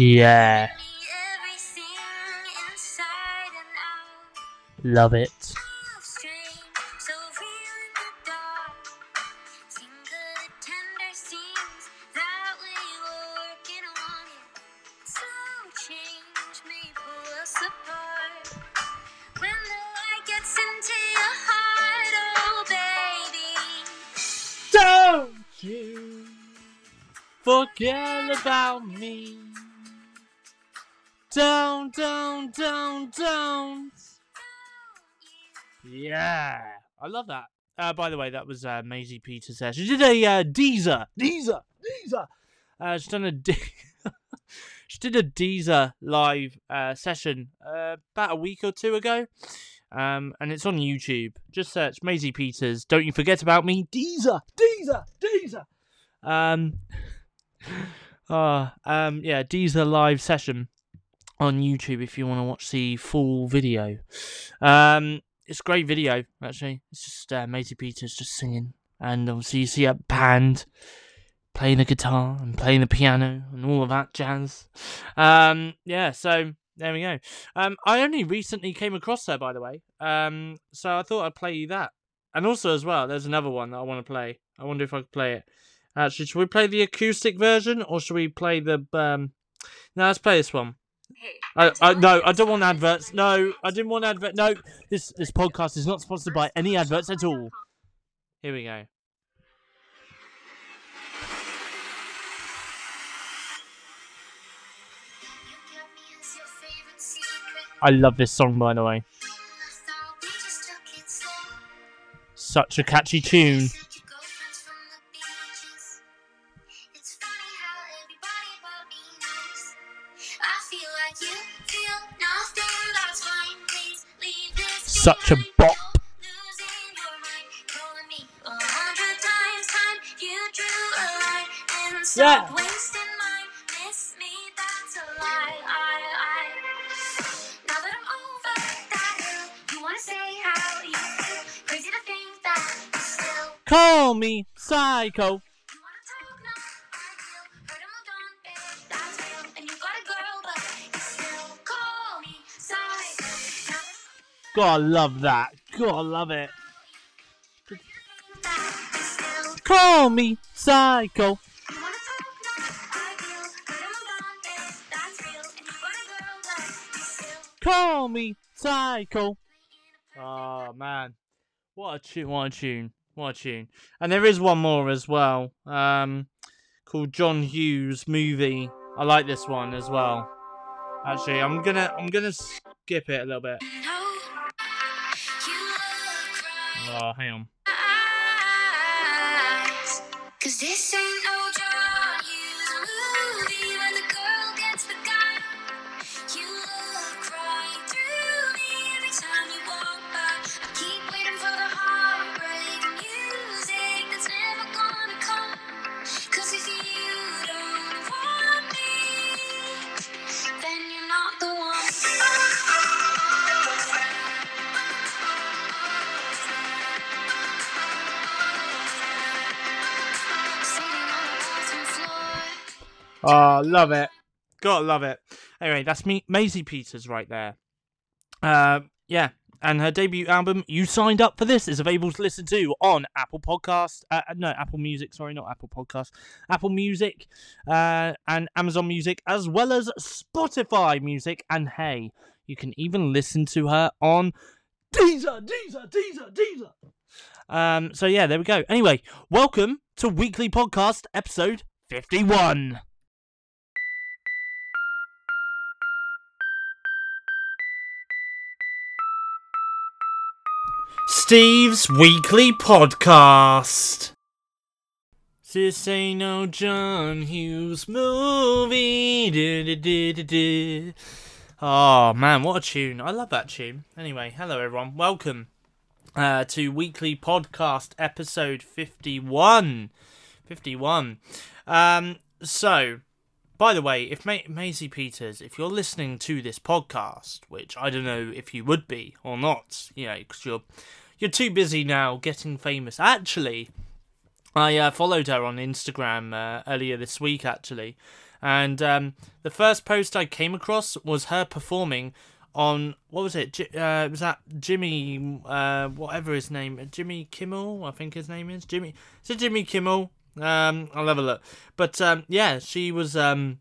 Yeah, Tell me everything inside and out. love it. Love that. Uh, by the way, that was uh, Maisie Peters there. She did a uh, Deezer, Deezer, Deezer. Uh, she's done a De- she did a Deezer live uh, session uh, about a week or two ago, um, and it's on YouTube. Just search Maisie Peters. Don't you forget about me, Deezer, Deezer, Deezer. Um, uh, um, yeah, Deezer live session on YouTube if you want to watch the full video. Um, it's a great video actually. It's just uh, Maisie Peters just singing, and obviously you see a band playing the guitar and playing the piano and all of that jazz. Um, yeah, so there we go. Um, I only recently came across her, by the way. Um, so I thought I'd play you that, and also as well, there's another one that I want to play. I wonder if I could play it. Actually, should we play the acoustic version or should we play the um? No, let's play this one. I, I no, I don't want adverts. No, I didn't want advert. No, this this podcast is not sponsored by any adverts at all. Here we go. You kept me as your favorite secret. I love this song, by the way. I thought we just took it slow. Such a catchy tune. Psycho. Now that God, I love that. God, I love it. Call me psycho. Call me psycho. Oh man, what a tune! What a tune! What a tune! And there is one more as well, um, called John Hughes movie. I like this one as well. Actually, I'm gonna I'm gonna skip it a little bit. No, you look right. Oh, hang on. Cause this Oh, love it. Gotta love it. Anyway, that's me, Maisie Peters right there. Uh, yeah, and her debut album, "You Signed Up for This," is available to listen to on Apple Podcast. Uh, no, Apple Music. Sorry, not Apple Podcast. Apple Music uh, and Amazon Music, as well as Spotify Music. And hey, you can even listen to her on Deezer, Deezer, Deezer, Deezer. Um, so yeah, there we go. Anyway, welcome to Weekly Podcast episode fifty-one. Steve's Weekly Podcast. This ain't no John Hughes movie. Oh man, what a tune! I love that tune. Anyway, hello everyone, welcome uh, to Weekly Podcast episode fifty-one. Fifty-one. Um, so by the way, if Ma- Maisie Peters, if you're listening to this podcast, which I don't know if you would be or not, you know, because you're you're too busy now getting famous. Actually, I uh, followed her on Instagram uh, earlier this week, actually, and um, the first post I came across was her performing on what was it? Uh, was that Jimmy? Uh, whatever his name, Jimmy Kimmel, I think his name is Jimmy. Is it Jimmy Kimmel? Um, I'll have a look. But um, yeah, she was um,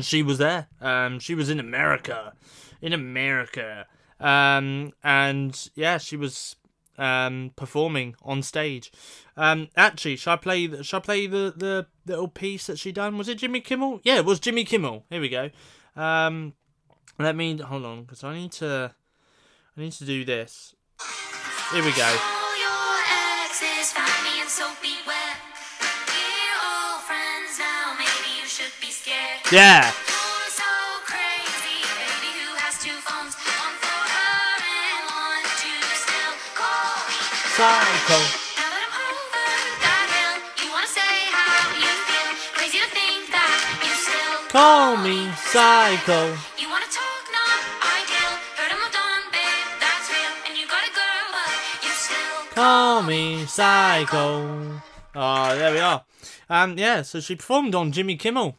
she was there. Um, she was in America, in America. Um, and yeah, she was um performing on stage. Um, actually, shall I play? Shall I play the the little piece that she done? Was it Jimmy Kimmel? Yeah, it was Jimmy Kimmel. Here we go. Um, let me hold on because I need to. I need to do this. Here we go. You still Call me psycho. You wanna talk, not ideal. Heard I'm done, babe, that's real. And you got a girl, but you still Call me psycho. Oh, there we are. Um, yeah, so she performed on Jimmy Kimmel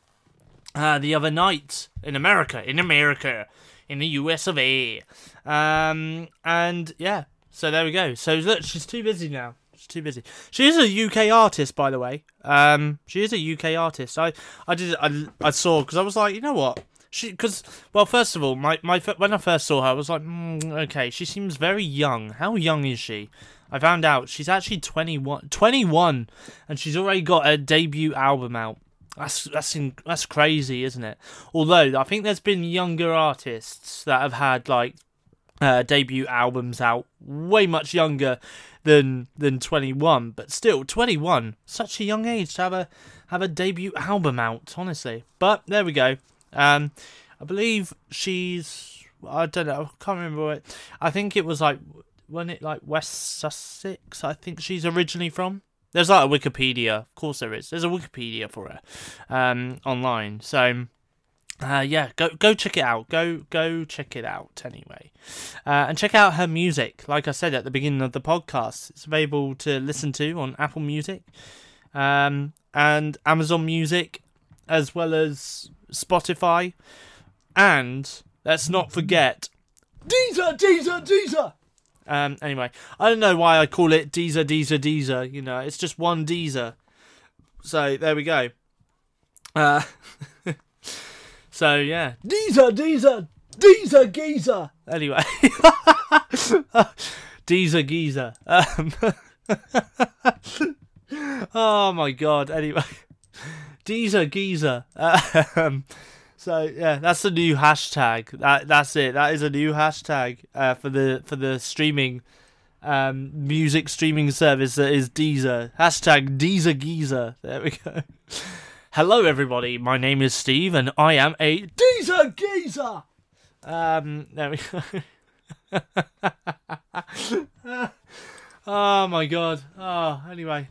uh, the other night in America, in America, in the US of A. Um, and yeah, so there we go. So look, she's too busy now. She's too busy. She is a UK artist, by the way. Um, she is a UK artist. I, I did, I, I saw because I was like, you know what? She, because well, first of all, my my when I first saw her, I was like, mm, okay, she seems very young. How young is she? I found out she's actually 21, 21 and she's already got a debut album out. That's that's in, that's crazy, isn't it? Although I think there's been younger artists that have had like uh, debut albums out way much younger than than 21, but still 21, such a young age to have a have a debut album out, honestly. But there we go. Um, I believe she's I don't know, I can't remember what. I think it was like when it like West Sussex. I think she's originally from. There's like a Wikipedia, of course there is. There's a Wikipedia for her, um, online. So, uh, yeah, go go check it out. Go go check it out anyway, uh, and check out her music. Like I said at the beginning of the podcast, it's available to listen to on Apple Music, um, and Amazon Music, as well as Spotify, and let's not forget Deezer, Deezer, Deezer. Um, anyway, I don't know why I call it Deezer, Deezer, Deezer. You know, it's just one Deezer. So there we go. Uh, so yeah, Deezer, Deezer, Deezer, Geezer. Anyway, Deezer, Geezer. Um, oh my god. Anyway, Deezer, Geezer. Um, so yeah, that's the new hashtag. That that's it. That is a new hashtag uh, for the for the streaming um, music streaming service that is Deezer. Hashtag Deezer Geezer. There we go. Hello everybody. My name is Steve, and I am a Deezer Geezer. Um, there we go. oh my god. Oh, anyway.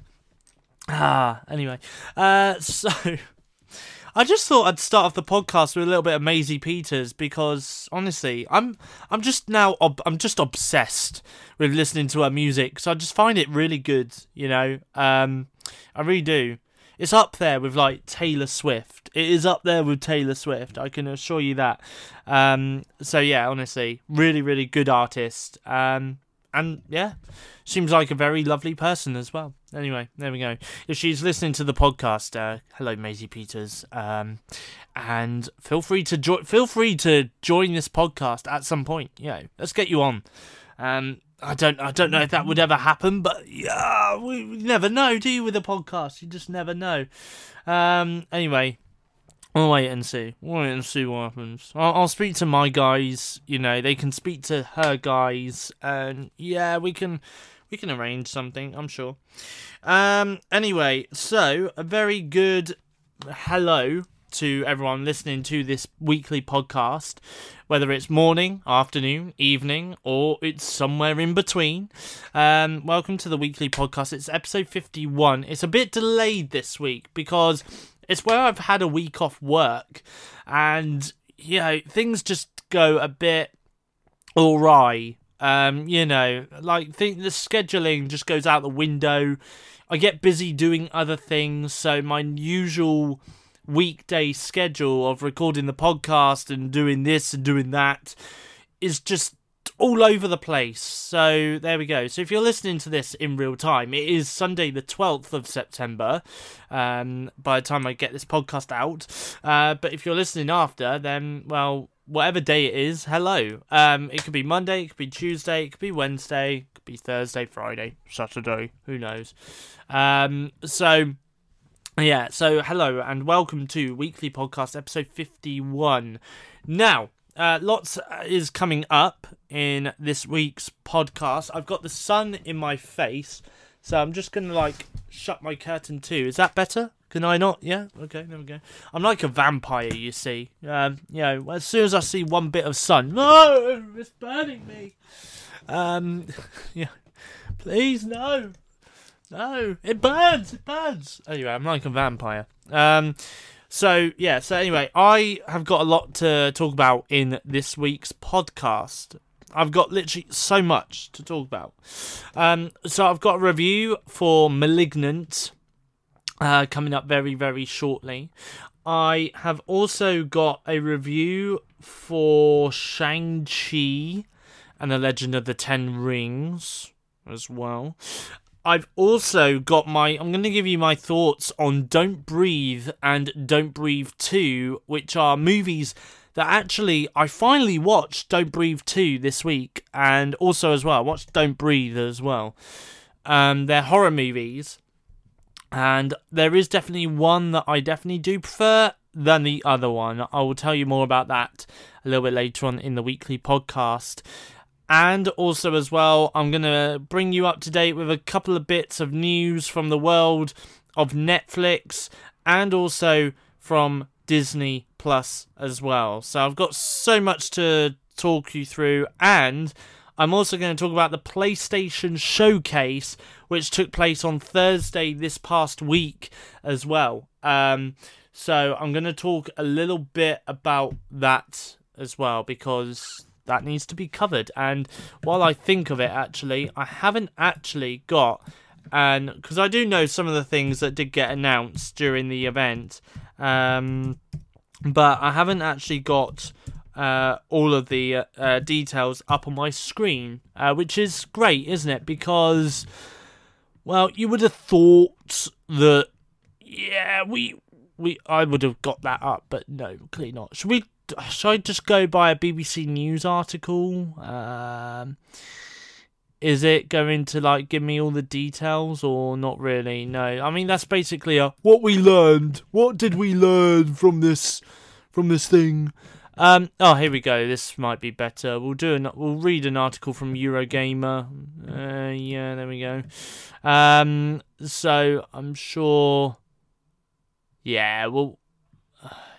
Ah, anyway. Uh, so. I just thought I'd start off the podcast with a little bit of Maisie Peters because honestly, I'm I'm just now ob- I'm just obsessed with listening to her music. So I just find it really good, you know. Um, I really do. It's up there with like Taylor Swift. It is up there with Taylor Swift. I can assure you that. Um, so yeah, honestly, really really good artist. Um, and yeah, seems like a very lovely person as well. Anyway, there we go. If she's listening to the podcast, uh, hello Maisie Peters, um, and feel free to join. Feel free to join this podcast at some point. Know, let's get you on. Um, I don't, I don't know if that would ever happen, but yeah, we, we never know, do you? With a podcast, you just never know. Um, anyway, We'll wait and see. We'll wait and see what happens. I'll, I'll speak to my guys. You know, they can speak to her guys, and yeah, we can we can arrange something. I'm sure. Um. Anyway, so a very good hello to everyone listening to this weekly podcast, whether it's morning, afternoon, evening, or it's somewhere in between. Um, welcome to the weekly podcast. It's episode 51. It's a bit delayed this week because It's where I've had a week off work, and you know things just go a bit awry. Um, you know, like think the scheduling just goes out the window. I get busy doing other things, so my usual weekday schedule of recording the podcast and doing this and doing that is just all over the place. So there we go. So if you're listening to this in real time, it is Sunday the 12th of September. Um, by the time I get this podcast out, uh, but if you're listening after, then well, whatever day it is, hello. Um, it could be Monday, it could be Tuesday, it could be Wednesday, it could be Thursday, Friday, Saturday, who knows. Um, so yeah, so hello and welcome to Weekly Podcast episode 51. Now, uh, lots is coming up in this week's podcast. I've got the sun in my face, so I'm just gonna like shut my curtain too. Is that better? Can I not? Yeah. Okay. There we go. I'm like a vampire, you see. Um, you know, as soon as I see one bit of sun, no, it's burning me. Um, yeah. Please no, no, it burns. It burns. Anyway, I'm like a vampire. Um. So yeah, so anyway, I have got a lot to talk about in this week's podcast. I've got literally so much to talk about. Um, so I've got a review for *Malignant* uh, coming up very very shortly. I have also got a review for Shang Chi and the Legend of the Ten Rings as well. I've also got my. I'm going to give you my thoughts on Don't Breathe and Don't Breathe 2, which are movies that actually I finally watched Don't Breathe 2 this week, and also as well, I watched Don't Breathe as well. Um, they're horror movies, and there is definitely one that I definitely do prefer than the other one. I will tell you more about that a little bit later on in the weekly podcast. And also, as well, I'm going to bring you up to date with a couple of bits of news from the world of Netflix and also from Disney Plus as well. So I've got so much to talk you through, and I'm also going to talk about the PlayStation Showcase, which took place on Thursday this past week as well. Um, so I'm going to talk a little bit about that as well because that needs to be covered. And while I think of it, actually, I haven't actually got, and because I do know some of the things that did get announced during the event, um, but I haven't actually got. Uh, all of the uh, uh, details up on my screen, uh, which is great, isn't it? Because, well, you would have thought that, yeah, we, we, I would have got that up, but no, clearly not. Should we should I just go by a BBC News article? Um, is it going to like give me all the details or not really? No, I mean that's basically a what we learned. What did we learn from this from this thing? Um, oh, here we go. This might be better. We'll do an, we'll read an article from Eurogamer. Uh, yeah, there we go. Um, so I'm sure. Yeah, well,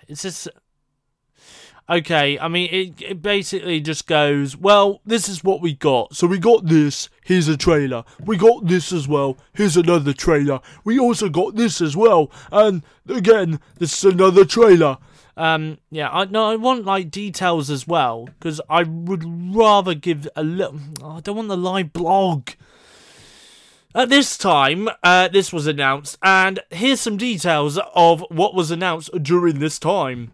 it's just okay, I mean, it, it basically just goes, well, this is what we got. So we got this, here's a trailer. We got this as well, here's another trailer. We also got this as well, and again, this is another trailer. Um, yeah, I no, I want like details as well because I would rather give a little. Oh, I don't want the live blog. At this time, uh, this was announced, and here's some details of what was announced during this time.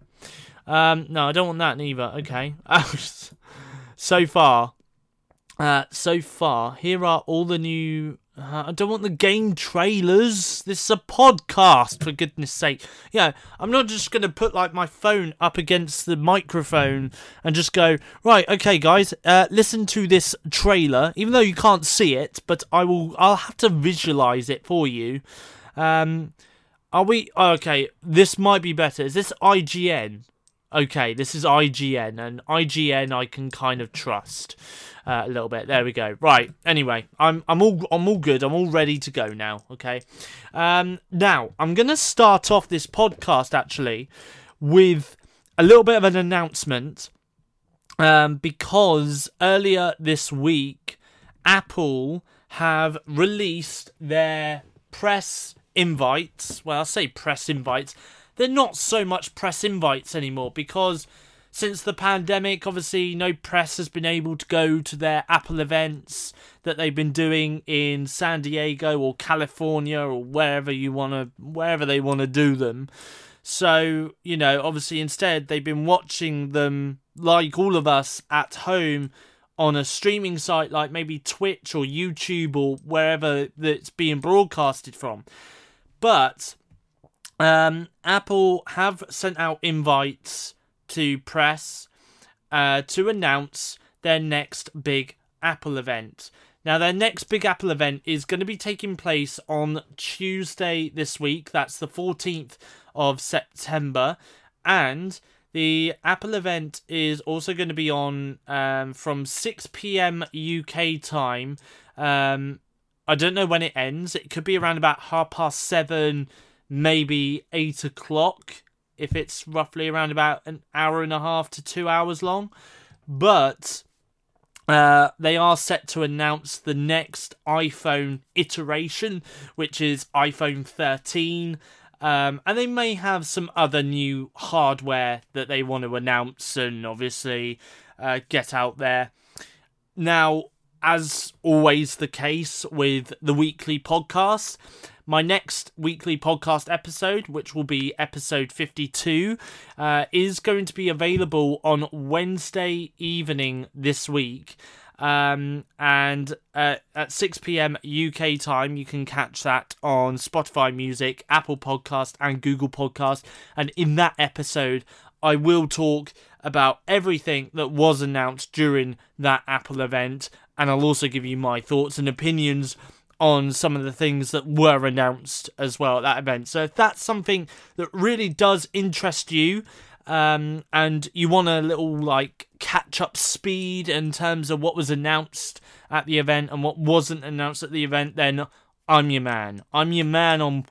Um, no, I don't want that neither. Okay. so far, uh, so far, here are all the new. Uh, I don't want the game trailers. This is a podcast, for goodness sake. Yeah, I'm not just gonna put like my phone up against the microphone and just go right. Okay, guys, uh, listen to this trailer. Even though you can't see it, but I will. I'll have to visualize it for you. Um, are we okay? This might be better. Is this IGN? Okay, this is IGN, and IGN I can kind of trust uh, a little bit. There we go. Right. Anyway, I'm I'm all I'm all good. I'm all ready to go now. Okay. Um, now I'm gonna start off this podcast actually with a little bit of an announcement. Um, because earlier this week, Apple have released their press invites. Well, I'll say press invites they're not so much press invites anymore because since the pandemic, obviously, no press has been able to go to their Apple events that they've been doing in San Diego or California or wherever you want to, wherever they want to do them. So, you know, obviously, instead, they've been watching them like all of us at home on a streaming site like maybe Twitch or YouTube or wherever that's being broadcasted from. But um, Apple have sent out invites to press uh, to announce their next big Apple event. Now, their next big Apple event is going to be taking place on Tuesday this week. That's the 14th of September. And the Apple event is also going to be on um, from 6 p.m. UK time. Um, I don't know when it ends. It could be around about half past seven, maybe eight o'clock, if it's roughly around about an hour and a half to two hours long. But uh, they are set to announce the next iPhone iteration, which is iPhone 13. Um, and they may have some other new hardware that they want to announce and obviously uh, get out there. Now, as always the case with the weekly podcast, my next weekly podcast episode, which will be episode 52, uh, is going to be available on Wednesday evening this week. Um, and uh, at 6 p.m. UK time, you can catch that on Spotify Music, Apple Podcast, and Google Podcast. And in that episode, I will talk about everything that was announced during that Apple event, and I'll also give you my thoughts and opinions on some of the things that were announced as well at that event. So if that's something that really does interest you, um, and you want a little like catch up speed in terms of what was announced at the event and what wasn't announced at the event, then I'm your man. I'm your man on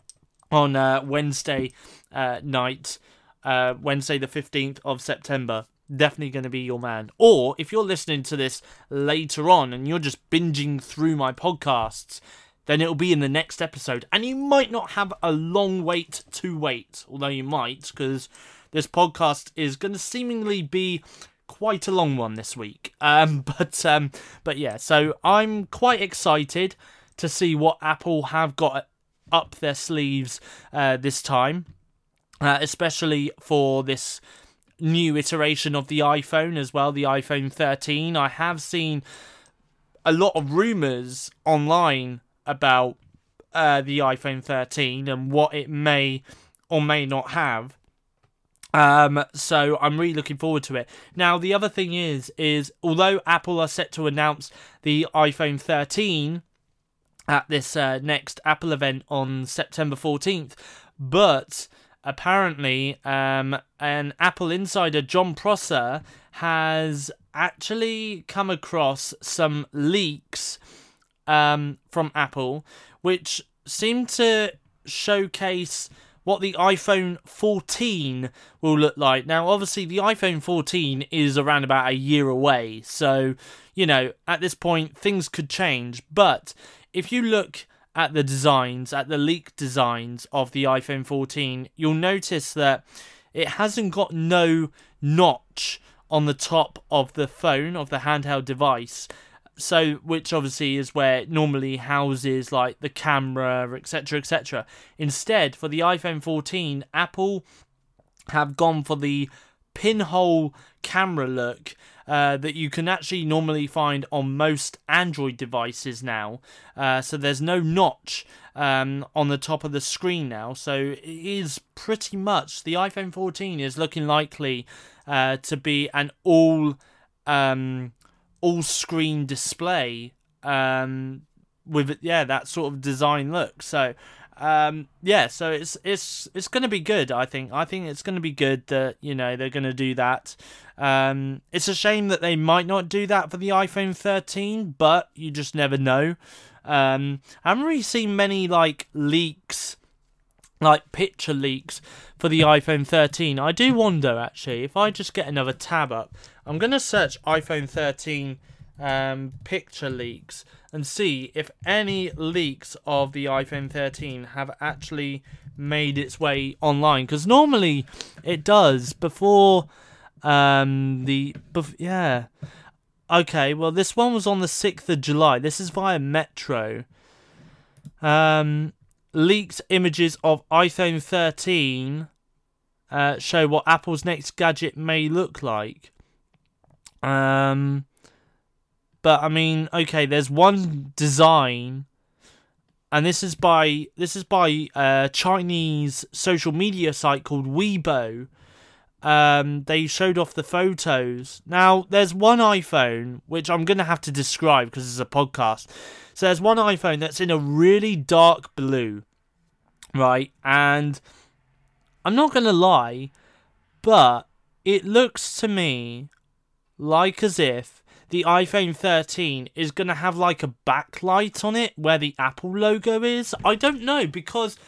on uh, Wednesday uh, night, uh, Wednesday the fifteenth of September. Definitely going to be your man. Or if you're listening to this later on and you're just binging through my podcasts, then it'll be in the next episode. And you might not have a long wait to wait, although you might, because this podcast is going to seemingly be quite a long one this week. Um, but um, but yeah, so I'm quite excited to see what Apple have got up their sleeves uh, this time, uh, especially for this new iteration of the iPhone as well, the iPhone 13. I have seen a lot of rumors online about uh, the iPhone 13 and what it may or may not have. Um, so I'm really looking forward to it. Now, the other thing is, is although Apple are set to announce the iPhone 13 at this uh, next Apple event on September 14th, but apparently, um, an Apple insider, Jon Prosser, has actually come across some leaks um, from Apple, which seem to showcase what the iPhone 14 will look like. Now, obviously, the iPhone 14 is around about a year away, so you know, at this point, things could change. But if you look at the designs, at the leaked designs of the iPhone 14, you'll notice that it hasn't got no notch on the top of the phone, of the handheld device. So which obviously is where it normally houses like the camera etc etc instead for the iphone 14 apple have gone for the pinhole camera look uh, that you can actually normally find on most Android devices now. Uh, so there's no notch um, on the top of the screen now. So it is pretty much the iPhone 14 is looking likely uh, to be an all um, all screen display um, with yeah that sort of design look. So um, yeah, so it's it's it's going to be good. I think I think it's going to be good that you know they're going to do that. Um, it's a shame that they might not do that for the iPhone 13, but you just never know. Um, I haven't really seen many like leaks, like picture leaks for the iPhone 13. I do wonder actually if I just get another tab up I'm going to search iPhone 13 um, picture leaks and see if any leaks of the iPhone 13 have actually made its way online. Because normally it does before um the bef- yeah. Okay well this one was on the 6th of july. This is via metro. Um leaked images of iphone 13 uh, show what apple's next gadget may look like. Um but i mean okay there's one design and this is by this is by a Chinese social media site called Weibo. Um, they showed off the photos. Now, there's one iPhone which I'm gonna have to describe because it's a podcast. So there's one iPhone that's in a really dark blue, right? And I'm not gonna lie, but it looks to me like as if the iPhone 13 is going to have like a backlight on it where the Apple logo is. I don't know because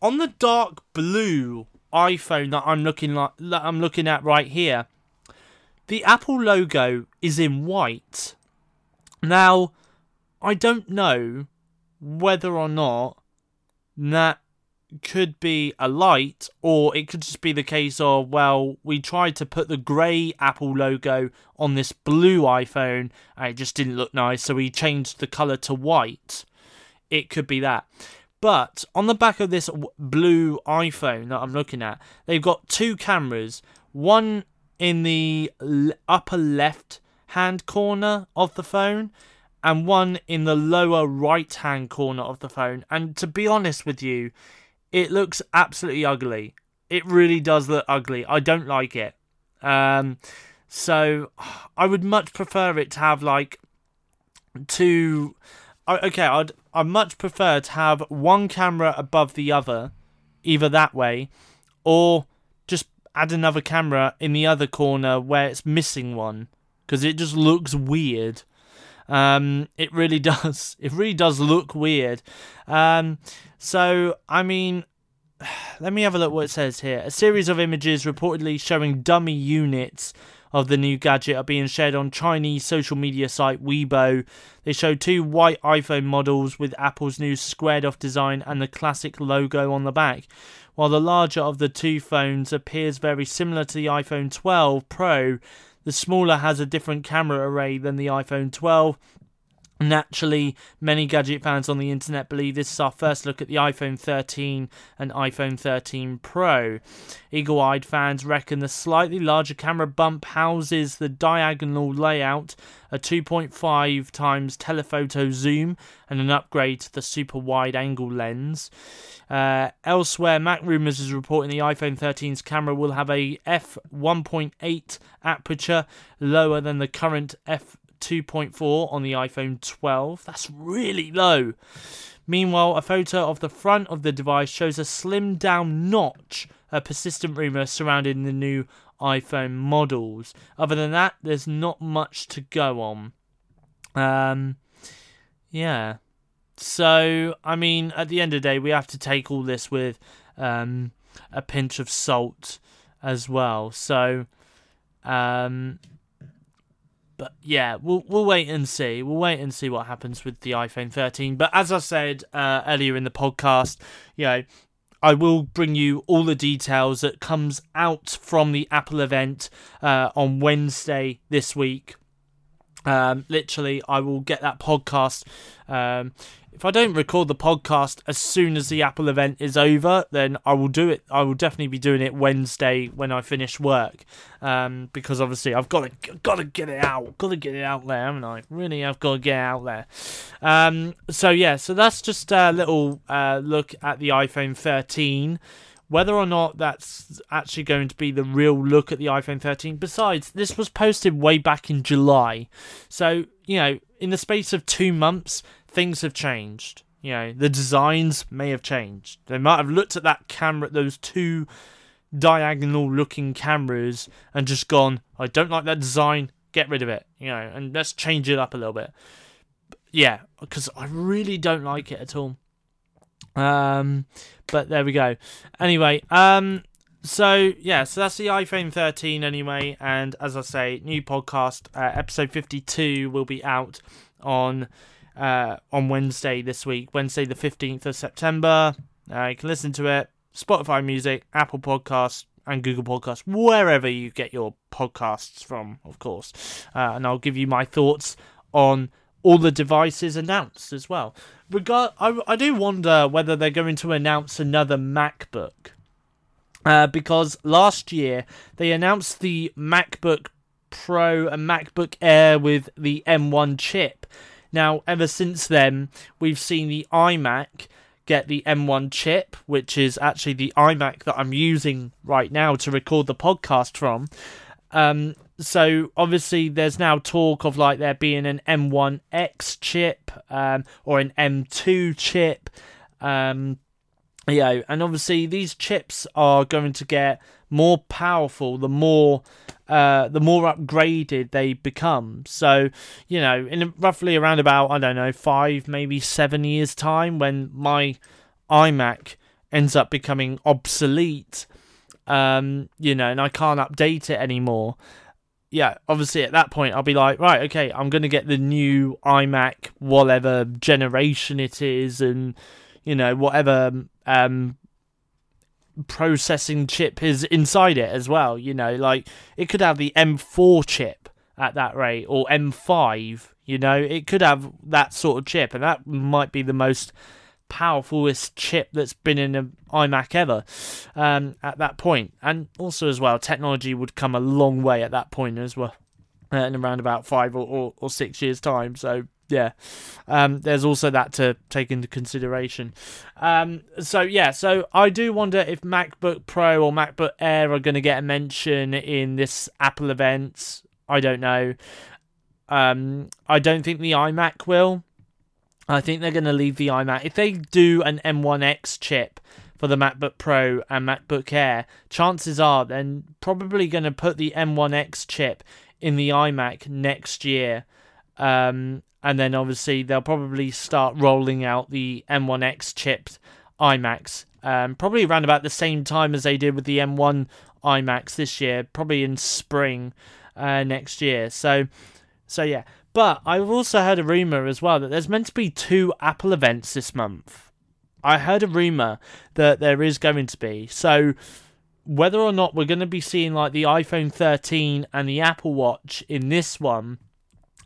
on the dark blue iPhone that I'm looking like that I'm looking at right here, the Apple logo is in white. Now, I don't know whether or not that could be a light, or it could just be the case of, well, we tried to put the grey Apple logo on this blue iPhone and it just didn't look nice, so we changed the colour to white. It could be that. But on the back of this blue iPhone that I'm looking at, they've got two cameras. One in the upper left hand corner of the phone, and one in the lower right hand corner of the phone. And to be honest with you, it looks absolutely ugly. It really does look ugly. I don't like it. Um, so I would much prefer it to have like two. Okay, I'd I much prefer to have one camera above the other, either that way, or just add another camera in the other corner where it's missing one, because it just looks weird. Um, it really does. It really does look weird. Um, so, I mean, let me have a look what it says here. A series of images reportedly showing dummy units of the new gadget are being shared on Chinese social media site Weibo. They show two white iPhone models with Apple's new squared off design and the classic logo on the back. While the larger of the two phones appears very similar to the iPhone 12 Pro, the smaller has a different camera array than the iPhone 12 Naturally, many gadget fans on the internet believe this is our first look at the iPhone 13 and iPhone 13 Pro. Eagle eyed fans reckon the slightly larger camera bump houses the diagonal layout, a 2.5 times telephoto zoom, and an upgrade to the super wide angle lens. Uh, elsewhere, MacRumors is reporting the iPhone 13's camera will have a f1.8 aperture, lower than the current f 2.4 on the iPhone 12. That's really low. Meanwhile, a photo of the front of the device shows a slimmed down notch, a persistent rumour surrounding the new iPhone models. Other than that, there's not much to go on. Um, yeah. So, I mean, at the end of the day, we have to take all this with um, a pinch of salt as well. So, um, but yeah, we'll we'll wait and see. We'll wait and see what happens with the iPhone 13. But as I said uh, earlier in the podcast, you know, I will bring you all the details that comes out from the Apple event uh, on Wednesday this week. Um, literally, I will get that podcast. Um, if I don't record the podcast as soon as the Apple event is over, then I will do it. I will definitely be doing it Wednesday when I finish work, um, because obviously I've got to got to get it out, got to get it out there, haven't I? Really, I've got to get out there. Um, so yeah, so that's just a little uh, look at the iPhone 13 whether or not that's actually going to be the real look at the iPhone 13. Besides, this was posted way back in July. So, you know, in the space of two months, things have changed. You know, the designs may have changed. They might have looked at that camera, those two diagonal looking cameras, and just gone, I don't like that design, get rid of it. You know, and let's change it up a little bit. Yeah, because I really don't like it at all. Um, but there we go. Anyway, um, so yeah, so that's the iPhone 13 anyway, and as I say, new podcast uh, episode 52 will be out on uh, on Wednesday this week, Wednesday the 15th of September. Uh, you can listen to it Spotify Music, Apple Podcasts, and Google Podcasts, wherever you get your podcasts from, of course. Uh, and I'll give you my thoughts on all the devices announced as well. Regard, I, I do wonder whether they're going to announce another MacBook. Uh, because last year they announced the MacBook Pro and MacBook Air with the M1 chip. Now, ever since then, we've seen the iMac get the M1 chip, which is actually the iMac that I'm using right now to record the podcast from. Um, so obviously, there's now talk of like there being an M1X chip um, or an M2 chip. Um, you know, and obviously these chips are going to get more powerful the more uh, the more upgraded they become. So, you know, in roughly around about, I don't know, five, maybe seven years' time, when my iMac ends up becoming obsolete, um, you know, and I can't update it anymore. Yeah, obviously at that point I'll be like, right, okay, I'm gonna get the new iMac, whatever generation it is, and you know, whatever um processing chip is inside it as well. You know, like it could have the M4 chip at that rate or M5. You know, it could have that sort of chip, and that might be the most powerfulest chip that's been in an iMac ever um, at that point. And also, as well, technology would come a long way at that point as well, uh, in around about five or, or, or six years' time. So yeah, um, there's also that to take into consideration. Um, so yeah, so I do wonder if MacBook Pro or MacBook Air are going to get a mention in this Apple event. I don't know. Um, I don't think the iMac will. I think they're going to leave the iMac. If they do an M1X chip for the MacBook Pro and MacBook Air, chances are they're probably going to put the M1X chip in the iMac next year. Um, and then obviously they'll probably start rolling out the M1X chipped iMacs, um, probably around about the same time as they did with the M1 iMacs this year, probably in spring uh, next year. So, so yeah. But I've also heard a rumor as well that there's meant to be two Apple events this month. I heard a rumor that there is going to be. So whether or not we're going to be seeing like the iPhone 13 and the Apple Watch in this one,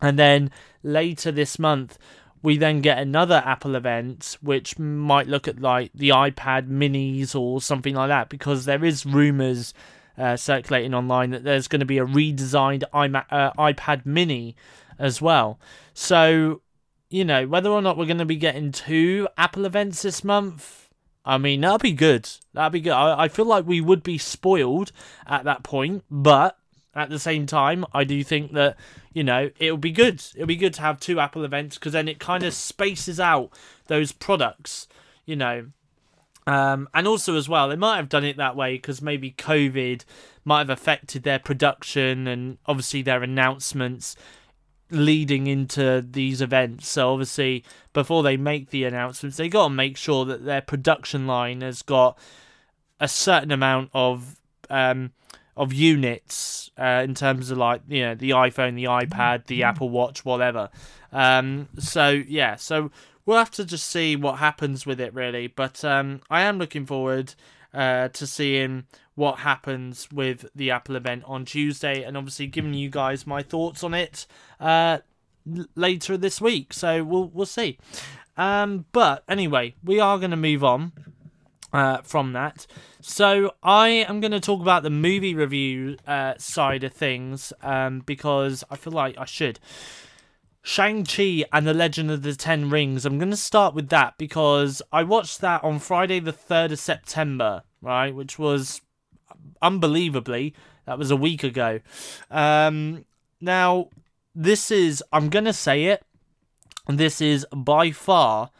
and then later this month, we then get another Apple event, which might look at like the iPad minis or something like that, because there is rumors uh, circulating online that there's going to be a redesigned iMac, uh, iPad mini as well. So, you know, whether or not we're going to be getting two Apple events this month, I mean, that'd be good. That'd be good. I, I feel like we would be spoiled at that point, but at the same time, I do think that you know it'll be good. It'll be good to have two Apple events because then it kind of spaces out those products, you know. Um, and also as well, they might have done it that way because maybe COVID might have affected their production and obviously their announcements leading into these events. So obviously, before they make the announcements, they got to make sure that their production line has got a certain amount of um, of units uh, in terms of like you know the iPhone, the iPad, the Apple Watch, whatever. Um, so yeah, so we'll have to just see what happens with it really. But um, I am looking forward uh, to seeing what happens with the Apple event on Tuesday, and obviously giving you guys my thoughts on it uh, later this week. So we'll we'll see. Um, but anyway, we are going to move on uh, from that. So I am going to talk about the movie review uh, side of things um, because I feel like I should. Shang-Chi and the Legend of the Ten Rings. I'm going to start with that because I watched that on Friday the 3rd of September, right? Which was unbelievably, that was a week ago. Um, now, this is, I'm going to say it, this is by far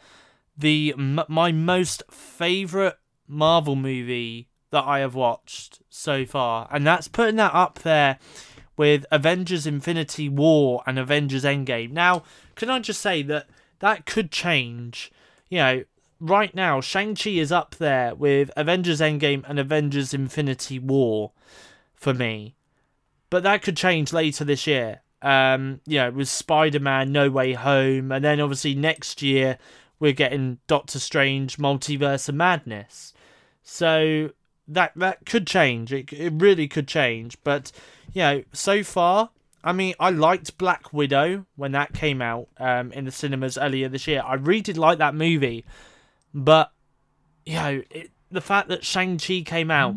the my most favorite Marvel movie that I have watched so far, and that's putting that up there with Avengers Infinity War and Avengers Endgame. Now, can I just say that that could change? You know, right now, Shang-Chi is up there with Avengers Endgame and Avengers Infinity War for me. But that could change later this year. Um, you know, with Spider Man No Way Home, and then obviously next year we're getting Doctor Strange Multiverse of Madness. So that that could change. It it really could change. But you know, so far, I mean, I liked Black Widow when that came out um, in the cinemas earlier this year. I really did like that movie, but you know, it, the fact that Shang Chi came out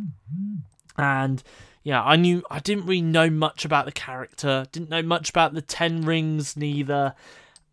and yeah, I knew I didn't really know much about the character, didn't know much about the Ten Rings neither,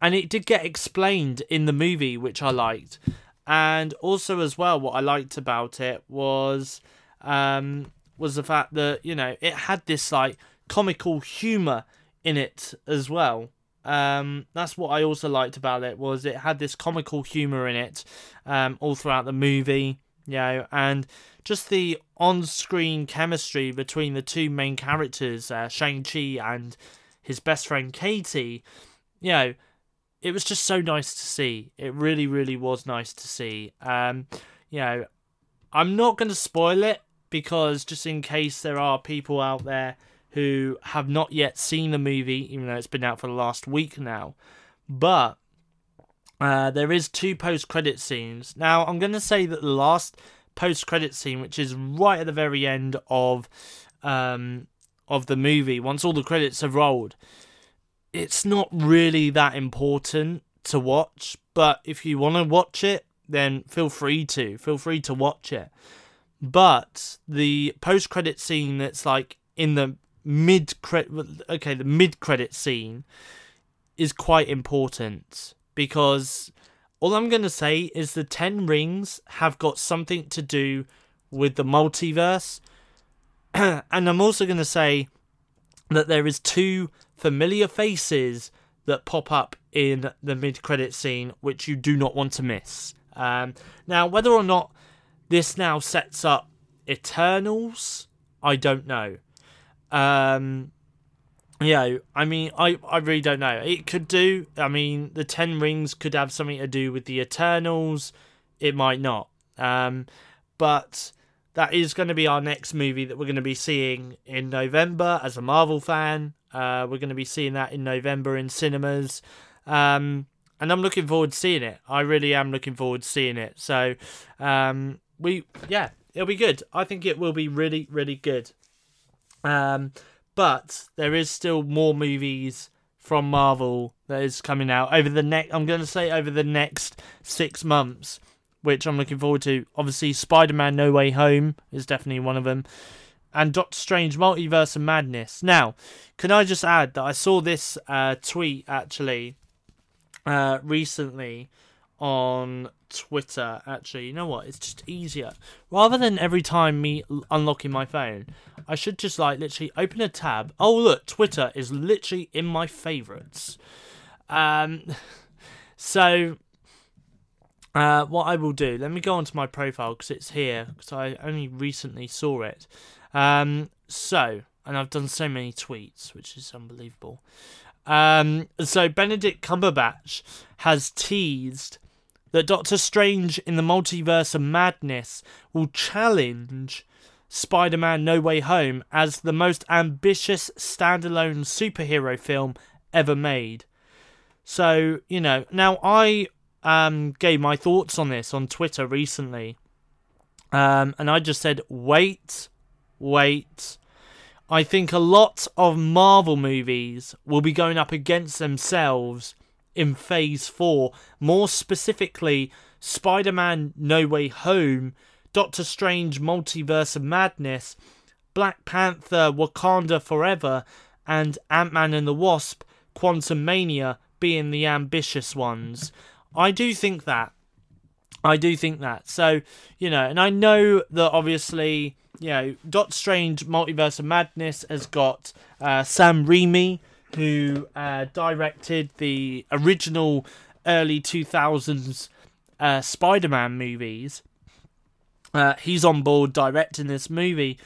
and it did get explained in the movie, which I liked. And also, as well, what I liked about it was um, was the fact that you know it had this like comical humor in it as well. Um, that's what I also liked about it was it had this comical humor in it um, all throughout the movie, you know, and just the on-screen chemistry between the two main characters, uh, Shang Chi and his best friend Katie, you know, it was just so nice to see. It really, really was nice to see. Um, you know, I'm not going to spoil it because just in case there are people out there who have not yet seen the movie, even though it's been out for the last week now. But uh, there is two post-credit scenes. Now, I'm going to say that the last post-credit scene, which is right at the very end of um, of the movie, once all the credits have rolled, it's not really that important to watch. But if you want to watch it, then feel free to. Feel free to watch it. But the post-credit scene that's like in the mid credit okay the mid credit scene is quite important because all I'm going to say is the 10 rings have got something to do with the multiverse and I'm also going to say that there is two familiar faces that pop up in the mid credit scene which you do not want to miss um, now whether or not this now sets up Eternals I don't know um, yeah, I mean, I, I really don't know. It could do. I mean, the Ten Rings could have something to do with the Eternals. It might not. Um, but that is going to be our next movie that we're going to be seeing in November as a Marvel fan. Uh, we're going to be seeing that in November in cinemas. Um, and I'm looking forward to seeing it. I really am looking forward to seeing it. So, um, we, yeah, it'll be good. I think it will be really, really good. Um, but there is still more movies from Marvel that is coming out over the next. I'm going to say over the next six months, which I'm looking forward to. Obviously, Spider-Man: No Way Home is definitely one of them, and Doctor Strange: Multiverse of Madness. Now, can I just add that I saw this uh, tweet actually uh, recently on Twitter. Actually, you know what? It's just easier. Rather than every time me unlocking my phone, I should just like literally open a tab. Oh look, Twitter is literally in my favorites. Um, so uh, what I will do, let me go onto my profile because it's here because I only recently saw it. Um, so and I've done so many tweets, which is unbelievable. Um, so Benedict Cumberbatch has teased that Doctor Strange in the Multiverse of Madness will challenge Spider Man No Way Home as the most ambitious standalone superhero film ever made. So, you know, now I um, gave my thoughts on this on Twitter recently. Um, and I just said, wait, wait. I think a lot of Marvel movies will be going up against themselves in Phase 4. More specifically, Spider Man No Way Home, Doctor Strange Multiverse of Madness, Black Panther Wakanda Forever, and Ant Man and the Wasp Quantum Mania being the ambitious ones. I do think that. I do think that. So, you know, and I know that obviously, you know, Doctor Strange Multiverse of Madness has got uh, Sam Raimi who uh, directed the original early 2000s uh, Spider Man movies. Uh, he's on board directing this movie,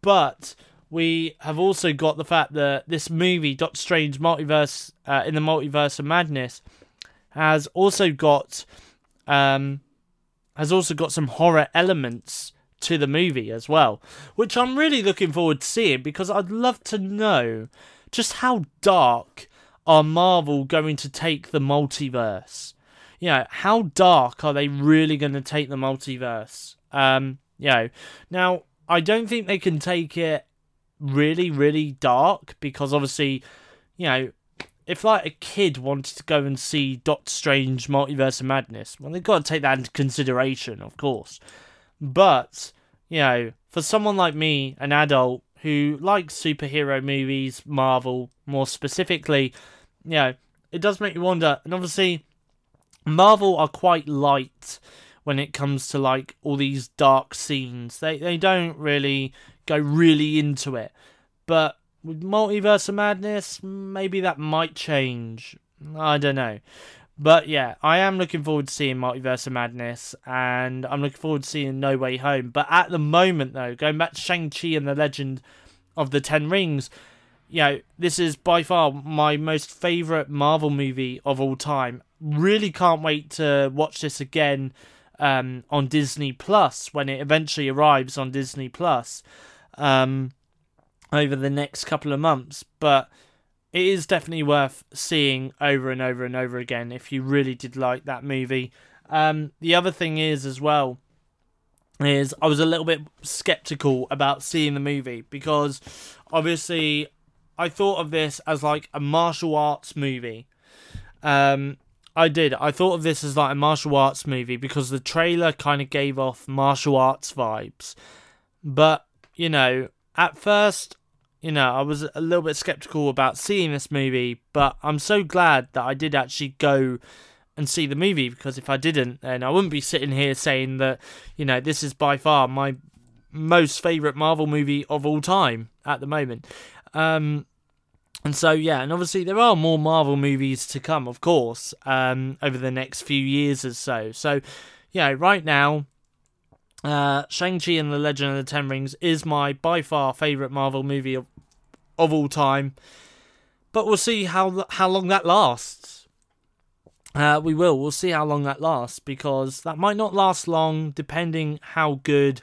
but we have also got the fact that this movie, Doctor Strange Multiverse uh, in the Multiverse of Madness, has also got um, has also got some horror elements to the movie as well, which I'm really looking forward to seeing because I'd love to know just how dark are Marvel going to take the multiverse? you know, how dark are they really going to take the multiverse? Um, you know, now I don't think they can take it really, really dark because obviously, you know, if like a kid wanted to go and see Doctor Strange Multiverse of Madness, well, they've got to take that into consideration, of course. But, you know, for someone like me, an adult who likes superhero movies, Marvel more specifically, you know, it does make you wonder. And obviously, Marvel are quite light when it comes to like all these dark scenes. They they don't really go really into it. But with Multiverse of Madness, maybe that might change. I don't know. But yeah, I am looking forward to seeing Multiverse of Madness, and I'm looking forward to seeing No Way Home. But at the moment, though, going back to Shang-Chi and the Legend of the Ten Rings, you know, this is by far my most favourite Marvel movie of all time. Really can't wait to watch this again um, on Disney Plus when it eventually arrives on Disney Plus um, over the next couple of months. But it is definitely worth seeing over and over and over again if you really did like that movie. Um, the other thing is as well is I was a little bit skeptical about seeing the movie because obviously I thought of this as like a martial arts movie. Um, I did. I thought of this as like a martial arts movie because the trailer kind of gave off martial arts vibes. But, you know, at first you know, I was a little bit skeptical about seeing this movie, but I'm so glad that I did actually go and see the movie because if I didn't, then I wouldn't be sitting here saying that, you know, this is by far my most favorite Marvel movie of all time at the moment. Um, and so, yeah, and obviously there are more Marvel movies to come, of course, um, over the next few years or so. So, yeah, right now, uh, Shang-Chi and the Legend of the Ten Rings is my by far favourite Marvel movie of, of all time. But we'll see how how long that lasts. Uh, we will. We'll see how long that lasts because that might not last long, depending how good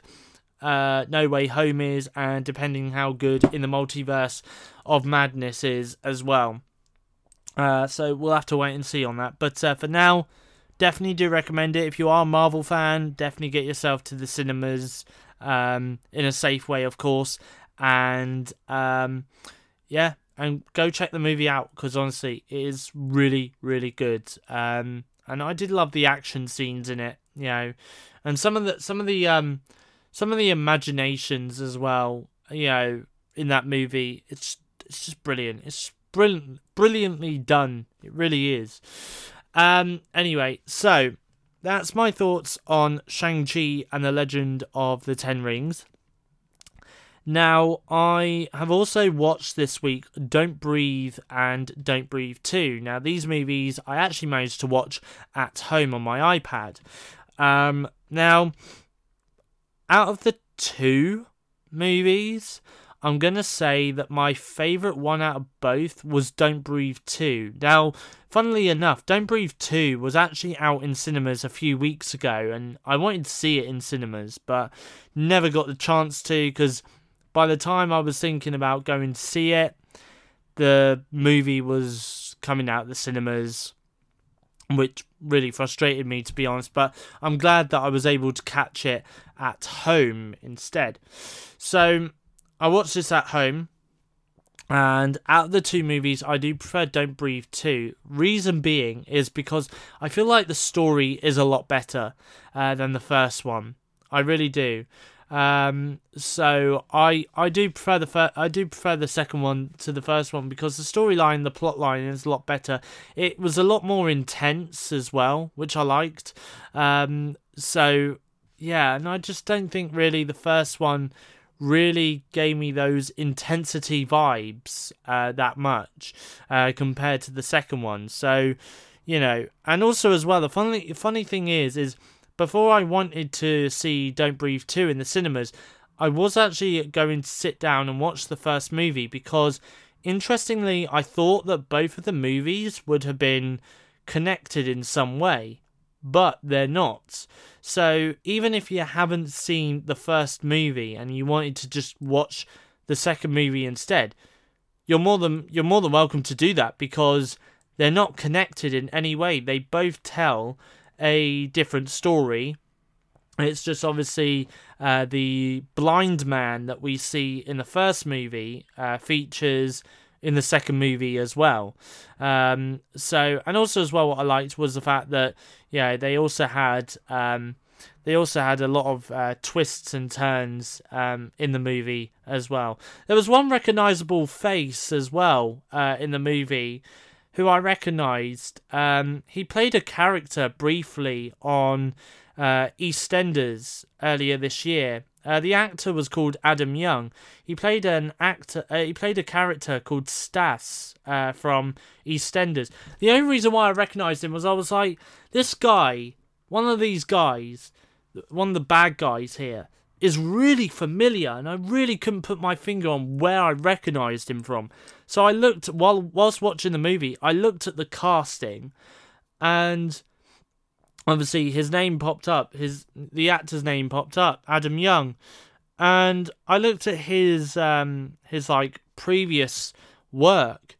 uh, No Way Home is, and depending how good in the multiverse of madness is as well. Uh, so we'll have to wait and see on that. But uh, for now, definitely do recommend it. If you are a Marvel fan, definitely get yourself to the cinemas um, in a safe way, of course. And um, yeah, and go check the movie out because honestly, it is really, really good. Um, and I did love the action scenes in it, you know, and some of the some of the um, some of the imaginations as well, you know, in that movie. It's it's just brilliant. It's brilliant, brilliantly done. It really is. Um, anyway, so that's my thoughts on Shang-Chi and the Legend of the Ten Rings. Now, I have also watched this week Don't Breathe and Don't Breathe 2. Now, these movies I actually managed to watch at home on my iPad. Um, now, out of the two movies, I'm going to say that my favourite one out of both was Don't Breathe 2. Now, funnily enough, Don't Breathe 2 was actually out in cinemas a few weeks ago, and I wanted to see it in cinemas, but never got the chance to because by the time I was thinking about going to see it, the movie was coming out the cinemas which really frustrated me to be honest but i'm glad that i was able to catch it at home instead so I watched this at home, and out of the two movies, I do prefer Don't Breathe 2. Reason being is because I feel like the story is a lot better uh, than the first one. I really do. Um, so I I do prefer the fir- I do prefer the second one to the first one because the storyline, the plot line is a lot better. It was a lot more intense as well, which I liked. Um, so yeah, and I just don't think really the first one really gave me those intensity vibes uh, that much uh, compared to the second one. So, you know, and also as well, the funny funny thing is, is before I wanted to see Don't Breathe two in the cinemas, I was actually going to sit down and watch the first movie because, interestingly, I thought that both of the movies would have been connected in some way but they're not. So even if you haven't seen the first movie and you wanted to just watch the second movie instead, you're more than you're more than welcome to do that because they're not connected in any way. They both tell a different story. It's just obviously uh, the blind man that we see in the first movie uh, features in the second movie as well. Um, so, and also as well, what I liked was the fact that yeah, they also had um, they also had a lot of uh, twists and turns um, in the movie as well. There was one recognizable face as well uh, in the movie who I recognized. Um, he played a character briefly on uh, EastEnders earlier this year. Uh, the actor was called Adam Young. He played an actor. Uh, he played a character called Stas uh, from EastEnders. The only reason why I recognised him was I was like, this guy, one of these guys, one of the bad guys here, is really familiar, and I really couldn't put my finger on where I recognised him from. So I looked while whilst watching the movie. I looked at the casting, and obviously his name popped up. His the actor's name popped up, Adam Young, and I looked at his um his like previous work,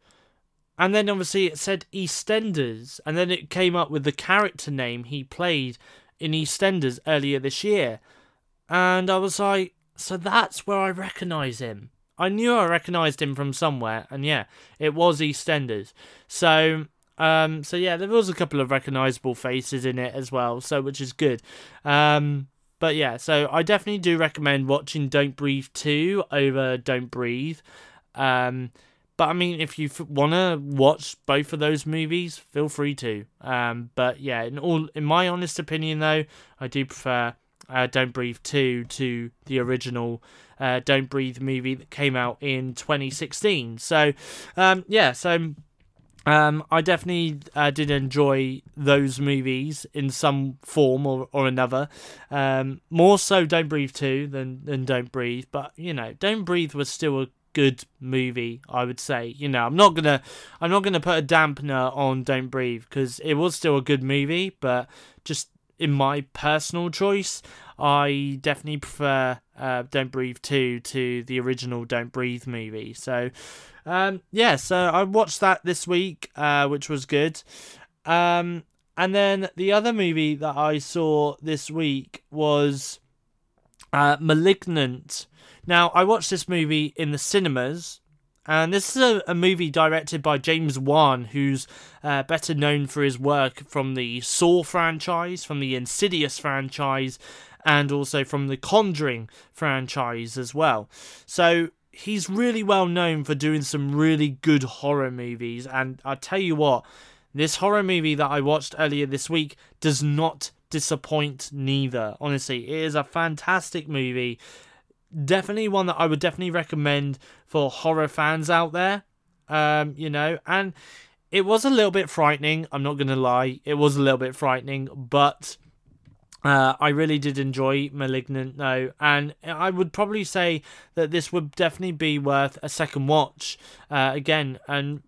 and then obviously it said EastEnders, and then it came up with the character name he played in EastEnders earlier this year. And I was like, so that's where I recognise him. I knew I recognised him from somewhere, and yeah, it was EastEnders. So, um, so yeah, there was a couple of recognisable faces in it as well, so which is good. Um, but yeah, so I definitely do recommend watching Don't Breathe 2 over Don't Breathe. Um, but I mean, if you f- want to watch both of those movies, feel free to. Um, but yeah, in all, in my honest opinion, though, I do prefer uh, Don't Breathe 2 to the original uh, Don't Breathe movie that came out in 2016. So, um, yeah, so um, I definitely uh, did enjoy those movies in some form or, or another. Um, more so Don't Breathe 2 than, than Don't Breathe, but you know, Don't Breathe was still a good movie i would say you know i'm not gonna i'm not gonna put a dampener on don't breathe because it was still a good movie but just in my personal choice, I definitely prefer uh, Don't Breathe 2 to the original Don't Breathe movie. So, um, yeah, so I watched that this week, uh, which was good. Um, and then the other movie that I saw this week was uh, Malignant. Now, I watched this movie in the cinemas and this is a, a movie directed by James Wan, who's uh, better known for his work from the Saw franchise, from the Insidious franchise, and also from the Conjuring franchise as well. So he's really well known for doing some really good horror movies. And I tell you what, this horror movie that I watched earlier this week does not disappoint neither. Honestly, it is a fantastic movie definitely one that I would definitely recommend for horror fans out there. Um, you know, and it was a little bit frightening. I'm not gonna lie, it was a little bit frightening, but uh, I really did enjoy Malignant though, and I would probably say that this would definitely be worth a second watch uh, again, and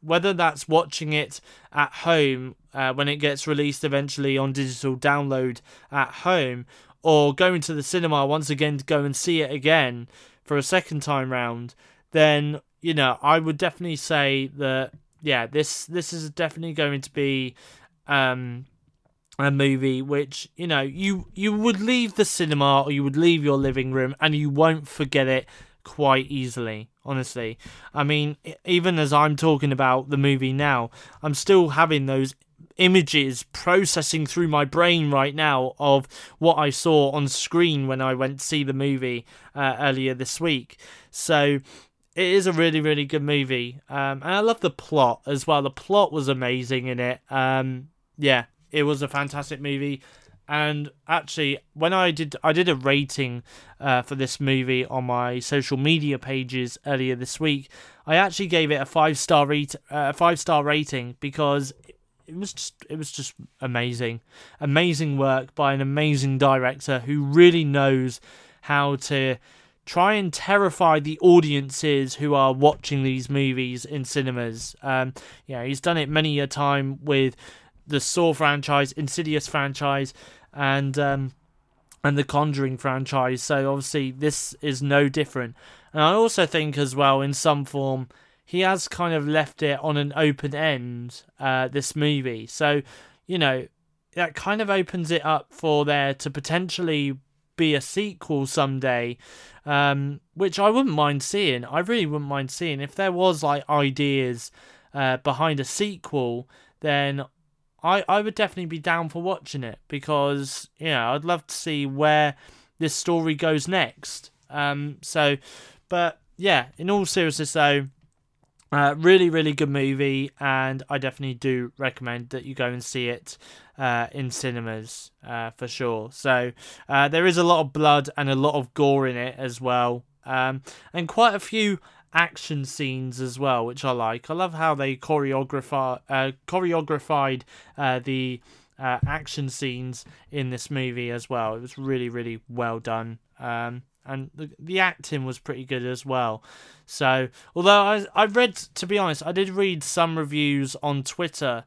whether that's watching it at home uh, when it gets released eventually on digital download at home, or going to the cinema once again to go and see it again for a second time round, then you know I would definitely say that yeah, this this is definitely going to be um, a movie which you know you you would leave the cinema or you would leave your living room and you won't forget it quite easily honestly i mean even as i'm talking about the movie now i'm still having those images processing through my brain right now of what I saw on screen when I went to see the movie uh, earlier this week. So it is a really, really good movie. Um, and I love the plot as well. The plot was amazing in it. Um, yeah, it was a fantastic movie. And actually, when I did, I did a rating uh, for this movie on my social media pages earlier this week. I actually gave it a five star rate, uh, five star rating because it was just it was just amazing amazing work by an amazing director who really knows how to try and terrify the audiences who are watching these movies in cinemas um yeah he's done it many a time with the saw franchise insidious franchise and um and the conjuring franchise so obviously this is no different and i also think as well in some form he has kind of left it on an open end. Uh, this movie, so you know that kind of opens it up for there to potentially be a sequel someday, um, which I wouldn't mind seeing. I really wouldn't mind seeing if there was like ideas uh, behind a sequel. Then I I would definitely be down for watching it because you know I'd love to see where this story goes next. Um, so, but yeah, in all seriousness though. Uh, really, really good movie, and I definitely do recommend that you go and see it uh, in cinemas uh, for sure. So uh, there is a lot of blood and a lot of gore in it as well, um, and quite a few action scenes as well, which I like. I love how they choreograph uh, choreographed uh, the uh, action scenes in this movie as well. It was really, really well done. Um, and the, the acting was pretty good as well. So, although I I read, to be honest, I did read some reviews on Twitter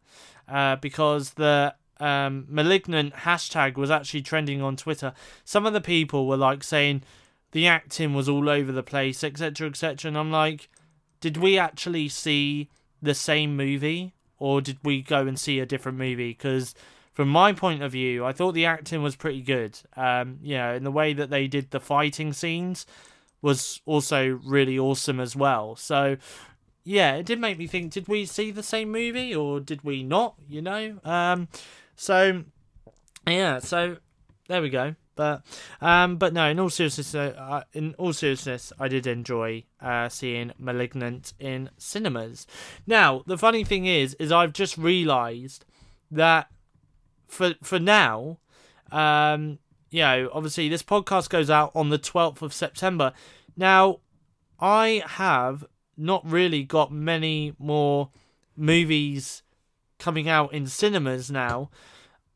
uh, because the um, malignant hashtag was actually trending on Twitter. Some of the people were like saying the acting was all over the place, etc., etc. And I'm like, did we actually see the same movie or did we go and see a different movie? Because from my point of view, I thought the acting was pretty good. Um, you know, in the way that they did the fighting scenes was also really awesome as well. So, yeah, it did make me think: did we see the same movie or did we not? You know, um, so yeah, so there we go. But um, but no, in all seriousness, uh, in all seriousness, I did enjoy uh, seeing *Malignant* in cinemas. Now, the funny thing is, is I've just realised that for for now, um, you know, obviously this podcast goes out on the 12th of September. Now, I have not really got many more movies coming out in cinemas now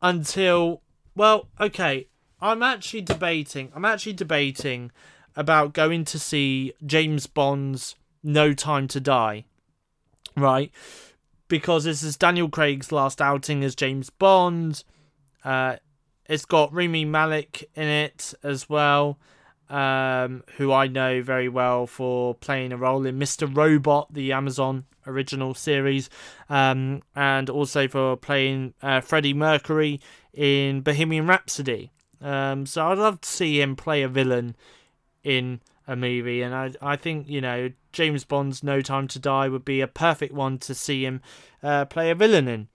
until well, okay, I'm actually debating. I'm actually debating about going to see James Bond's No Time to Die. Right? because this is Daniel Craig's last outing as James Bond. Uh, it's got Rami Malek in it as well, um, who I know very well for playing a role in Mr. Robot, the Amazon original series, um, and also for playing uh, Freddie Mercury in Bohemian Rhapsody. Um, so I'd love to see him play a villain in a movie, and I I think you know James Bond's No Time to Die would be a perfect one to see him uh, play a villain in.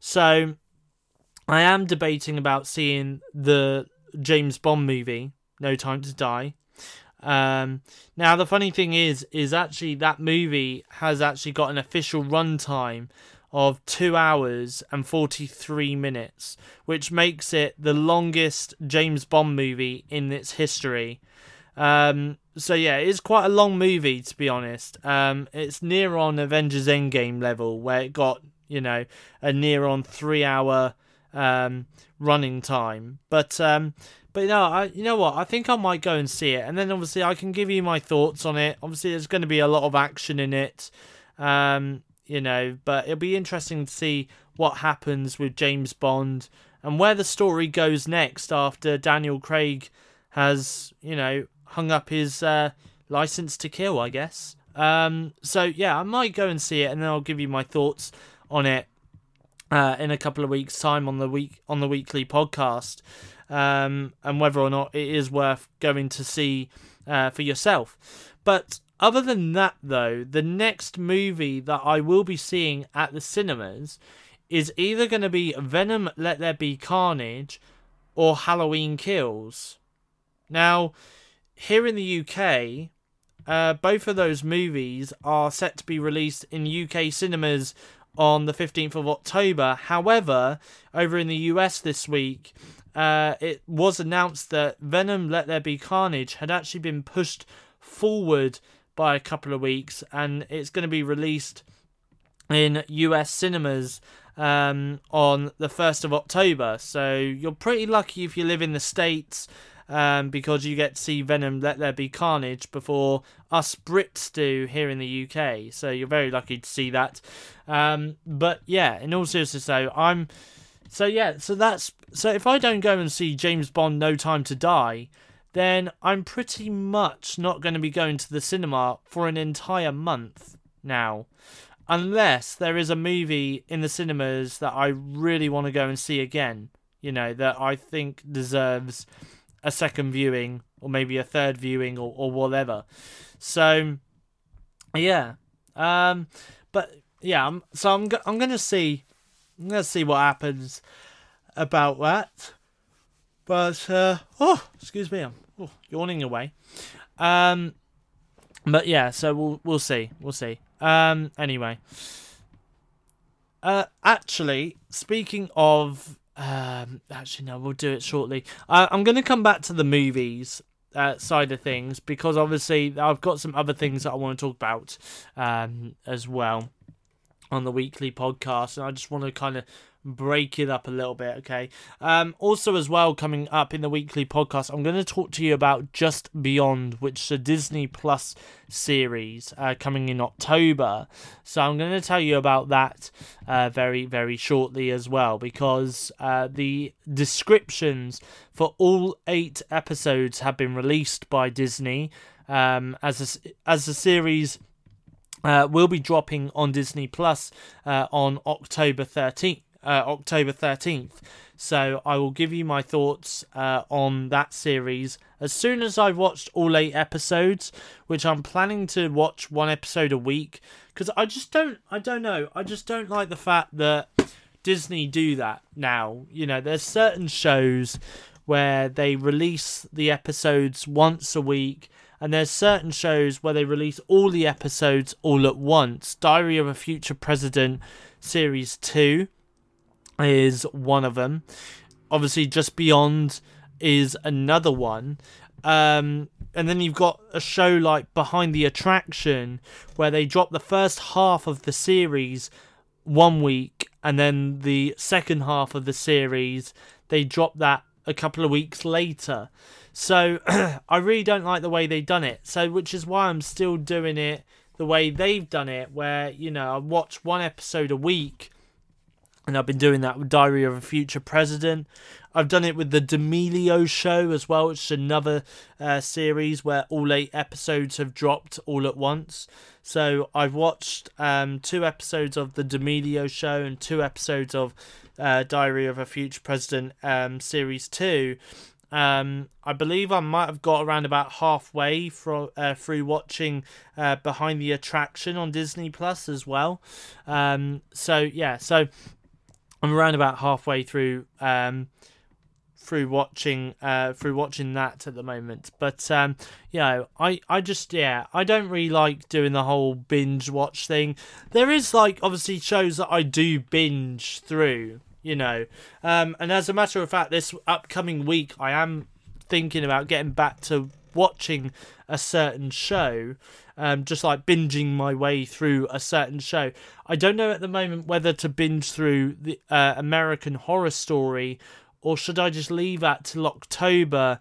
So I am debating about seeing the James Bond movie No Time to Die. Um, now the funny thing is, is actually that movie has actually got an official runtime of two hours and 43 minutes, which makes it the longest James Bond movie in its history. Um, so yeah, it's quite a long movie to be honest. Um, it's near on Avengers Endgame level where it got you know a near on three hour um, running time. But um, but no, I you know what? I think I might go and see it, and then obviously I can give you my thoughts on it. Obviously, there's going to be a lot of action in it. Um, you know, but it'll be interesting to see what happens with James Bond and where the story goes next after Daniel Craig has, you know, hung up his uh, license to kill, I guess. Um, so yeah, I might go and see it, and then I'll give you my thoughts on it uh, in a couple of weeks' time on the week on the weekly podcast, um, and whether or not it is worth going to see uh, for yourself. But other than that, though, the next movie that I will be seeing at the cinemas is either going to be Venom: Let There Be Carnage or Halloween Kills. Now here in the UK, uh, both of those movies are set to be released in UK cinemas on the 15th of October. However, over in the US this week, uh, it was announced that Venom Let There Be Carnage had actually been pushed forward by a couple of weeks and it's going to be released in US cinemas um, on the 1st of October. So you're pretty lucky if you live in the States um, because you get to see Venom Let There Be Carnage before us Brits do here in the UK. So you're very lucky to see that. Um, but yeah, in all seriousness, though, I'm. So yeah, so that's so if I don't go and see James Bond No Time to Die, then I'm pretty much not going to be going to the cinema for an entire month now. Unless there is a movie in the cinemas that I really want to go and see again, you know, that I think deserves a second viewing or maybe a third viewing or, or whatever. So, yeah. Um, but yeah, I'm, so I'm go- I'm gonna see, I'm gonna see what happens about that. But uh, oh, excuse me, I'm yawning away. Um, but yeah, so we'll we'll see, we'll see. Um, anyway, uh, actually, speaking of, um, actually no, we'll do it shortly. Uh, I'm gonna come back to the movies uh, side of things because obviously I've got some other things that I want to talk about um, as well on the weekly podcast, and I just want to kind of break it up a little bit, okay? Um, also, as well, coming up in the weekly podcast, I'm going to talk to you about Just Beyond, which is a Disney Plus series uh, coming in October. So, I'm going to tell you about that uh, very, very shortly as well, because uh, the descriptions for all eight episodes have been released by Disney um, as a, as a series. Uh, will be dropping on Disney Plus uh, on October 13th uh, October 13th. So I will give you my thoughts uh, on that series as soon as I've watched all eight episodes, which I'm planning to watch one episode a week because I just don't, I don't know, I just don't like the fact that Disney do that now. You know, there's certain shows where they release the episodes once a week. And there's certain shows where they release all the episodes all at once. Diary of a Future President Series 2 is one of them. Obviously, just beyond is another one. Um, and then you've got a show like Behind the Attraction, where they drop the first half of the series one week, and then the second half of the series they drop that a couple of weeks later. So I really don't like the way they've done it. So which is why I'm still doing it the way they've done it, where you know I watch one episode a week and I've been doing that with Diary of a Future President. I've done it with the D'Amelio Show as well, which is another uh, series where all eight episodes have dropped all at once. So I've watched um, two episodes of the D'Amelio Show and two episodes of uh, Diary of a Future President um, Series 2. Um, I believe I might have got around about halfway from uh, through watching uh, Behind the Attraction on Disney Plus as well. Um, so yeah, so I'm around about halfway through um, through watching uh, through watching that at the moment. But um, you know, I I just yeah, I don't really like doing the whole binge watch thing. There is like obviously shows that I do binge through, you know. Um, and as a matter of fact, this upcoming week I am thinking about getting back to watching a certain show um, just like binging my way through a certain show. I don't know at the moment whether to binge through the uh, American Horror Story or should I just leave that till October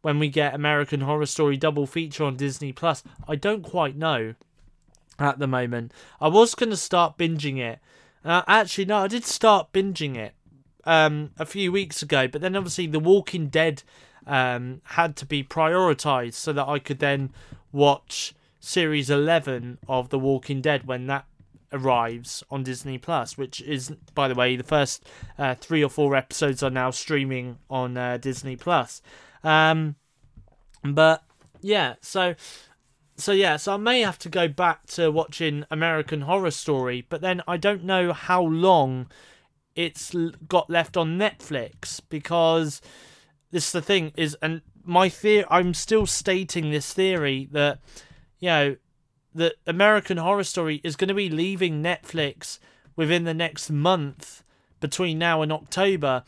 when we get American Horror Story double feature on Disney Plus. I don't quite know at the moment. I was going to start binging it. Uh, actually, no, I did start binging it um, a few weeks ago, but then obviously The Walking Dead um, had to be prioritized so that I could then watch series 11 of The Walking Dead when that arrives on Disney Plus, which is, by the way, the first uh, three or four episodes are now streaming on uh, Disney Plus. Um, but yeah, so so yeah, so I may have to go back to watching American Horror Story, but then I don't know how long it's got left on Netflix because this is the thing is, and my theory, I'm still stating this theory that you know, the American Horror Story is going to be leaving Netflix within the next month between now and October.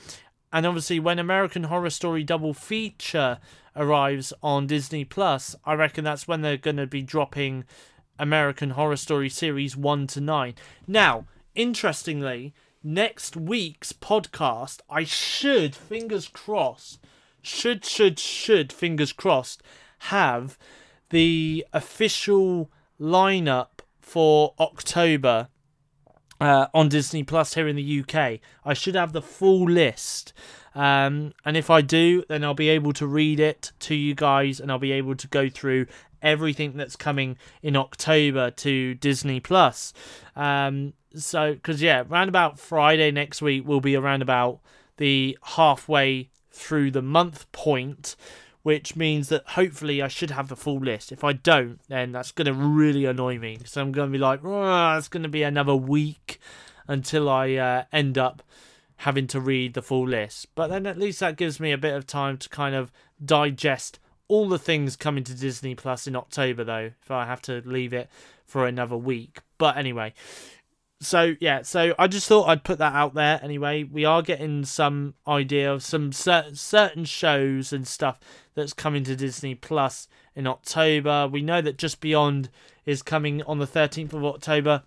And obviously, when American Horror Story double feature arrives on Disney Plus, I reckon that's when they're going to be dropping American Horror Story series 1 to 9. Now, interestingly, next week's podcast, I should, fingers crossed, should, should, should, fingers crossed, have the official lineup for October uh, on Disney Plus here in the UK. I should have the full list. Um, and if I do, then I'll be able to read it to you guys and I'll be able to go through everything that's coming in October to Disney Plus. Um, so, because yeah, around about Friday next week will be around about the halfway through the month point, which means that hopefully I should have the full list. If I don't, then that's going to really annoy me. So I'm going to be like, oh, it's going to be another week until I uh, end up having to read the full list. But then at least that gives me a bit of time to kind of digest all the things coming to Disney Plus in October, though, if I have to leave it for another week. But anyway, so yeah, so I just thought I'd put that out there anyway. We are getting some idea of some cer- certain shows and stuff that's coming to Disney Plus in October. We know that Just Beyond is coming on the 13th of October.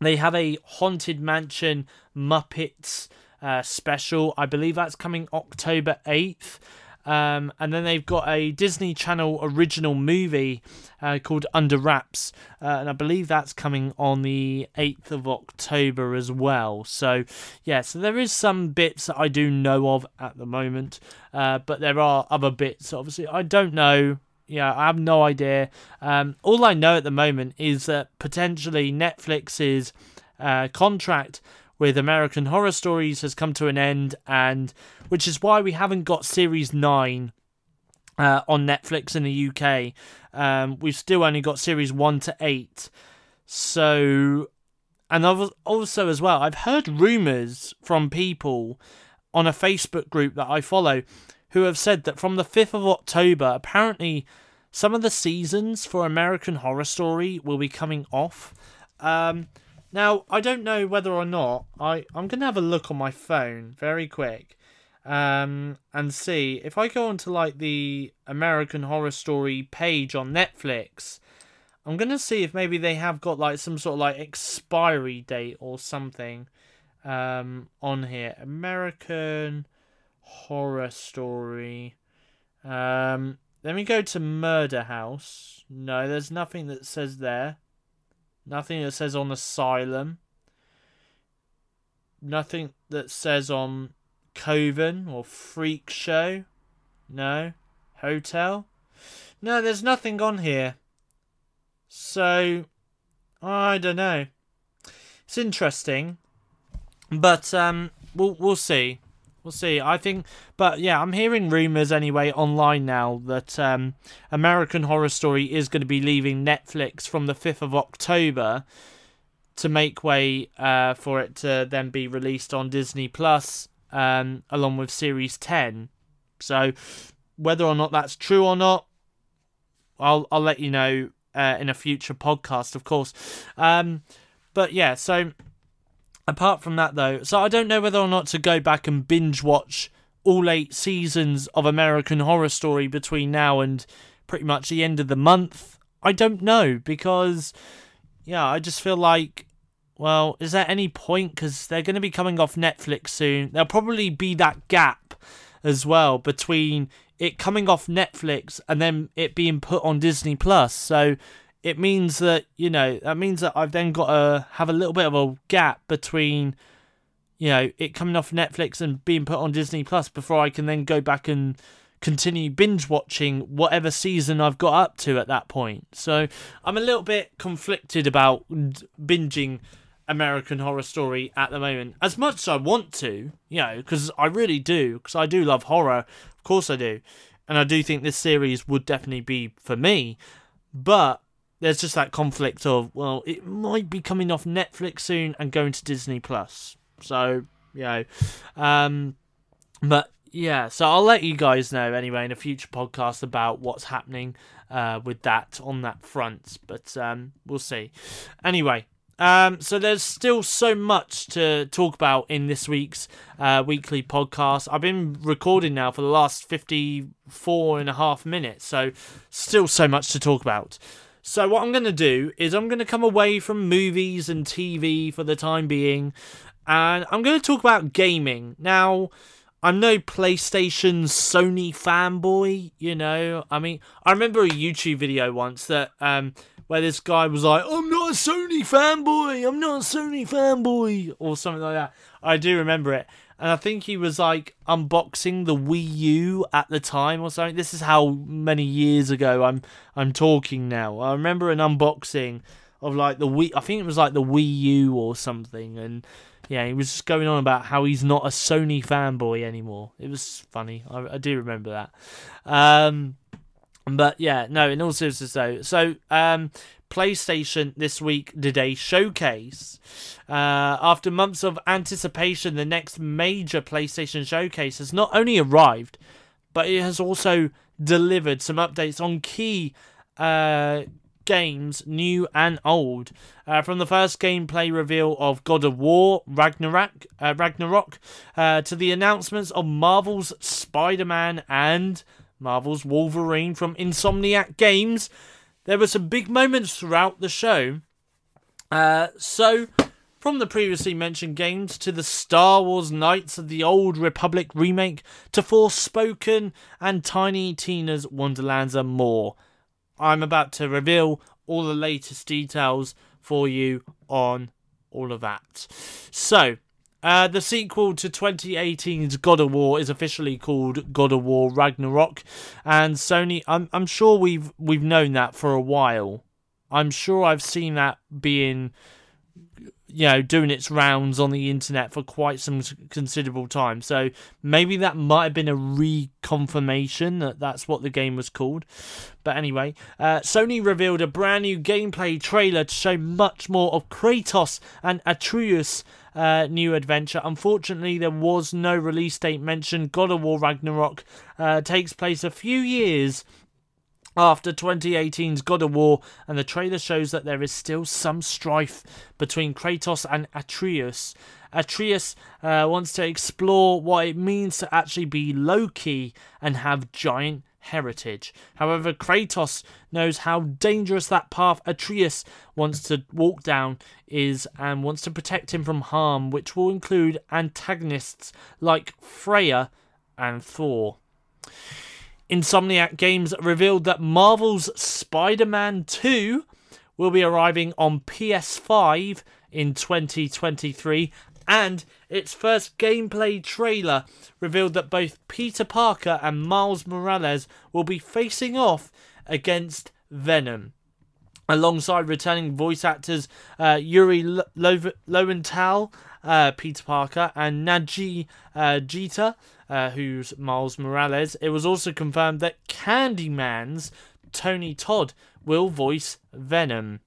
They have a Haunted Mansion Muppets uh, special. I believe that's coming October 8th. Um, and then they've got a Disney Channel original movie uh, called Under Wraps, uh, and I believe that's coming on the 8th of October as well. So, yeah, so there is some bits that I do know of at the moment, uh, but there are other bits, obviously, I don't know. Yeah, I have no idea. Um, all I know at the moment is that potentially Netflix's uh, contract with American Horror Stories has come to an end, and which is why we haven't got Series 9 uh, on Netflix in the UK. Um, we've still only got Series 1 to 8. So, and I've also as well, I've heard rumours from people on a Facebook group that I follow who have said that from the 5th of October, apparently some of the seasons for American Horror Story will be coming off. Um, now, I don't know whether or not I I'm gonna have a look on my phone very quick, um, and see if I go onto like the American Horror Story page on Netflix. I'm gonna see if maybe they have got like some sort of like expiry date or something, um, on here. American Horror Story. Um, let me go to Murder House. No, there's nothing that says there. Nothing that says on Asylum. Nothing that says on Coven or Freak Show. No. Hotel. No, there's nothing on here. So, I don't know. It's interesting, but um, we'll we'll see. We'll see. I think, but yeah, I'm hearing rumors anyway online now that um, American Horror Story is going to be leaving Netflix from the 5th of October to make way uh, for it to then be released on Disney Plus um, along with Series 10. So whether or not that's true or not, I'll I'll let you know uh, in a future podcast, of course. Um, but yeah, so apart from that though so i don't know whether or not to go back and binge watch all eight seasons of american horror story between now and pretty much the end of the month i don't know because yeah i just feel like well is there any point? Because they're going to be coming off netflix soon. There'll probably be that gap as well between it coming off netflix and then it being put on disney plus. So it means that you know that means that I've then got to have a little bit of a gap between you know it coming off Netflix and being put on Disney Plus before I can then go back and continue binge watching whatever season I've got up to at that point. So I'm a little bit conflicted about binging American Horror Story at the moment. As much as I want to, you know, because I really do, because I do love horror. Of course I do. And I do think this series would definitely be for me. But there's just that conflict of well, it might be coming off Netflix soon and going to Disney Plus. So you know, um, but yeah, so I'll let you guys know anyway in a future podcast about what's happening uh, with that on that front. But um, we'll see. Anyway, um, so there's still so much to talk about in this week's uh, weekly podcast. I've been recording now for the last 54 and a half minutes, so still so much to talk about. So what I'm going to do is I'm going to come away from movies and TV for the time being and I'm going to talk about gaming. Now, I'm no PlayStation Sony fanboy, you know. I mean, I remember a YouTube video once that um where this guy was like, "I'm not a Sony fanboy. I'm not a Sony fanboy," or something like that. I do remember it. and I think he was like unboxing the Wii U at the time or something. This is how many years ago I'm I'm talking now. I remember an unboxing of like the Wii. I think it was like the Wii U or something, and yeah, he was just going on about how he's not a Sony fanboy anymore. It was funny. I, I do remember that. Um, but yeah, no. In all seriousness, though, so um, PlayStation this week did a showcase. Uh, after months of anticipation, the next major PlayStation showcase has not only arrived, but it has also delivered some updates on key uh, games, new and old. Uh, from the first gameplay reveal of God of War Ragnarok, uh, Ragnarok uh, to the announcements of Marvel's Spider Man and Marvel's Wolverine from Insomniac Games there were some big moments throughout the show. Uh, so, from the previously mentioned games to the Star Wars Knights of the Old Republic remake to Forspoken and Tiny Tina's Wonderlands and more. I'm about to reveal all the latest details for you on all of that. So, uh, the sequel to 2018's God of War is officially called God of War Ragnarok, and Sony. I'm I'm sure we've we've known that for a while. I'm sure I've seen that being, you know, doing its rounds on the internet for quite some considerable time. So maybe that might have been a reconfirmation that that's what the game was called. But anyway, uh, Sony revealed a brand new gameplay trailer to show much more of Kratos and Atreus uh, new adventure. Unfortunately, there was no release date mentioned. God of War Ragnarok uh, takes place a few years after 2018's God of War, and the trailer shows that there is still some strife between Kratos and Atreus. Atreus uh, wants to explore what it means to actually be Loki and have giant heritage. However, Kratos knows how dangerous that path Atreus wants to walk down is and wants to protect him from harm, which will include antagonists like Freya and Thor. Insomniac Games revealed that Marvel's Spider Man 2 will be arriving on PS5 in 2023 and its first gameplay trailer revealed that both Peter Parker and Miles Morales will be facing off against Venom. Alongside returning voice actors uh, Yuri Lo- Lowenthal, uh, Peter Parker, and Nadji uh, uh, who's Miles Morales, it was also confirmed that Candyman's Tony Todd will voice Venom.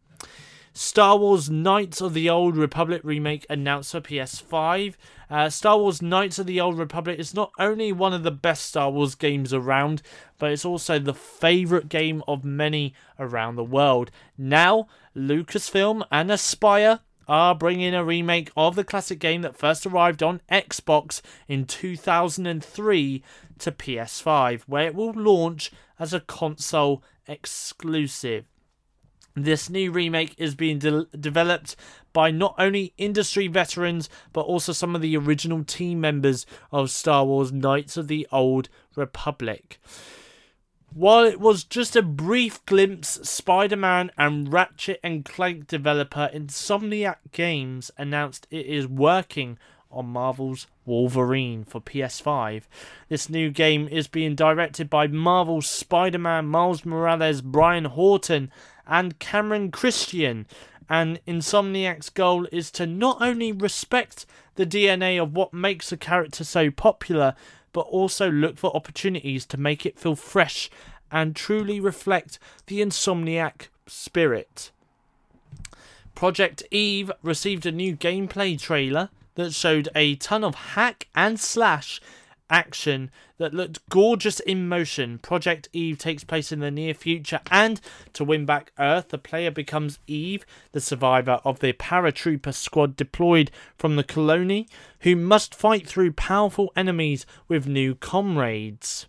Star Wars Knights of the Old Republic remake announced for PS5. Uh, Star Wars Knights of the Old Republic is not only one of the best Star Wars games around, but it's also the favourite game of many around the world. Now, Lucasfilm and Aspyr are bringing a remake of the classic game that first arrived on Xbox in 2003 to PS5, where it will launch as a console exclusive. This new remake is being de- developed by not only industry veterans but also some of the original team members of Star Wars Knights of the Old Republic. While it was just a brief glimpse, Spider Man and Ratchet and Clank developer Insomniac Games announced it is working on Marvel's Wolverine for PS5. This new game is being directed by Marvel's Spider Man Miles Morales, Brian Horton, and Cameron Christian. And Insomniac's goal is to not only respect the DNA of what makes a character so popular, but also look for opportunities to make it feel fresh and truly reflect the Insomniac spirit. Project Eve received a new gameplay trailer that showed a ton of hack and slash action that looked gorgeous in motion. Project Eve takes place in the near future, and to win back Earth, the player becomes Eve, the survivor of the paratrooper squad deployed from the colony, who must fight through powerful enemies with new comrades.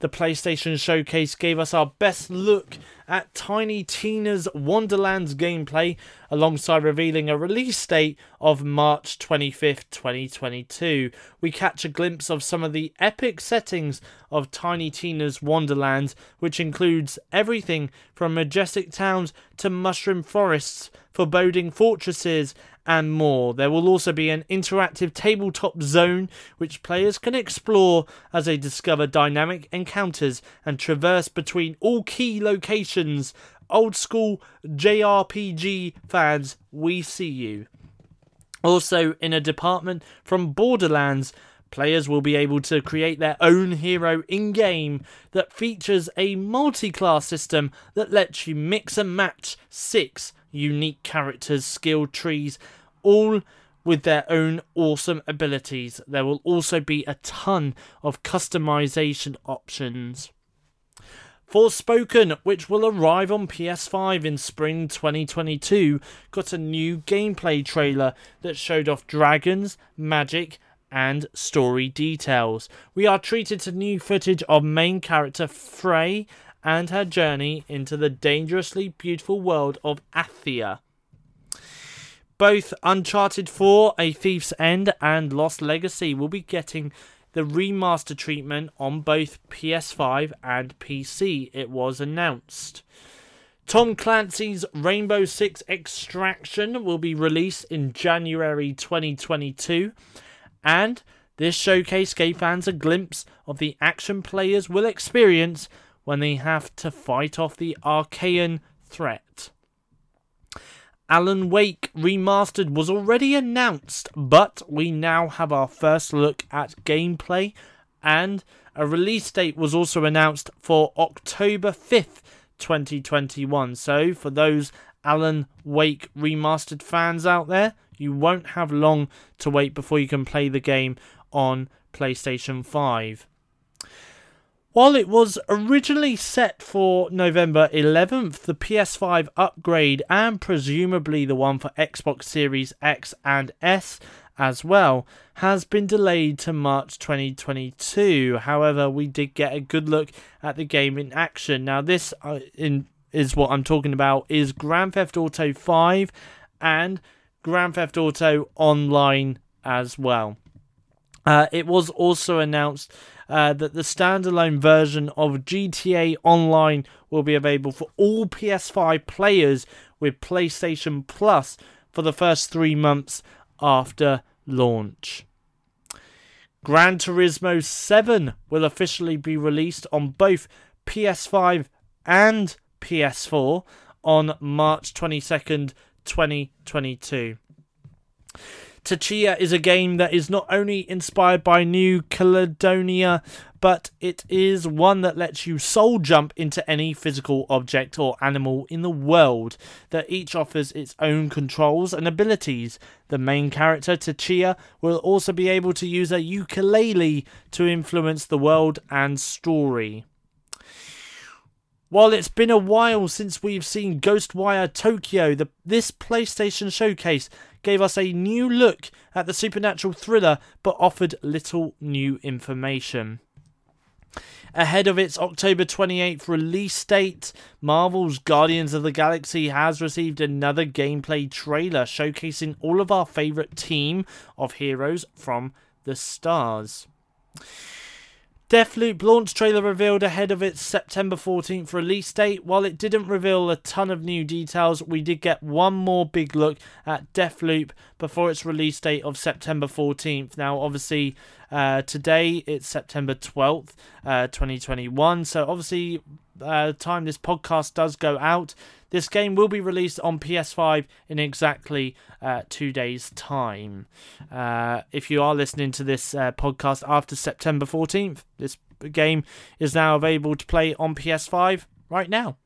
The PlayStation Showcase gave us our best look at Tiny Tina's Wonderlands gameplay, alongside revealing a release date of March 25th, 2022. We catch a glimpse of some of the epic settings of Tiny Tina's Wonderlands, which includes everything from majestic towns to mushroom forests, foreboding fortresses, and more. There will also be an interactive tabletop zone which players can explore as they discover dynamic encounters and traverse between all key locations. Old school JRPG fans, we see you. Also, in a department from Borderlands, players will be able to create their own hero in game that features a multi class system that lets you mix and match six unique characters' skill trees, all with their own awesome abilities. There will also be a ton of customization options. Forspoken, which will arrive on PS5 in spring 2022, got a new gameplay trailer that showed off dragons, magic, and story details. We are treated to new footage of main character Frey and her journey into the dangerously beautiful world of Athia. Both Uncharted 4, A Thief's End, and Lost Legacy will be getting the remaster treatment on both PS5 and PC, it was announced. Tom Clancy's Rainbow Six Extraction will be released in January 2022, and this showcase gave fans a glimpse of the action players will experience when they have to fight off the Archaean threat. Alan Wake Remastered was already announced, but we now have our first look at gameplay, and a release date was also announced for October 5th, 2021. So, for those Alan Wake Remastered fans out there, you won't have long to wait before you can play the game on PlayStation 5. While it was originally set for November 11th, the PS5 upgrade and presumably the one for Xbox Series X and S as well has been delayed to March 2022. However, we did get a good look at the game in action. Now, this uh, in, is what I'm talking about is Grand Theft Auto 5 and Grand Theft Auto Online as well. Uh, it was also announced uh, that the standalone version of GTA Online will be available for all PS5 players with PlayStation Plus for the first three months after launch. Gran Turismo 7 will officially be released on both PS5 and PS4 on March 22nd, 2022. Tchia is a game that is not only inspired by New Caledonia, but it is one that lets you soul jump into any physical object or animal in the world, that each offers its own controls and abilities. The main character, Tachia, will also be able to use a ukulele to influence the world and story. While it's been a while since we've seen Ghostwire Tokyo, the, this PlayStation showcase gave us a new look at the supernatural thriller but offered little new information. Ahead of its October 28th release date, Marvel's Guardians of the Galaxy has received another gameplay trailer showcasing all of our favourite team of heroes from the stars. Deathloop launch trailer revealed ahead of its September 14th release date. While it didn't reveal a ton of new details, we did get one more big look at Deathloop before its release date of September 14th. Now, obviously, uh, today it's September 12th, uh, 2021. So, obviously, uh, time this podcast does go out, this game will be released on PS5 in exactly uh, two days' time. Uh, if you are listening to this uh, podcast after September 14th, this game is now available to play on PS5 right now.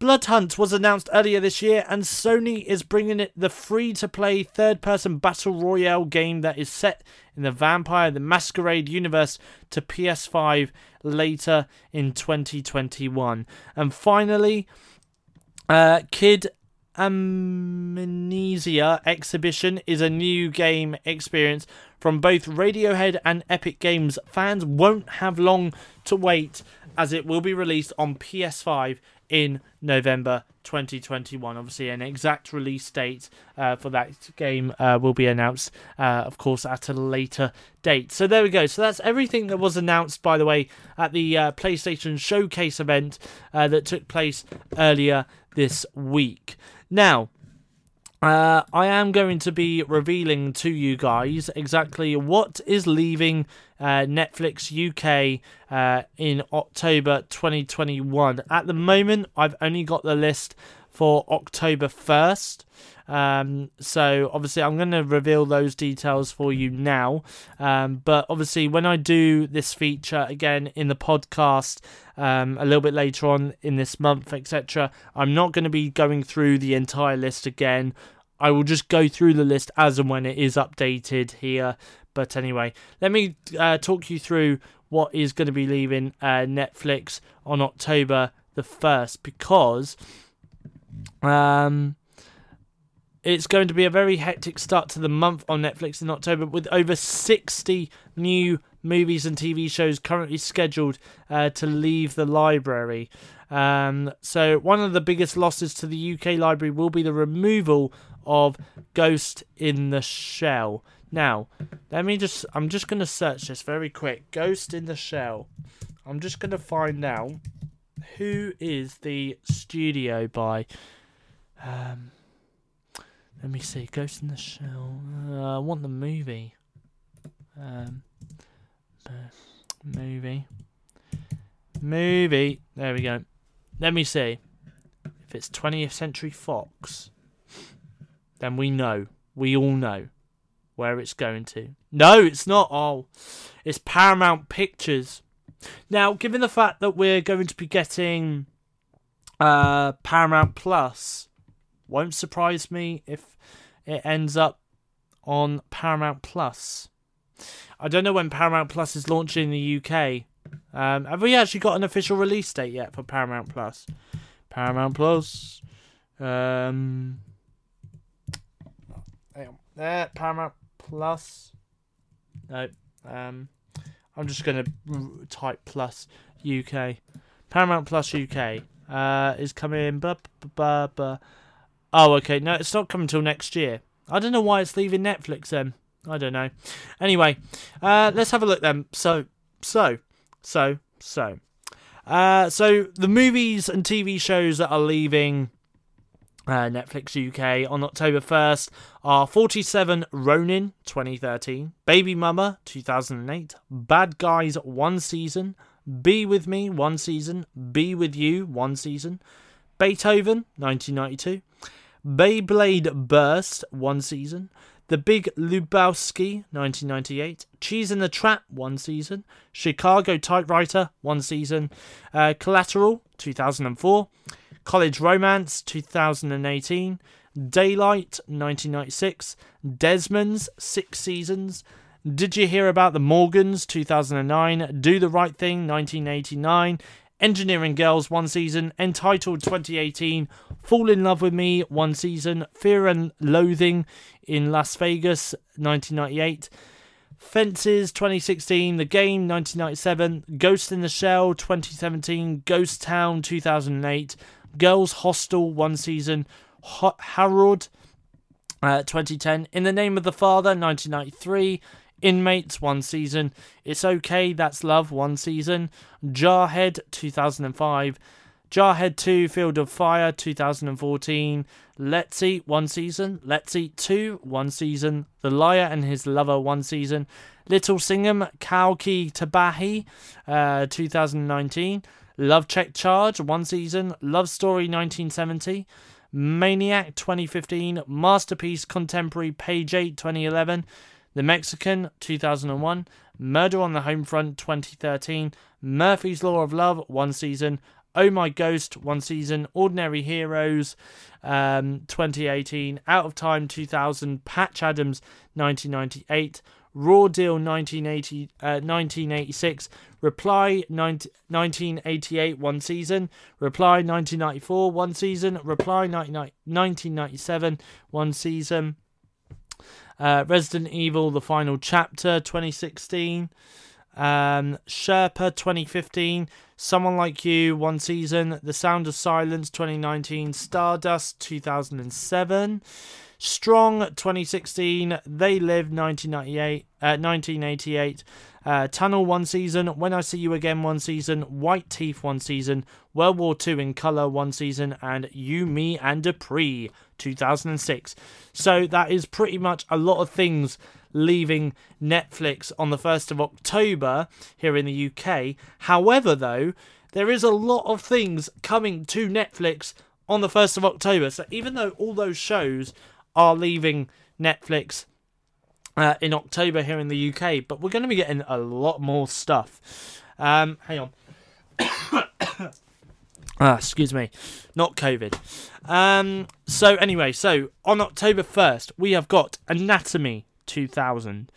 Blood Hunt was announced earlier this year, and Sony is bringing it the free to play third person battle royale game that is set in the Vampire the Masquerade universe to PS5 later in 2021. And finally, uh, Kid Amnesia Exhibition is a new game experience from both Radiohead and Epic Games. Fans won't have long to wait as it will be released on PS5 in November 2021. Obviously, an exact release date uh, for that game uh, will be announced, uh, of course, at a later date. So there we go. So that's everything that was announced, by the way, at the uh, PlayStation Showcase event uh, that took place earlier this week. Now, uh, I am going to be revealing to you guys exactly what is leaving uh, Netflix UK uh, in October 2021. At the moment, I've only got the list for October 1st. Um, so obviously, I'm going to reveal those details for you now. Um, but obviously, when I do this feature again in the podcast um, a little bit later on in this month, etc., I'm not going to be going through the entire list again. I will just go through the list as and when it is updated here. But anyway, let me uh, talk you through what is going to be leaving uh, Netflix on October the 1st because um, it's going to be a very hectic start to the month on Netflix in October with over 60 new movies and TV shows currently scheduled uh, to leave the library. Um, so, one of the biggest losses to the UK library will be the removal of Ghost in the Shell. Now, let me just, I'm just going to search this very quick. Ghost in the Shell. I'm just going to find out who is the studio by. Um, let me see. Ghost in the Shell. Uh, I want the movie. Um, movie. Movie. There we go. Let me see. If it's 20th Century Fox, then we know. We all know where it's going to. No, it's not. Oh, it's Paramount Pictures. Now, given the fact that we're going to be getting uh, Paramount Plus, won't surprise me if it ends up on Paramount Plus. I don't know when Paramount Plus is launching in the UK. Um, have we actually got an official release date yet for Paramount Plus? Paramount Plus. Um, there, Paramount Plus. No. Um, I'm just gonna type Plus UK. Paramount Plus UK uh, is coming. Bu- bu- bu- Oh, okay. No, it's not coming till next year. I don't know why it's leaving Netflix then. I don't know. Anyway, uh, let's have a look then. So, so, so, so. Uh, so the movies and TV shows that are leaving uh, Netflix UK on October 1st are 47 Ronin 2013, Baby Mama 2008, Bad Guys 1 season, Be With Me 1 season, Be With You 1 season, Beethoven 1992, Beyblade Burst 1 season, The Big Lebowski 1998, Cheese in the Trap 1 season, Chicago Typewriter 1 season, uh, Collateral 2004, College Romance 2018, Daylight 1996, Desmond's 6 seasons, Did You Hear About the Morgans 2009, Do the Right Thing 1989, Engineering Girls 1 season, Entitled 2018, Fall in Love with Me 1 season, Fear and Loathing in Las Vegas 1998, Fences 2016, The Game 1997, Ghost in the Shell 2017, Ghost Town 2008, Girls Hostel one season, Ho- Harold uh, 2010, In the Name of the Father 1993, Inmates one season, It's Okay That's Love one season, Jarhead 2005, Jarhead 2 Field of Fire 2014, Let's Eat one season, Let's Eat 2 one season, The Liar and His Lover one season, Little Singham Kalki Tabahi uh, 2019, Love Check Charge, one season. Love Story 1970. Maniac 2015. Masterpiece Contemporary Page 8 2011. The Mexican 2001. Murder on the Home Front, 2013. Murphy's Law of Love, one season. Oh My Ghost, one season. Ordinary Heroes, um, 2018. Out of Time 2000. Patch Adams 1998. Raw Deal 1980, uh, 1986, Reply 19, 1988 one season, Reply 1994 one season, Reply 1997 one season, uh, Resident Evil The Final Chapter 2016, um, Sherpa 2015, Someone Like You one season, The Sound of Silence 2019, Stardust 2007. Strong 2016, They Live 1998, uh, 1988, uh, Tunnel one season, When I See You Again one season, White Teeth one season, World War II in Colour one season, and You, Me and Dupree 2006. So that is pretty much a lot of things leaving Netflix on the 1st of October here in the UK. However, though, there is a lot of things coming to Netflix on the 1st of October. So even though all those shows are leaving Netflix uh, in October here in the UK, but we're going to be getting a lot more stuff. Um, hang on. ah, excuse me, not COVID. Um, so anyway, so on October 1st, we have got Anatomy 2000,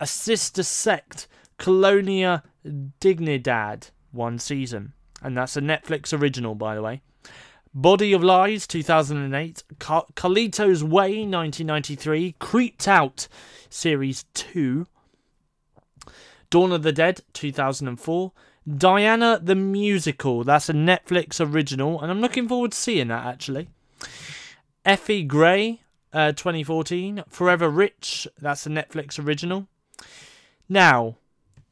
A Sister Sect, Colonia Dignidad, one season. And that's a Netflix original, by the way. Body of Lies 2008, Car- Carlito's Way 1993, Creeped Out Series 2, Dawn of the Dead 2004, Diana the Musical, that's a Netflix original, and I'm looking forward to seeing that actually. Effie Gray uh, 2014, Forever Rich, that's a Netflix original. Now,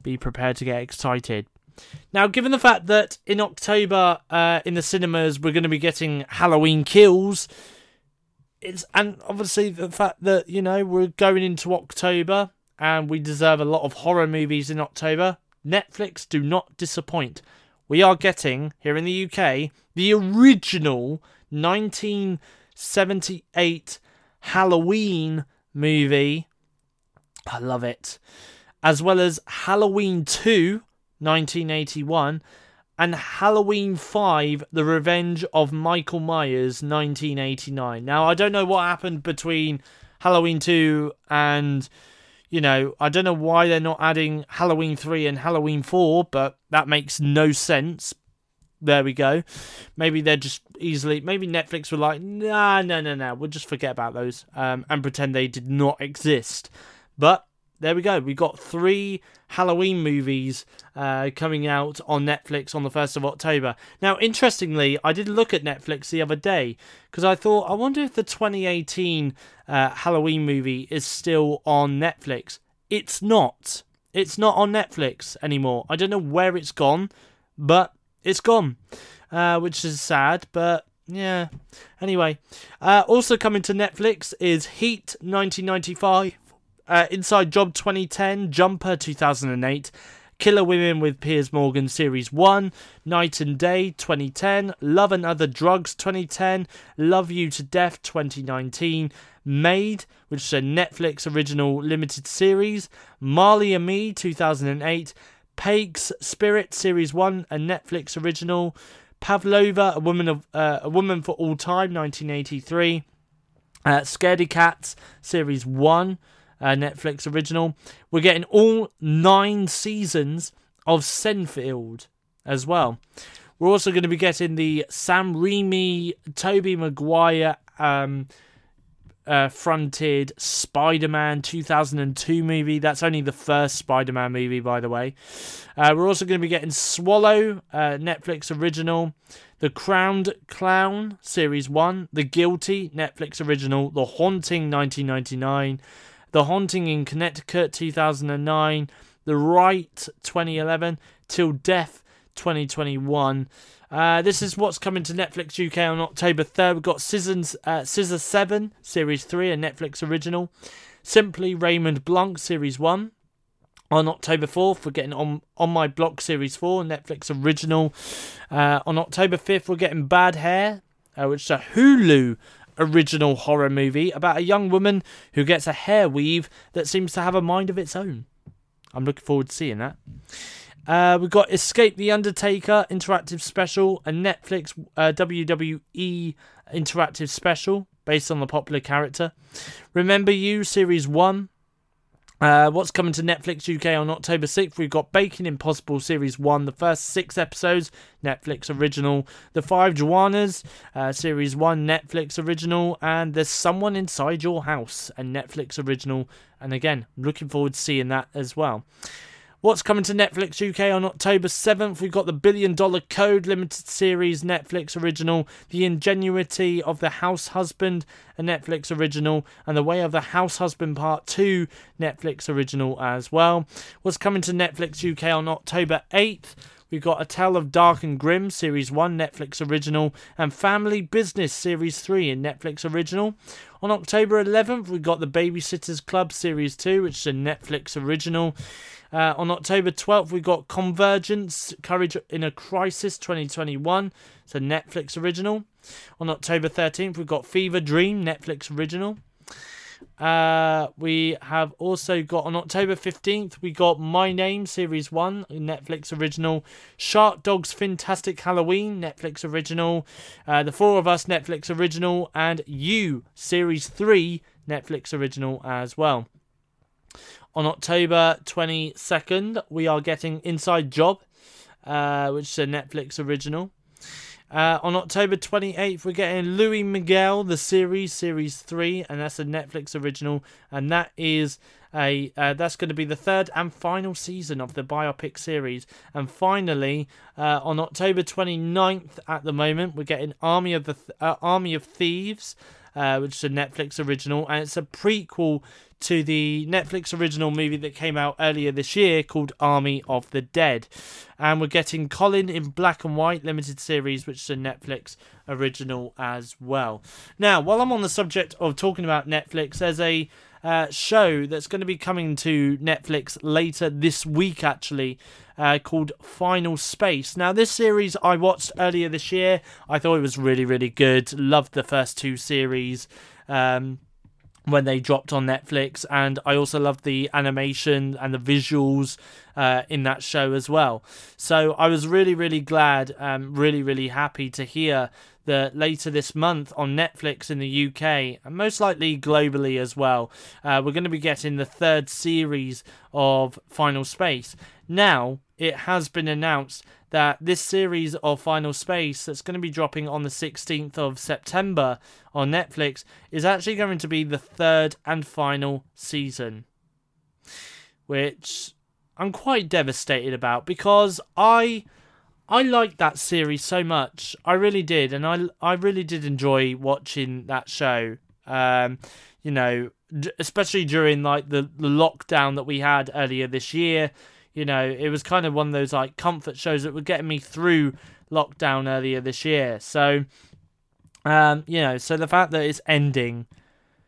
be prepared to get excited now, given the fact that in October uh, in the cinemas we're going to be getting Halloween Kills, it's and obviously the fact that you know we're going into October and we deserve a lot of horror movies in October. Netflix do not disappoint. We are getting here in the UK the original 1978 Halloween movie. I love it. As well as Halloween 2 1981, and Halloween 5 The Revenge of Michael Myers 1989. Now, I don't know what happened between Halloween 2 and you know, I don't know why they're not adding Halloween 3 and Halloween 4, but that makes no sense. There we go. Maybe they're just easily. Maybe Netflix were like, nah, no, no, no. We'll just forget about those um, and pretend they did not exist. But there we go. We got three Halloween movies uh, coming out on Netflix on the 1st of October. Now, interestingly, I did look at Netflix the other day because I thought, I wonder if the 2018 uh, Halloween movie is still on Netflix. It's not. It's not on Netflix anymore. I don't know where it's gone, but it's gone, uh, which is sad, but yeah. Anyway, uh, also coming to Netflix is Heat 1995. Uh, Inside Job 2010, Jumper 2008, Killer Women with Piers Morgan Series 1, Night and Day 2010, Love and Other Drugs 2010, Love You to Death 2019, Made, which is a Netflix original limited series, Marley and Me 2008, Paik's Spirit Series 1, a Netflix original, Pavlova, a woman of uh, a woman for all time 1983, uh, Scaredy Cats Series 1, uh, Netflix original. We're getting all nine seasons of Seinfeld as well. We're also going to be getting the Sam Raimi, Tobey Maguire um, uh, fronted Spider Man 2002 movie. That's only the first Spider Man movie, by the way. Uh, we're also going to be getting Swallow, uh, Netflix original. The Crowned Clown, Series 1. The Guilty, Netflix original. The Haunting, 1999. The Haunting in Connecticut 2009, The Rite 2011, Till Death 2021. Uh, this is what's coming to Netflix UK on October 3rd. We've got Scissors, uh, Scissor 7, Series 3, a Netflix original. Simply Raymond Blanc, Series 1. On October 4th, we're getting on, on My Block Series 4, Netflix original. Uh, on October 5th, we're getting Bad Hair, uh, which is a Hulu original horror movie about a young woman who gets a hair weave that seems to have a mind of its own. I'm looking forward to seeing that. Uh, we've got Escape the Undertaker interactive special, a Netflix uh, WWE interactive special based on the popular character. Remember You Series 1, uh, what's coming to Netflix UK on October 6th? We've got Bacon Impossible Series 1, the first six episodes, Netflix original. The Five Juanas, uh, Series 1, Netflix original. And There's Someone Inside Your House, a Netflix original. And again, looking forward to seeing that as well. What's coming to Netflix UK on October 7th? We've got the Billion Dollar Code limited series Netflix original, The Ingenuity of the House Husband, a Netflix original, and The Way of the House Husband Part 2, Netflix original as well. What's coming to Netflix UK on October 8th? we've got A Tale of Dark and Grimm, Series 1, Netflix original, and Family Business, Series 3 in Netflix original. On October 11th, we've got The Babysitters Club, Series 2, which is a Netflix original. Uh, on October 12th, we got Convergence Courage in a Crisis 2021. It's a Netflix original. On October 13th, we've got Fever Dream, Netflix original. Uh, we have also got on October 15th, we got My Name Series 1, Netflix original. Shark Dogs Fantastic Halloween, Netflix original. Uh, the Four of Us, Netflix original. And You Series 3, Netflix original as well. On October 22nd, we are getting Inside Job, uh, which is a Netflix original. Uh, on October 28th, we're getting Luis Miguel, the series, series three, and that's a Netflix original, and that is a uh, that's going to be the third and final season of the biopic series. And finally, uh, on October 29th, at the moment, we're getting Army of the Th- uh, Army of Thieves, uh, which is a Netflix original, and it's a prequel to the Netflix original movie that came out earlier this year called Army of the Dead. And we're getting Colin in black and white limited series, which is a Netflix original as well. Now, while I'm on the subject of talking about Netflix, there's a uh, show that's going to be coming to Netflix later this week, actually, uh, called Final Space. Now, this series I watched earlier this year. I thought it was really, really good. Loved the first two series. Um, when they dropped on Netflix, and I also loved the animation and the visuals uh, in that show as well. So I was really, really glad, um, really, really happy to hear that later this month on Netflix in the UK, and most likely globally as well, uh, we're going to be getting the third series of Final Space. Now, it has been announced that this series of Final Space that's going to be dropping on the 16th of September on Netflix is actually going to be the third and final season. Which I'm quite devastated about because I I liked that series so much. I really did and I I really did enjoy watching that show. Um you know, especially during like the, the lockdown that we had earlier this year you know, it was kind of one of those like comfort shows that were getting me through lockdown earlier this year. So, um, you know, so the fact that it's ending,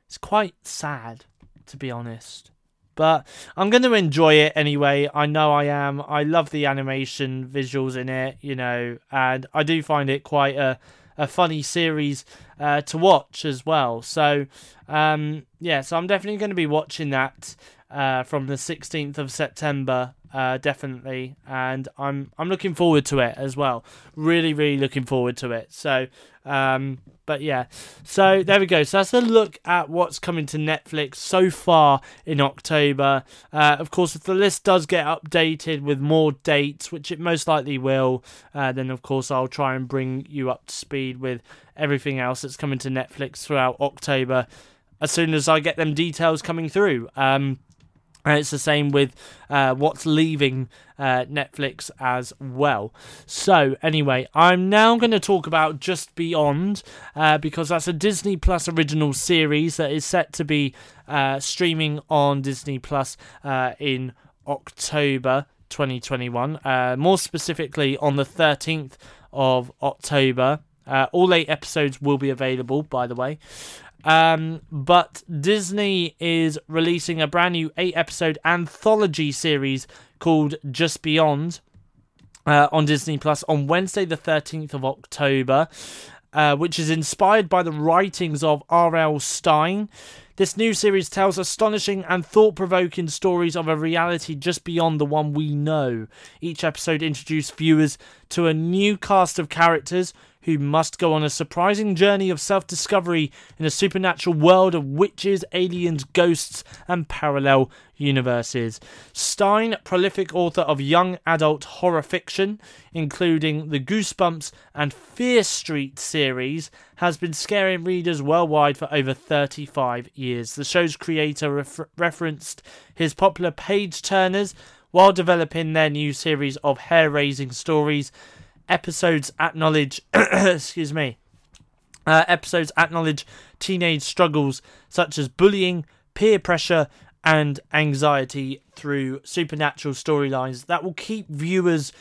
it's quite sad, to be honest. But I'm going to enjoy it anyway. I know I am. I love the animation visuals in it, you know, and I do find it quite a, a funny series uh, to watch as well. So, um, yeah, so I'm definitely going to be watching that uh, from the 16th of September uh, definitely, and I'm I'm looking forward to it as well. Really, really looking forward to it. So, um, but yeah, so there we go. So that's a look at what's coming to Netflix so far in October. Uh, of course, if the list does get updated with more dates, which it most likely will, uh, then of course I'll try and bring you up to speed with everything else that's coming to Netflix throughout October as soon as I get them details coming through. Um, and it's the same with uh, what's leaving uh, Netflix as well. So, anyway, I'm now going to talk about Just Beyond uh, because that's a Disney Plus original series that is set to be uh, streaming on Disney Plus uh, in October 2021. Uh, more specifically, on the 13th of October. all eight episodes will be available, by the way. Um, but Disney is releasing a brand new eight episode anthology series called Just Beyond uh, on Disney Plus on Wednesday, the 13th of October, uh, which is inspired by the writings of R.L. Stine. This new series tells astonishing and thought provoking stories of a reality just beyond the one we know. Each episode introduces viewers to a new cast of characters who must go on a surprising journey of self discovery in a supernatural world of witches, aliens, ghosts, and parallel universes. Stine, prolific author of young adult horror fiction, including the Goosebumps and Fear Street series, has been scaring readers worldwide for over 35 years. The show's creator refer- referenced his popular page turners while developing their new series of hair raising stories episodes acknowledge, excuse me, uh, episodes acknowledge teenage struggles such as bullying, peer pressure, and anxiety through supernatural storylines that will keep viewers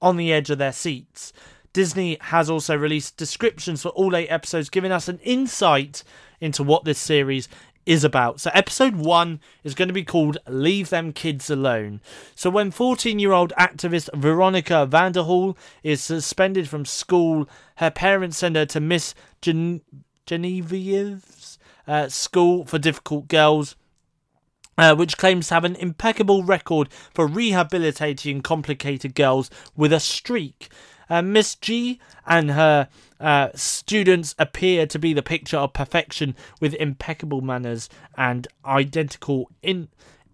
on the edge of their seats. Disney has also released descriptions for all eight episodes, giving us an insight into what this series is about. So, episode one is going to be called Leave Them Kids Alone. So, when 14 year old activist Veronica Vanderhall is suspended from school, her parents send her to Miss Gen- Genevieve's uh, school for difficult girls. Uh, which claims to have an impeccable record for rehabilitating complicated girls with a streak. Uh, Miss G and her uh, students appear to be the picture of perfection with impeccable manners and identical, in,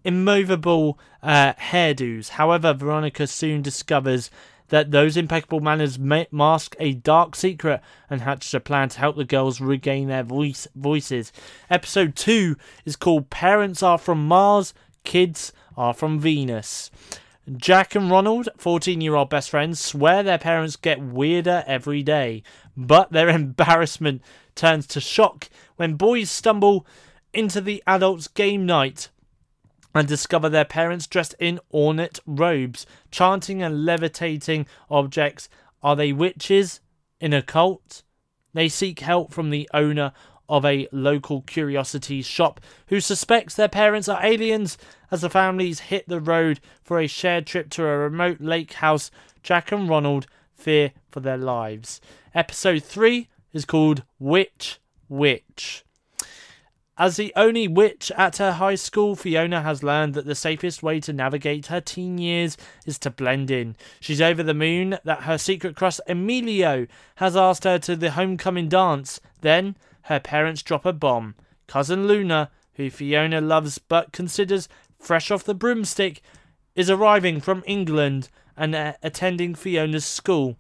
immovable uh, hairdos. However, Veronica soon discovers that those impeccable manners mask a dark secret and hatches a plan to help the girls regain their voice voices. Episode 2 is called Parents Are From Mars, Kids Are From Venus. Jack and Ronald, 14 year old best friends, swear their parents get weirder every day, but their embarrassment turns to shock when boys stumble into the adults' game night and discover their parents dressed in ornate robes, chanting and levitating objects. Are they witches in a cult? They seek help from the owner of a local curiosities shop who suspects their parents are aliens as the families hit the road for a shared trip to a remote lake house. Jack and Ronald fear for their lives. Episode 3 is called Witch Witch. As the only witch at her high school, Fiona has learned that the safest way to navigate her teen years is to blend in. She's over the moon that her secret crush Emilio has asked her to the homecoming dance. Then her parents drop a bomb. Cousin Luna, who Fiona loves but considers fresh off the broomstick, is arriving from England and uh, attending Fiona's school.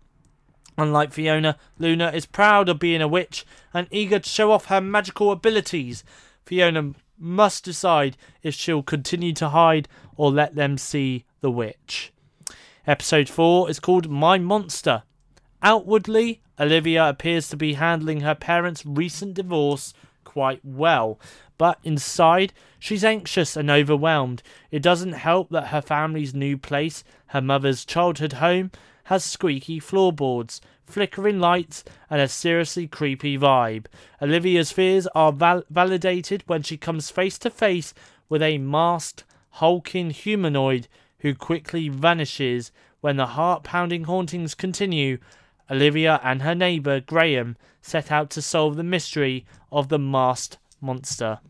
Unlike Fiona, Luna is proud of being a witch and eager to show off her magical abilities. Fiona must decide if she'll continue to hide or let them see the witch. Episode 4 is called My Monster. Outwardly, Olivia appears to be handling her parents' recent divorce quite well, but inside, she's anxious and overwhelmed. It doesn't help that her family's new place, her mother's childhood home, has squeaky floorboards, flickering lights, and a seriously creepy vibe. Olivia's fears are val- validated when she comes face to face with a masked, hulking humanoid who quickly vanishes when the heart pounding hauntings continue Olivia and her neighbour Graham set out to solve the mystery of the masked monster.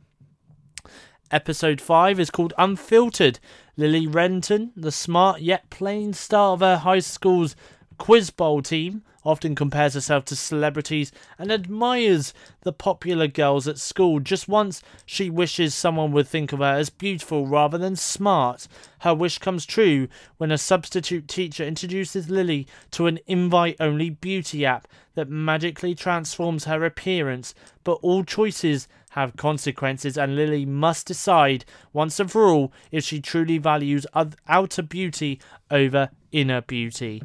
Episode 5 is called Unfiltered. Lily Renton, the smart yet plain star of her high school's quiz bowl team, often compares herself to celebrities and admires the popular girls at school. Just once, she wishes someone would think of her as beautiful rather than smart. Her wish comes true when a substitute teacher introduces Lily to an invite only beauty app that magically transforms her appearance. But all choices have consequences, and Lily must decide once and for all if she truly values outer beauty over inner beauty.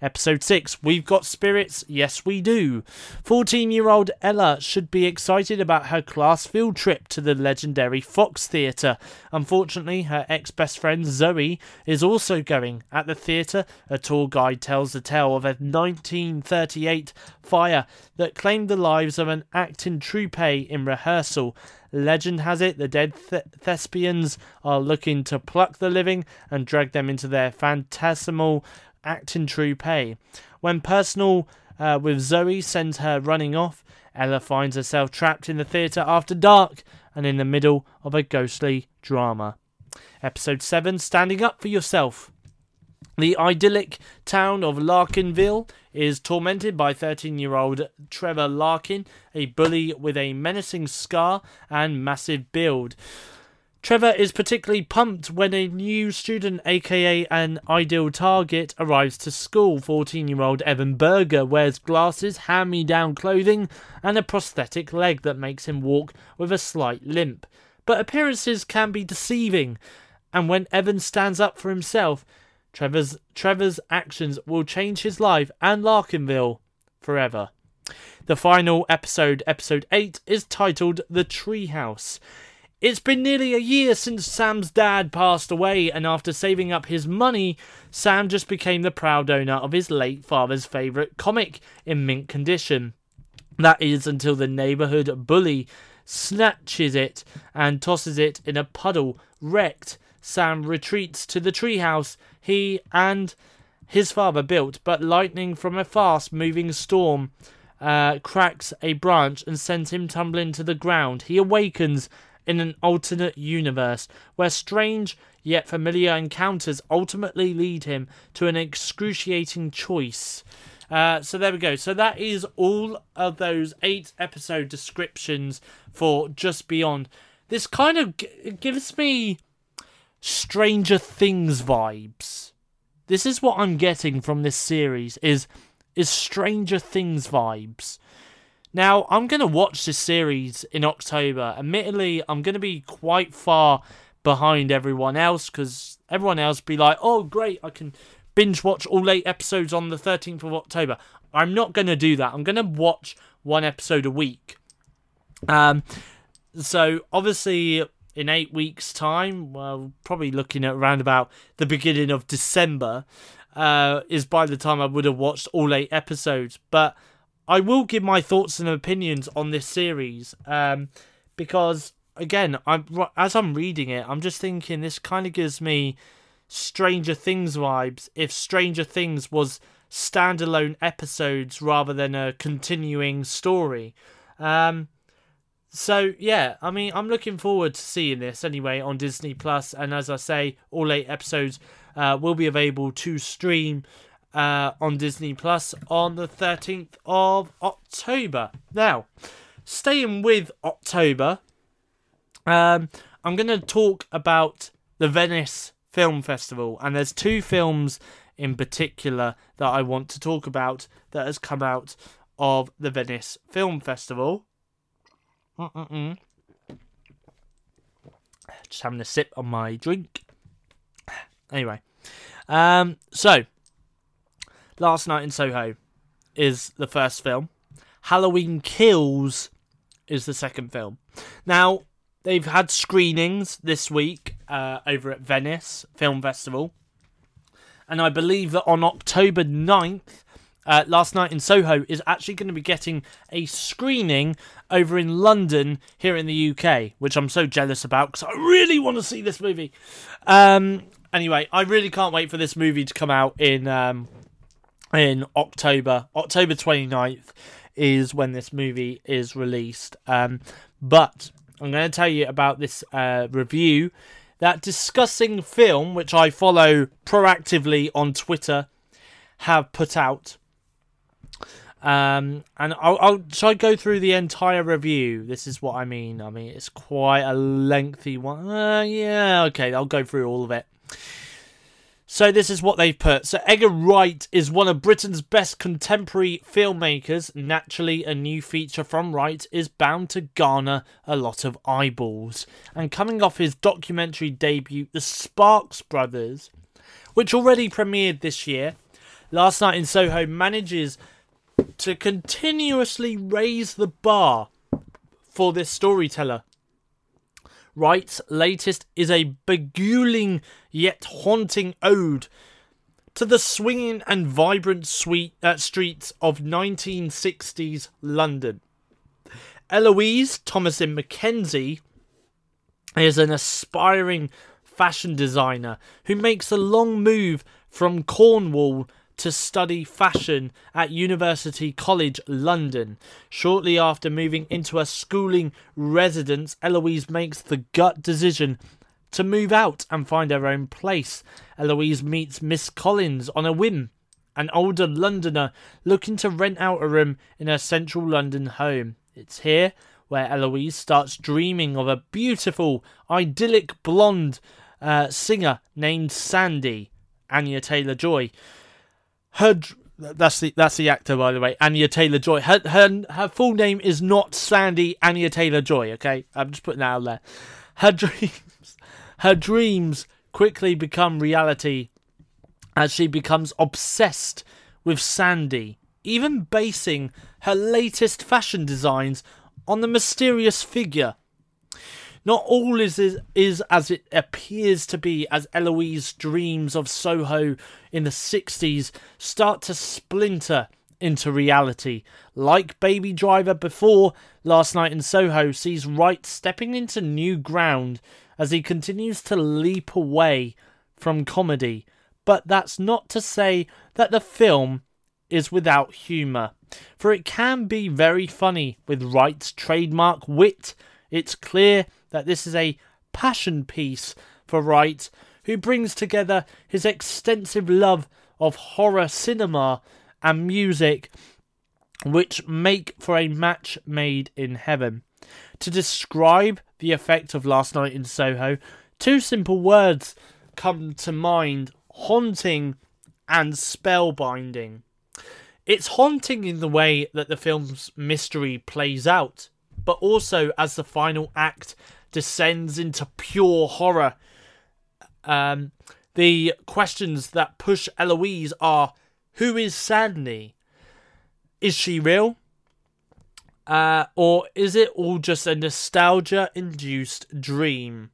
Episode 6 We've Got Spirits? Yes, we do. 14 year old Ella should be excited about her class field trip to the legendary Fox Theatre. Unfortunately, her ex best friend Zoe is also going. At the theatre, a tour guide tells the tale of a 1938 fire that claimed the lives of an acting troupe in rehearsal. Legend has it the dead th- thespians are looking to pluck the living and drag them into their phantasmal acting troupe. When personal uh, with Zoe sends her running off, Ella finds herself trapped in the theatre after dark and in the middle of a ghostly drama. Episode 7 Standing Up for Yourself. The idyllic town of Larkinville is tormented by 13 year old Trevor Larkin, a bully with a menacing scar and massive build. Trevor is particularly pumped when a new student, aka an ideal target, arrives to school. 14 year old Evan Berger wears glasses, hand me down clothing, and a prosthetic leg that makes him walk with a slight limp. But appearances can be deceiving, and when Evan stands up for himself, Trevor's, Trevor's actions will change his life and Larkinville forever. The final episode, episode 8, is titled The Treehouse. It's been nearly a year since Sam's dad passed away, and after saving up his money, Sam just became the proud owner of his late father's favourite comic in mint condition. That is until the neighbourhood bully snatches it and tosses it in a puddle, wrecked. Sam retreats to the treehouse he and his father built, but lightning from a fast moving storm uh, cracks a branch and sends him tumbling to the ground. He awakens in an alternate universe where strange yet familiar encounters ultimately lead him to an excruciating choice. Uh, so there we go. So that is all of those eight episode descriptions for Just Beyond. This kind of g- gives me Stranger Things vibes. This is what I'm getting from this series is is Stranger Things vibes. Now, I'm going to watch this series in October. Admittedly, I'm going to be quite far behind everyone else because everyone else be like, oh, great, I can binge watch all eight episodes on the 13th of October. I'm not going to do that. I'm going to watch one episode a week. Um, so, obviously, in eight weeks' time, well, probably looking at around about the beginning of December, uh, is by the time I would have watched all eight episodes. But I will give my thoughts and opinions on this series um, because again, I'm as I'm reading it, I'm just thinking this kind of gives me Stranger Things vibes. If Stranger Things was standalone episodes rather than a continuing story. Um, so yeah, I mean, I'm looking forward to seeing this anyway on Disney Plus, and as I say, all eight episodes uh, will be available to stream uh, on Disney Plus on the 13th of October. Now, staying with October, um, I'm going to talk about the Venice Film Festival, and there's two films in particular that I want to talk about that has come out of the Venice Film Festival. Mm-mm-mm. Just having a sip on my drink. Anyway, um, so Last Night in Soho is the first film. Halloween Kills is the second film. Now, they've had screenings this week uh, over at Venice Film Festival. And I believe that on October 9th, uh, Last Night in Soho is actually going to be getting a screening over in London here in the UK, which I'm so jealous about because I really want to see this movie. Um, anyway, I really can't wait for this movie to come out in um, in October. October 29th is when this movie is released. Um, but I'm going to tell you about this uh, review that discussing film, which I follow proactively on Twitter, have put out. Um, and I'll, I'll shall I go through the entire review? This is what I mean. I mean it's quite a lengthy one. Uh, yeah, okay, I'll go through all of it. So this is what they've put. So Edgar Wright is one of Britain's best contemporary filmmakers. Naturally, a new feature from Wright is bound to garner a lot of eyeballs. And coming off his documentary debut, The Sparks Brothers, which already premiered this year, Last Night in Soho manages to continuously raise the bar for this storyteller. Wright's latest is a beguiling yet haunting ode to the swinging and vibrant sweet, uh, streets of 1960s London. Eloise Thomasin McKenzie is an aspiring fashion designer who makes a long move from Cornwall to study fashion at University College London. Shortly after moving into a schooling residence, Eloise makes the gut decision to move out and find her own place. Eloise meets Miss Collins on a whim, an older Londoner looking to rent out a room in her central London home. It's here where Eloise starts dreaming of a beautiful, idyllic blonde uh, singer named Sandy, Anya Taylor Joy, her that's the that's the actor by the way Anya Taylor Joy her her her full name is not Sandy Anya Taylor Joy okay? I'm just putting that out there. Her dreams her dreams quickly become reality as she becomes obsessed with Sandy even basing her latest fashion designs on the mysterious figure Not all is, is is as it appears to be as Eloise dreams of Soho in the 60s start to splinter into reality. Like Baby Driver before, Last Night in Soho sees Wright stepping into new ground as he continues to leap away from comedy. But that's not to say that the film is without humour, for it can be very funny with Wright's trademark wit. It's clear that this is a passion piece for Wright, who brings together his extensive love of horror cinema and music, which make for a match made in heaven. To describe the effect of last night in Soho, two simple words come to mind haunting and spellbinding. It's haunting in the way that the film's mystery plays out, but also as the final act descends into pure horror. Um, the questions that push Eloise are who is Sandy? Is she real? Uh, or is it all just a nostalgia induced dream?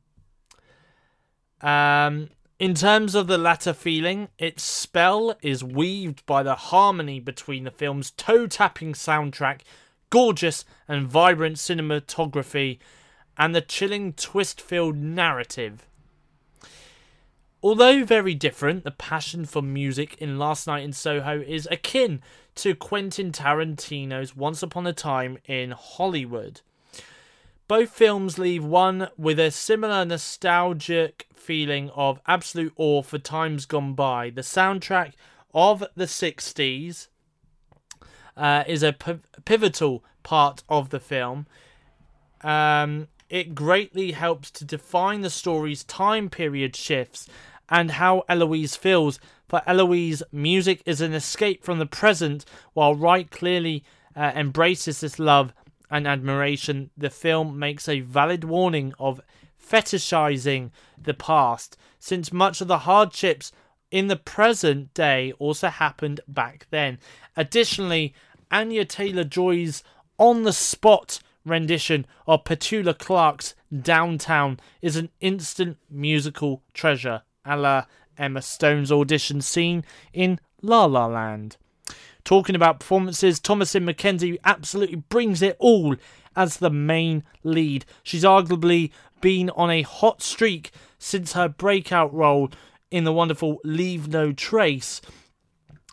Um, in terms of the latter feeling, its spell is weaved by the harmony between the film's toe tapping soundtrack, gorgeous and vibrant cinematography, and the chilling twist filled narrative. Although very different, the passion for music in Last Night in Soho is akin to Quentin Tarantino's Once Upon a Time in Hollywood. Both films leave one with a similar nostalgic feeling of absolute awe for times gone by. The soundtrack of the 60s uh, is a pivotal part of the film. Um, it greatly helps to define the story's time period shifts and how Eloise feels. For Eloise, music is an escape from the present, while Wright clearly uh, embraces this love and admiration. The film makes a valid warning of fetishizing the past, since much of the hardships in the present day also happened back then. Additionally, Anya Taylor Joy's on the spot rendition of Petula Clark's Downtown is an instant musical treasure a la Emma Stone's audition scene in La La Land. Talking about performances, Thomasin McKenzie absolutely brings it all as the main lead. She's arguably been on a hot streak since her breakout role in the wonderful Leave No Trace.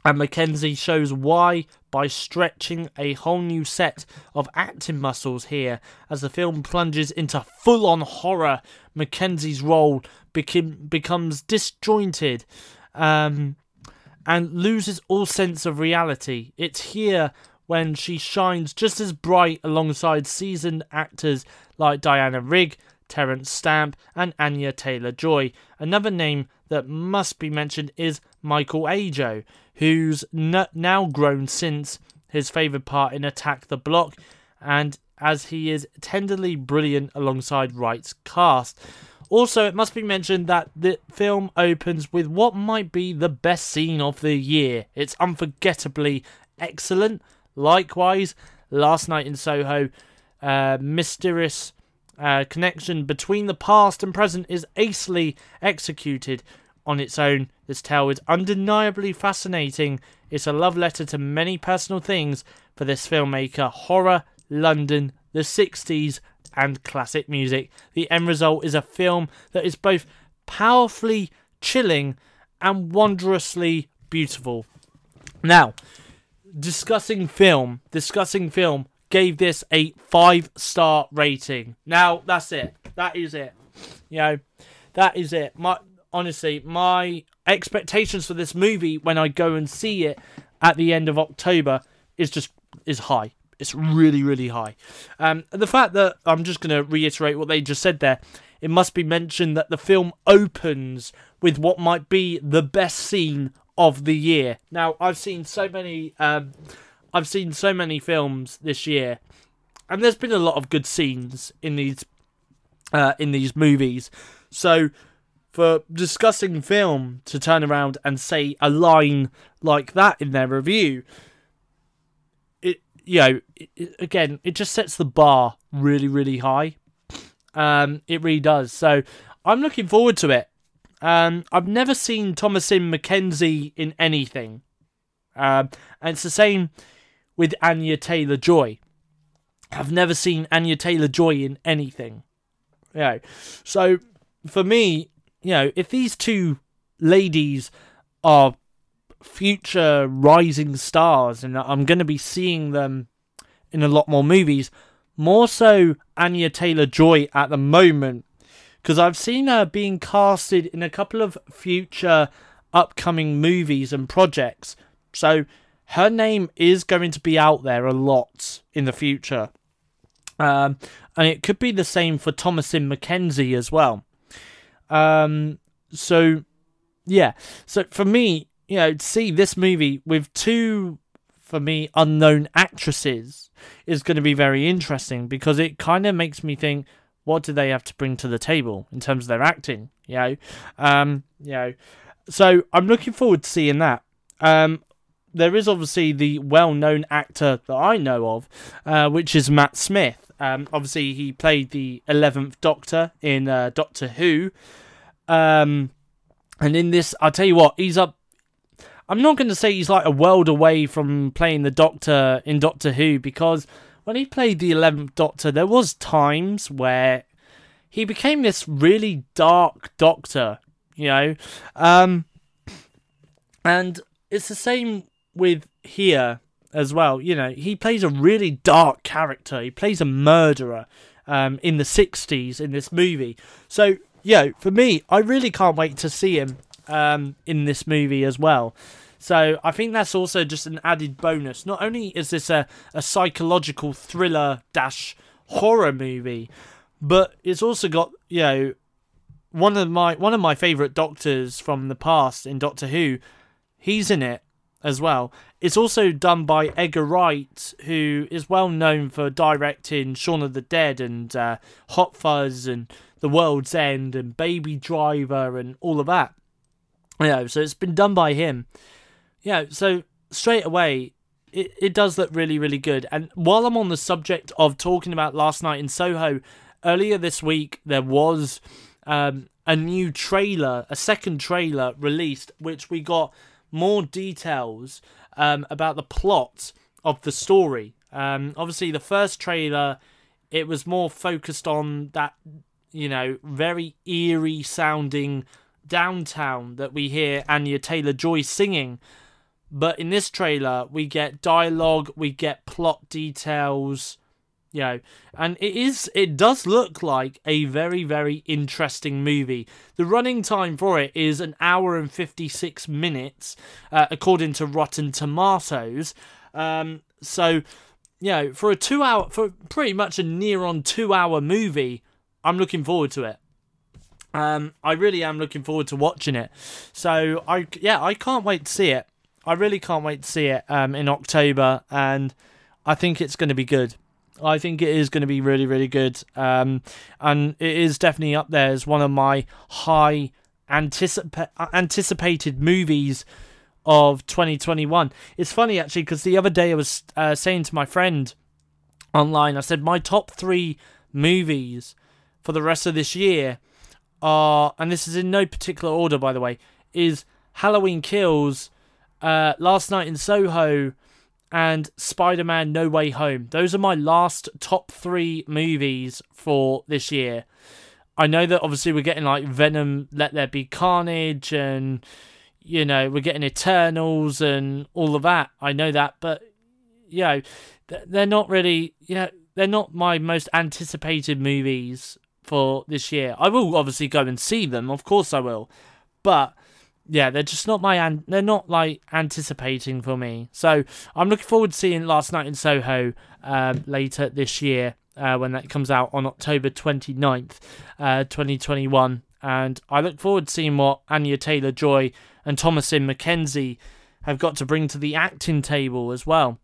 And McKenzie shows why by stretching a whole new set of acting muscles here. As the film plunges into full on horror, McKenzie's role became, becomes disjointed um, and loses all sense of reality. It's here when she shines just as bright alongside seasoned actors like Diana Rigg, Terence Stamp, and Anya Taylor Joy. Another name that must be mentioned is Michael Ajao, who's n- now grown since his favourite part in Attack the Block, and as he is tenderly brilliant alongside Wright's cast. Also, it must be mentioned that the film opens with what might be the best scene of the year. It's unforgettably excellent. Likewise, Last Night in Soho, uh, mysterious uh, connection between the past and present is acely executed on its own. This tale is undeniably fascinating. It's a love letter to many personal things for this filmmaker horror, London, the 60s, and classic music. The end result is a film that is both powerfully chilling and wondrously beautiful. Now, discussing film, discussing film gave this a five star rating. Now, that's it. That is it. You know, that is it. My honestly, my expectations for this movie when I go and see it at the end of October is just is high. It's really, really high. Um, the fact that I'm just going to reiterate what they just said there. It must be mentioned that the film opens with what might be the best scene of the year. Now, I've seen so many, um, I've seen so many films this year, and there's been a lot of good scenes in these, uh, in these movies. So, for discussing film to turn around and say a line like that in their review, it you know, it, again, it just sets the bar really, really high. Um, it really does. So I'm looking forward to it. Um, I've never seen Thomasin McKenzie in anything. Um, and it's the same with Anya Taylor Joy. I've never seen Anya Taylor Joy in anything. Know, so for me, you know, if these two ladies are future rising stars and I'm going to be seeing them in a lot more movies, more so Anya Taylor Joy at the moment, because I've seen her being casted in a couple of future upcoming movies and projects. So her name is going to be out there a lot in the future. Um, and it could be the same for Thomasin McKenzie as well. Um, so, yeah. So for me, you know, to see this movie with two, for me, unknown actresses is going to be very interesting because it kind of makes me think, what do they have to bring to the table in terms of their acting? You know, um, you know. So I'm looking forward to seeing that. Um, there is obviously the well-known actor that I know of, uh, which is Matt Smith. Um, obviously, he played the Eleventh Doctor in uh, Doctor Who, um, and in this, I'll tell you what, he's up. I'm not going to say he's like a world away from playing the Doctor in Doctor Who because when he played the Eleventh Doctor, there was times where he became this really dark Doctor, you know, um, and it's the same with here as well. You know, he plays a really dark character. He plays a murderer um, in the 60s in this movie. So, yeah, for me, I really can't wait to see him um, in this movie as well. So I think that's also just an added bonus. Not only is this a, a psychological thriller dash horror movie, but it's also got, you know, one of my one of my favourite doctors from the past in Doctor Who, he's in it as well. It's also done by Edgar Wright, who is well known for directing Shaun of the Dead and uh, Hot Fuzz and The World's End and Baby Driver and all of that. You know, so it's been done by him. Yeah, so straight away, it, it does look really, really good. And while I'm on the subject of talking about last night in Soho, earlier this week there was um, a new trailer, a second trailer released, which we got more details um, about the plot of the story. Um, obviously, the first trailer it was more focused on that, you know, very eerie sounding downtown that we hear Anya Taylor Joy singing. But in this trailer, we get dialogue, we get plot details, you know, and it is it does look like a very very interesting movie. The running time for it is an hour and 56 minutes uh, according to Rotten Tomatoes. Um, so, you know, for a 2 hour for pretty much a near on 2 hour movie, I'm looking forward to it. Um, I really am looking forward to watching it. So I yeah, I can't wait to see it. I really can't wait to see it um, in October, and I think it's going to be good. I think it is going to be really, really good. Um, and it is definitely up there as one of my high anticipa- anticipated movies of 2021. It's funny actually because the other day I was uh, saying to my friend online, I said my top three movies for the rest of this year are, and this is in no particular order by the way, is Halloween Kills, uh, Last Night in Soho, and Spider Man No Way Home. Those are my last top three movies for this year. I know that obviously we're getting like Venom, Let There Be Carnage, and you know, we're getting Eternals and all of that. I know that, but you know, they're not really, you know, they're not my most anticipated movies for this year. I will obviously go and see them, of course I will, but yeah, they're just not my an- they're not like anticipating for me. So I'm looking forward to seeing Last Night in Soho um, later this year uh, when that comes out on October 29th, uh, 2021. And I look forward to seeing what Anya Taylor Joy and Thomasin McKenzie have got to bring to the acting table as well.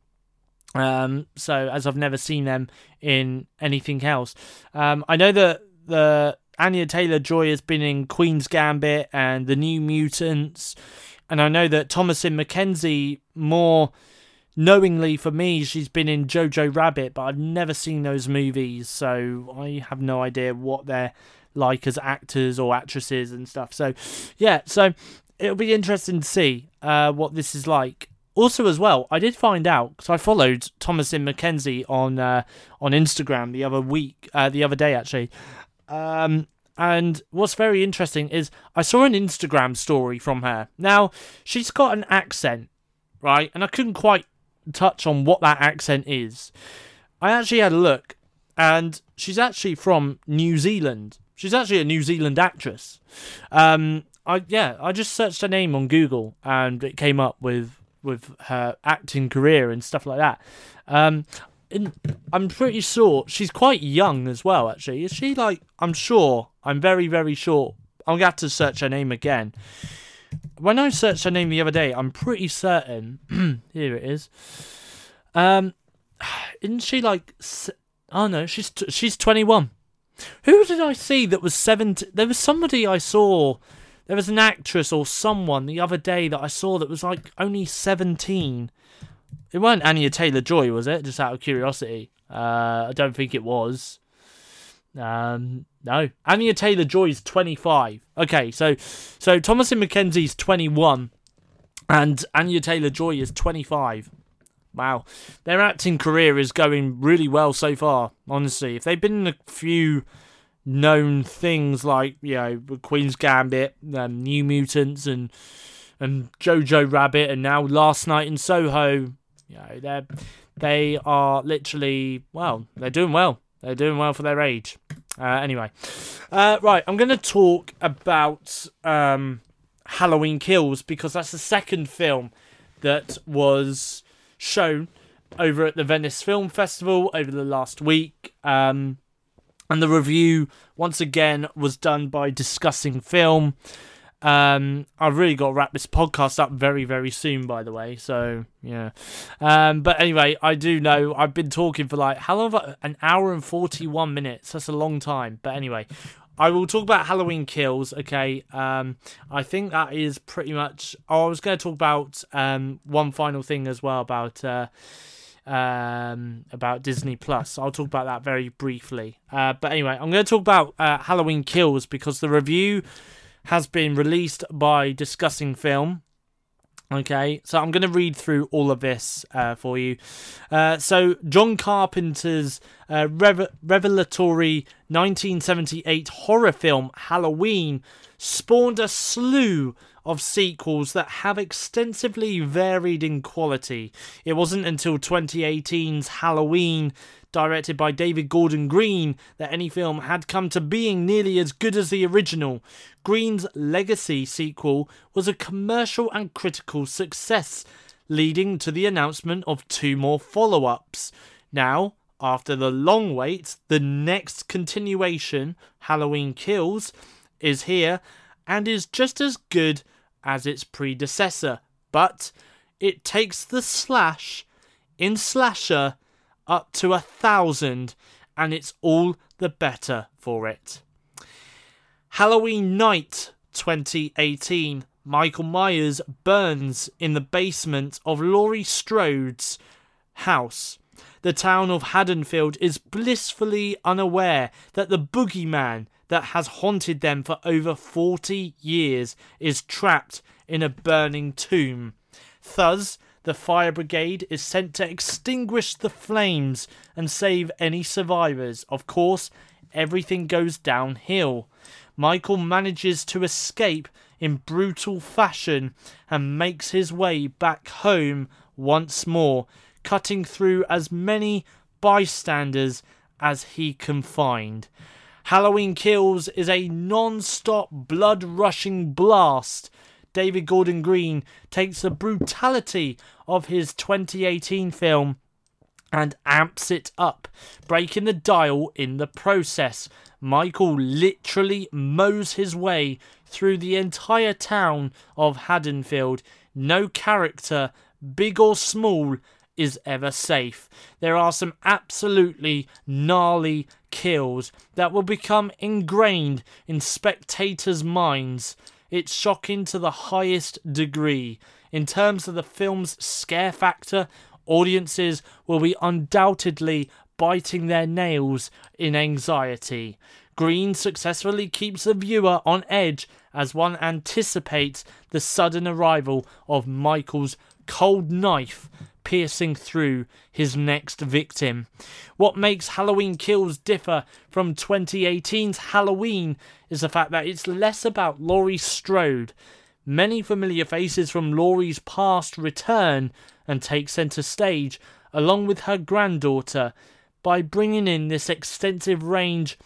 Um, so as I've never seen them in anything else. Um, I know that the Anya Taylor Joy has been in Queen's Gambit and The New Mutants, and I know that Thomasin McKenzie more knowingly for me, she's been in Jojo Rabbit, but I've never seen those movies, so I have no idea what they're like as actors or actresses and stuff. So, yeah, so it'll be interesting to see uh, what this is like. Also, as well, I did find out because I followed Thomasin McKenzie on uh, on Instagram the other week, uh, the other day actually. Um, and what's very interesting is I saw an Instagram story from her. Now she's got an accent, right? And I couldn't quite touch on what that accent is. I actually had a look, and she's actually from New Zealand. She's actually a New Zealand actress. Um, I yeah, I just searched her name on Google, and it came up with with her acting career and stuff like that. Um, in, I'm pretty sure she's quite young as well. Actually, is she like? I'm sure. I'm very very sure. I'm gonna have to search her name again. When I searched her name the other day, I'm pretty certain. here it is. Um, isn't she like? Oh no, she's t- she's 21. Who did I see that was 70? There was somebody I saw. There was an actress or someone the other day that I saw that was like only 17 it wasn't Anya Taylor Joy, was it? Just out of curiosity. Uh, I don't think it was. Um, no, Anya Taylor Joy is 25. Okay, so so Thomasin McKenzie's 21, and Anya Taylor Joy is 25. Wow, their acting career is going really well so far. Honestly, if they've been in a few known things like you know Queen's Gambit, um, New Mutants, and and Jojo Rabbit, and now Last Night in Soho, you know, they're they are literally well, they're doing well. They're doing well for their age. Uh, anyway, uh, right, I'm going to talk about um, Halloween Kills because that's the second film that was shown over at the Venice Film Festival over the last week. Um, and the review, once again, was done by Discussing Film. Um, I've really got to wrap this podcast up very, very soon, by the way. So, yeah. Um, but anyway, I do know I've been talking for like, how long? An hour and 41 minutes. That's a long time. But anyway, I will talk about Halloween Kills, okay? Um, I think that is pretty much. Oh, I was going to talk about um, one final thing as well about. Uh, um, about Disney Plus. I'll talk about that very briefly. Uh, but anyway, I'm going to talk about uh, Halloween Kills because the review has been released by Discussing Film. Okay, so I'm going to read through all of this uh, for you. Uh, so, John Carpenter's uh, rev- revelatory 1978 horror film Halloween spawned a slew of sequels that have extensively varied in quality. It wasn't until 2018's Halloween directed by David Gordon Green, that any film had come to being nearly as good as the original. Green's Legacy sequel was a commercial and critical success, leading to the announcement of two more follow ups. Now, after the long wait, the next continuation, Halloween Kills, is here and is just as good as its predecessor, but it takes the slash in slasher up to a thousand, and it's all the better for it. Halloween Night 2018. Michael Myers burns in the basement of Laurie Strode's house. The town of Haddonfield is blissfully unaware that the boogeyman that has haunted them for over 40 years is trapped in a burning tomb. Thus, the fire brigade is sent to extinguish the flames and save any survivors. Of course, everything goes downhill. Michael manages to escape in brutal fashion and makes his way back home once more, cutting through as many bystanders as he can find. Halloween Kills is a non stop blood rushing blast David Gordon Green takes the brutality of his 2018 film and amps it up, breaking the dial in the process. Michael literally mows his way through the entire town of Haddonfield. No character, big or small, is ever safe. There are some absolutely gnarly kills that will become ingrained in spectators' minds. It's shocking to the highest degree. In terms of the film's scare factor, audiences will be undoubtedly biting their nails in anxiety. Green successfully keeps the viewer on edge as one anticipates the sudden arrival of Michael's cold knife piercing through his next victim. What makes Halloween Kills differ from 2018's Halloween is the fact that it's less about Laurie Strode. Many familiar faces from Laurie's past return and take centre stage, along with her granddaughter, by bringing in this extensive range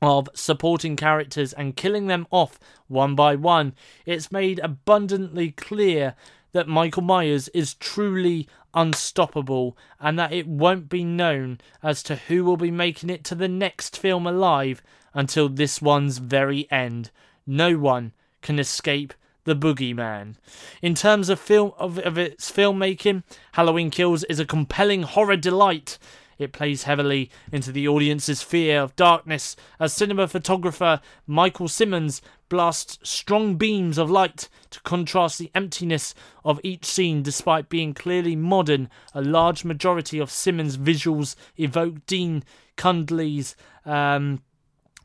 of supporting characters and killing them off one by one. It's made abundantly clear that Michael Myers is truly unstoppable and that it won't be known as to who will be making it to the next film alive until this one's very end. No one can escape the boogeyman. In terms of film of, of its filmmaking, Halloween Kills is a compelling horror delight it plays heavily into the audience's fear of darkness as cinema photographer Michael Simmonds blasts strong beams of light to contrast the emptiness of each scene despite being clearly modern. A large majority of Simmonds' visuals evoke Dean Cundey's um,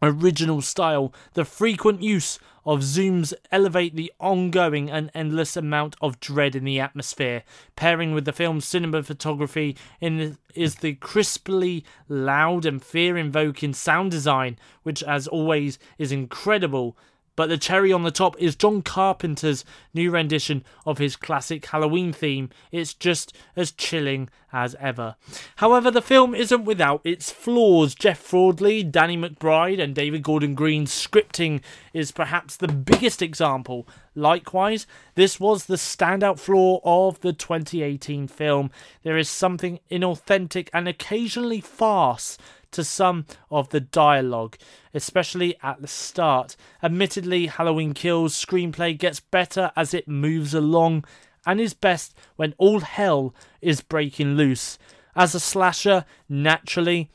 original style. The frequent use of zooms elevate the ongoing and endless amount of dread in the atmosphere. Pairing with the film's cinematography in the, is the crisply loud and fear-invoking sound design, which, as always, is incredible but the cherry on the top is John Carpenter's new rendition of his classic Halloween theme. It's just as chilling as ever. However, the film isn't without its flaws. Jeff Fradley, Danny McBride, and David Gordon Green's scripting is perhaps the biggest example. Likewise, this was the standout flaw of the 2018 film. There is something inauthentic and occasionally farce to some of the dialogue, especially at the start. Admittedly, Halloween Kills screenplay gets better as it moves along and is best when all hell is breaking loose. As a slasher, naturally,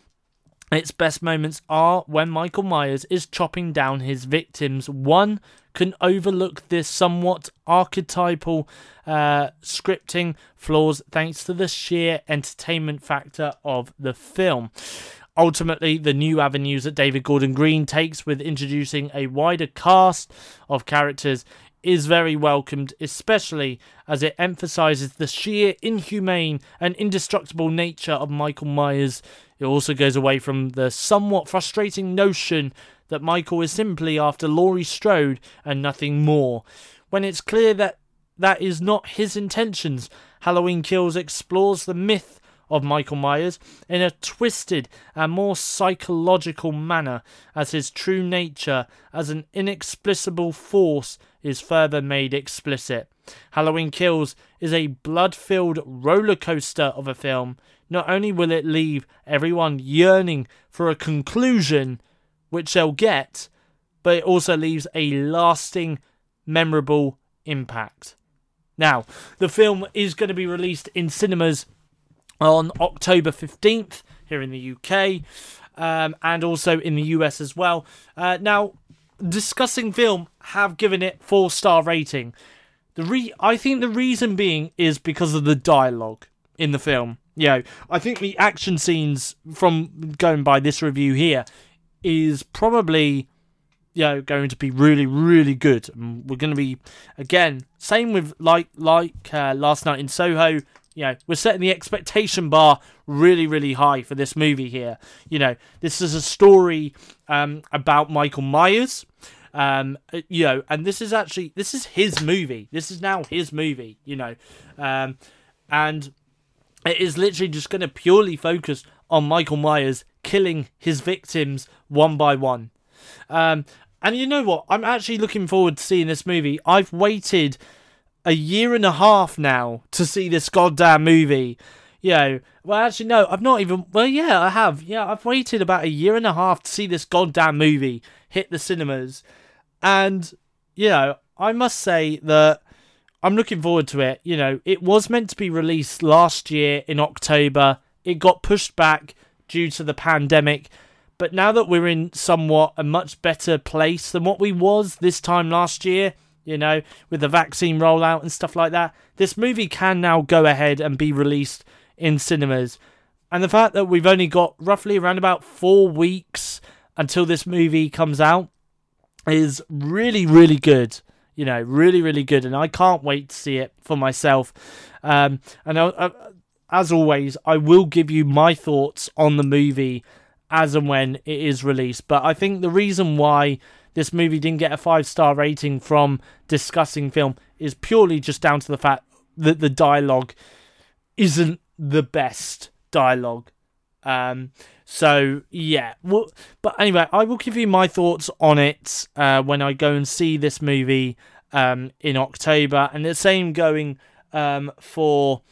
its best moments are when Michael Myers is chopping down his victims. One can overlook this somewhat archetypal uh, scripting flaws thanks to the sheer entertainment factor of the film. Ultimately, the new avenues that David Gordon Green takes with introducing a wider cast of characters is very welcomed, especially as it emphasizes the sheer inhumane and indestructible nature of Michael Myers. It also goes away from the somewhat frustrating notion that Michael is simply after Laurie Strode and nothing more. When it's clear that that is not his intentions, Halloween Kills explores the myth of Michael Myers in a twisted and more psychological manner, as his true nature as an inexplicable force is further made explicit. Halloween Kills is a blood filled roller coaster of a film. Not only will it leave everyone yearning for a conclusion, which they'll get, but it also leaves a lasting, memorable impact. Now, the film is going to be released in cinemas on October 15th here in the UK um, and also in the US as well. Uh, now, discussing film have given it four star rating. The re- I think the reason being is because of the dialogue in the film. You know, I think the action scenes from going by this review here is probably you know going to be really really good we're going to be again same with like like uh, last night in soho you know, we're setting the expectation bar really, really high for this movie here. You know, this is a story um, about Michael Myers. Um, you know, and this is actually this is his movie. This is now his movie. You know, um, and it is literally just going to purely focus on Michael Myers killing his victims one by one. Um, and you know what? I'm actually looking forward to seeing this movie. I've waited a year and a half now to see this goddamn movie. You know, well, actually, no, I've not even. Well, yeah, I have. Yeah, I've waited about a year and a half to see this goddamn movie hit the cinemas. And, you know, I must say that I'm looking forward to it. You know, it was meant to be released last year in October, it got pushed back due to the pandemic. But now that we're in somewhat a much better place than what we was this time last year, you know, with the vaccine rollout and stuff like that. This movie can now go ahead and be released in cinemas. And the fact that we've only got roughly around about four weeks until this movie comes out is really, really good. You know, really, really good. And I can't wait to see it for myself. Um, and I, I, as always, I will give you my thoughts on the movie as and when it is released. But I think the reason why this movie didn't get a five star rating from discussing film is purely just down to the fact that the dialogue isn't the best dialogue. Um, so yeah, well, but anyway, I will give you my thoughts on it uh, when I go and see this movie um, in October, and the same going um, for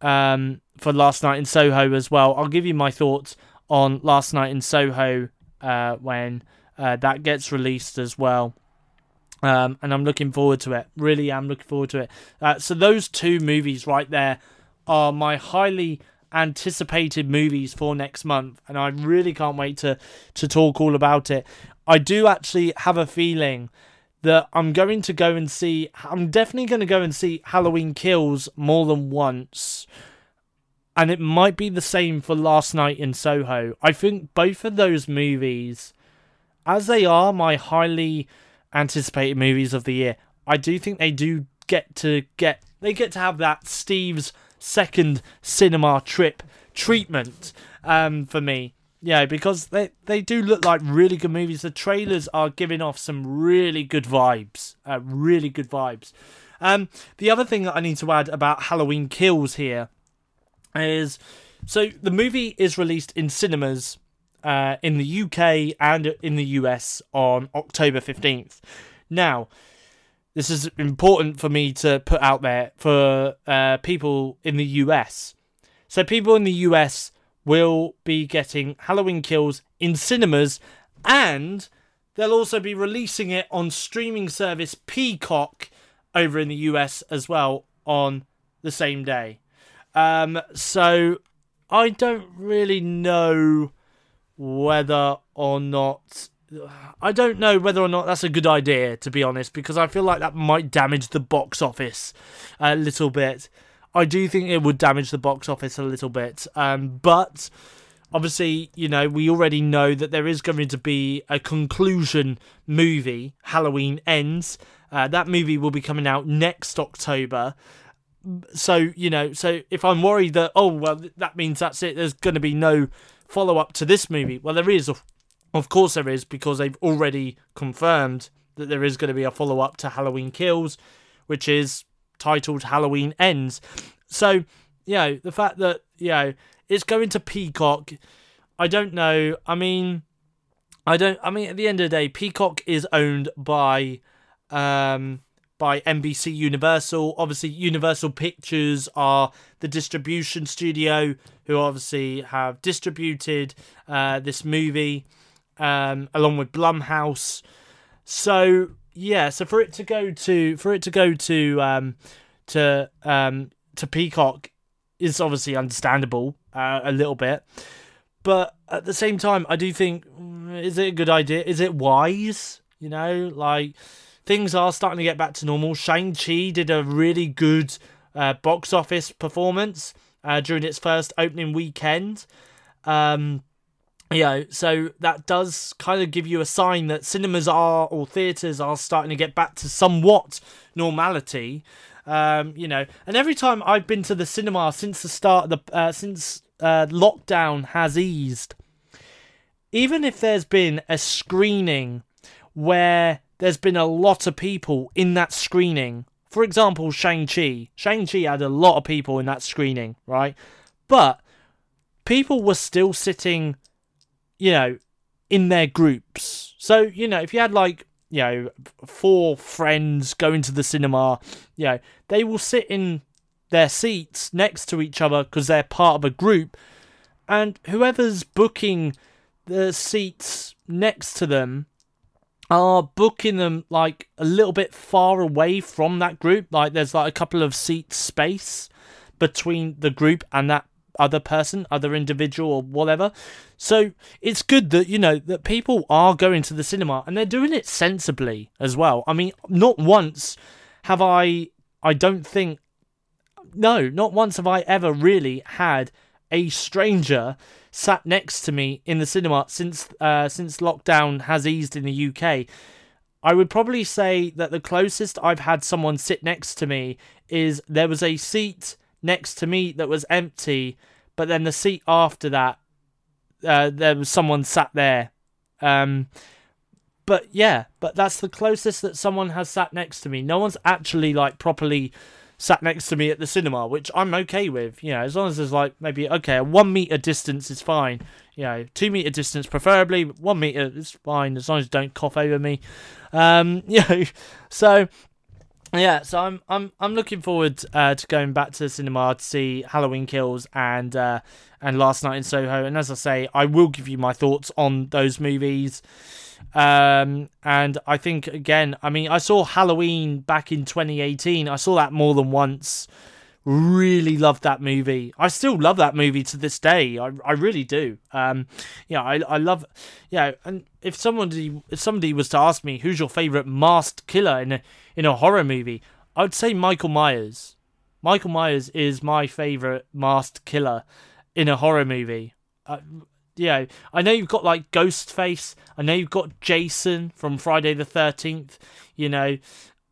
um, for Last Night in Soho as well. I'll give you my thoughts on Last Night in Soho uh, when uh, that gets released as well. Um, and I'm looking forward to it. Really I'm looking forward to it. Uh, so those two movies right there are my highly anticipated movies for next month, and I really can't wait to to talk all about it. I do actually have a feeling that I'm going to go and see. I'm definitely going to go and see Halloween Kills more than once. And it might be the same for Last Night in Soho. I think both of those movies, as they are my highly anticipated movies of the year, I do think they do get to get they get to have that Steve's second cinema trip treatment um, for me. Yeah, because they they do look like really good movies. The trailers are giving off some really good vibes, uh, really good vibes. Um, the other thing that I need to add about Halloween Kills here is so the movie is released in cinemas uh, in the UK and in the US on October fifteenth. Now, this is important for me to put out there for uh, people in the US. So, people in the US will be getting Halloween Kills in cinemas and they'll also be releasing it on streaming service Peacock over in the US as well on the same day. Um, so, I don't really know whether or not I don't know whether or not that's a good idea, to be honest, because I feel like that might damage the box office a little bit. I do think it would damage the box office a little bit. Um, but obviously, you know, we already know that there is going to be a conclusion movie, Halloween Ends. Uh, that movie will be coming out next October. So, you know, so if I'm worried that, oh, well, that means that's it, there's going to be no follow up to this movie. Well, there is, of course, there is because they've already confirmed that there is going to be a follow up to Halloween Kills, which is titled Halloween Ends. So, you know, the fact that, you know, it's going to Peacock, I don't know. I mean, I don't, I mean, at the end of the day, Peacock is owned by, um, by NBC Universal. Obviously, Universal Pictures are the distribution studio who obviously have distributed uh, this movie um, along with Blumhouse. So yeah, so for it to go to for it to go to um, to um, to Peacock is obviously understandable uh, a little bit, but at the same time, I do think is it a good idea? Is it wise? You know, like things are starting to get back to normal. Shang Chi did a really good uh, box office performance uh, during its first opening weekend. Um, you know, so that does kind of give you a sign that cinemas are or theaters are starting to get back to somewhat normality. Um, you know, and every time I've been to the cinema since the start of the uh, since uh, lockdown has eased, even if there's been a screening where there's been a lot of people in that screening, for example, Shang Chi. Shang Chi had a lot of people in that screening, right? But people were still sitting you know, in their groups. So, you know, if you had like, you know, four friends going to the cinema, you know, they will sit in their seats next to each other because they're part of a group. And whoever's booking the seats next to them are booking them like a little bit far away from that group. Like there's like a couple of seats space between the group and that other person, other individual, or whatever. So it's good that you know that people are going to the cinema and they're doing it sensibly as well. I mean, not once have I. I don't think. No, not once have I ever really had a stranger sat next to me in the cinema since uh, since lockdown has eased in the UK. I would probably say that the closest I've had someone sit next to me is there was a seat next to me that was empty, but then the seat after that, uh, there was someone sat there. Um, but yeah, but that's the closest that someone has sat next to me. No one's actually like properly sat next to me at the cinema, which I'm okay with. You know, as long as there's like maybe okay, a one meter distance is fine. You know, two meter distance preferably. One meter is fine as long as don't cough over me. Um, you know, so yeah, so I'm I'm I'm looking forward uh, to going back to the cinema to see Halloween Kills and uh, and Last Night in Soho. And as I say, I will give you my thoughts on those movies. Um, and I think again, I mean, I saw Halloween back in 2018. I saw that more than once. Really loved that movie. I still love that movie to this day. I, I really do. Um, yeah, I I love. Yeah, and if somebody if somebody was to ask me who's your favorite masked killer in a in a horror movie, I would say Michael Myers. Michael Myers is my favorite masked killer in a horror movie. Uh, yeah, I know you've got like Ghostface. I know you've got Jason from Friday the Thirteenth. You know,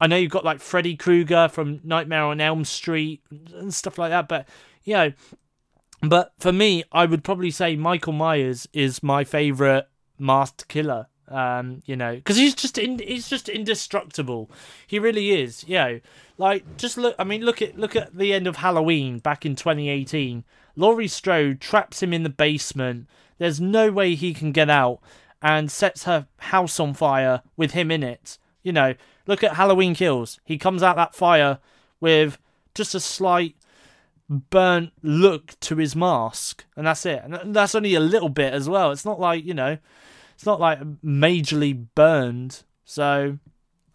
I know you've got like Freddy Krueger from Nightmare on Elm Street and stuff like that. But you know, but for me, I would probably say Michael Myers is my favorite masked killer. Um, you know, because he's just in, he's just indestructible. He really is. You know, like just look. I mean, look at look at the end of Halloween back in 2018. Laurie Strode traps him in the basement. There's no way he can get out, and sets her house on fire with him in it. You know, look at Halloween Kills. He comes out that fire with just a slight burnt look to his mask, and that's it. And that's only a little bit as well. It's not like you know it's not like majorly burned. So,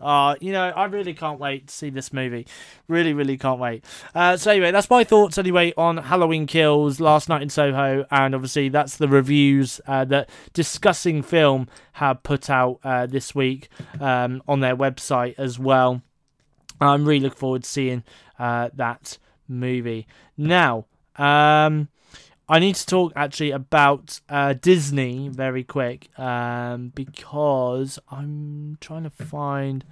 uh, you know, I really can't wait to see this movie. Really, really can't wait. Uh, so anyway, that's my thoughts anyway on Halloween Kills, Last Night in Soho, and obviously that's the reviews uh, that Discussing Film have put out uh, this week um, on their website as well. I'm really looking forward to seeing uh, that movie. Now, um, I need to talk actually about uh, Disney very quick um, because I'm trying to find.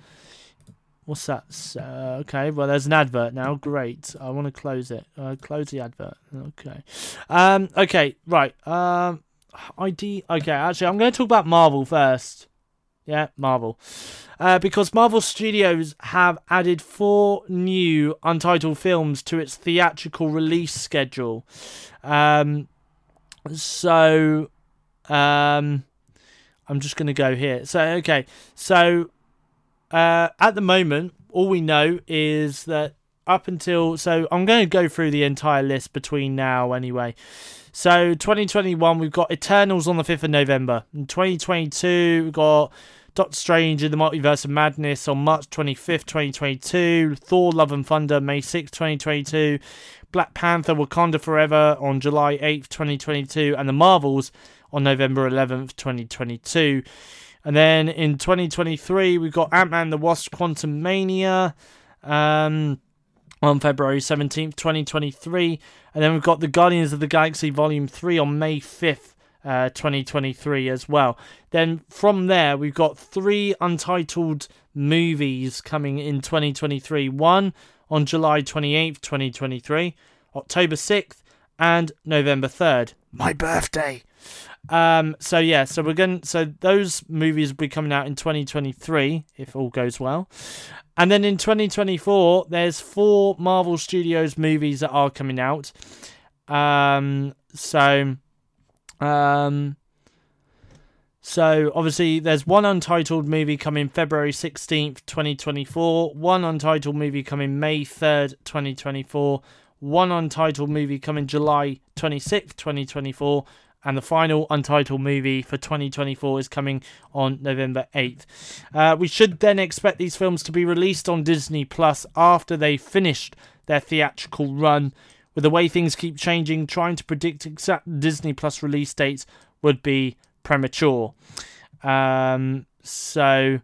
What's that? Uh, okay, well, there's an advert now. Great. I want to close it. Uh, close the advert. Okay. Um, okay, right. Um, ID. Okay, actually, I'm going to talk about Marvel first. Yeah, Marvel. Uh, because Marvel Studios have added four new untitled films to its theatrical release schedule. Um, so, um, I'm just going to go here. So, okay. So, uh, at the moment, all we know is that up until. So, I'm going to go through the entire list between now, anyway. So, 2021, we've got Eternals on the 5th of November. In 2022, we've got Doctor Strange in the Multiverse of Madness on March 25th, 2022. Thor Love and Thunder, May 6th, 2022. Black Panther Wakanda Forever on July 8th, 2022. And The Marvels on November 11th, 2022. And then in 2023, we've got Ant Man the Wasp Quantumania um, on February 17th, 2023. And then we've got The Guardians of the Galaxy Volume 3 on May 5th, uh, 2023 as well. Then from there, we've got three untitled movies coming in 2023. One on July 28th, 2023, October 6th, and November 3rd. My birthday. Um, so yeah, so we're going so those movies will be coming out in 2023 if all goes well. And then in 2024 there's four Marvel Studios movies that are coming out. Um, so um, so obviously there's one untitled movie coming February 16th, 2024, one untitled movie coming May 3rd, 2024, one untitled movie coming July 26th, 2024, and the final untitled movie for 2024 is coming on November 8th. Uh, we should then expect these films to be released on Disney Plus after they finished their theatrical run with the way things keep changing, trying to predict exact Disney Plus release dates would be premature. Um, so,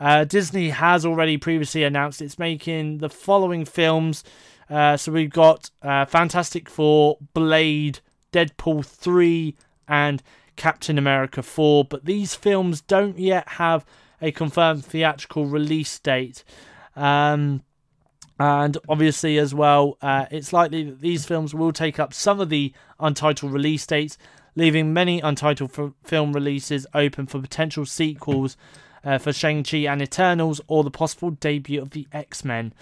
uh, Disney has already previously announced it's making the following films. Uh, so we've got uh, Fantastic Four, Blade, Deadpool 3, and Captain America 4. But these films don't yet have a confirmed theatrical release date. Um, and obviously, as well, uh, it's likely that these films will take up some of the untitled release dates, leaving many untitled f- film releases open for potential sequels uh, for Shang-Chi and Eternals or the possible debut of the X-Men.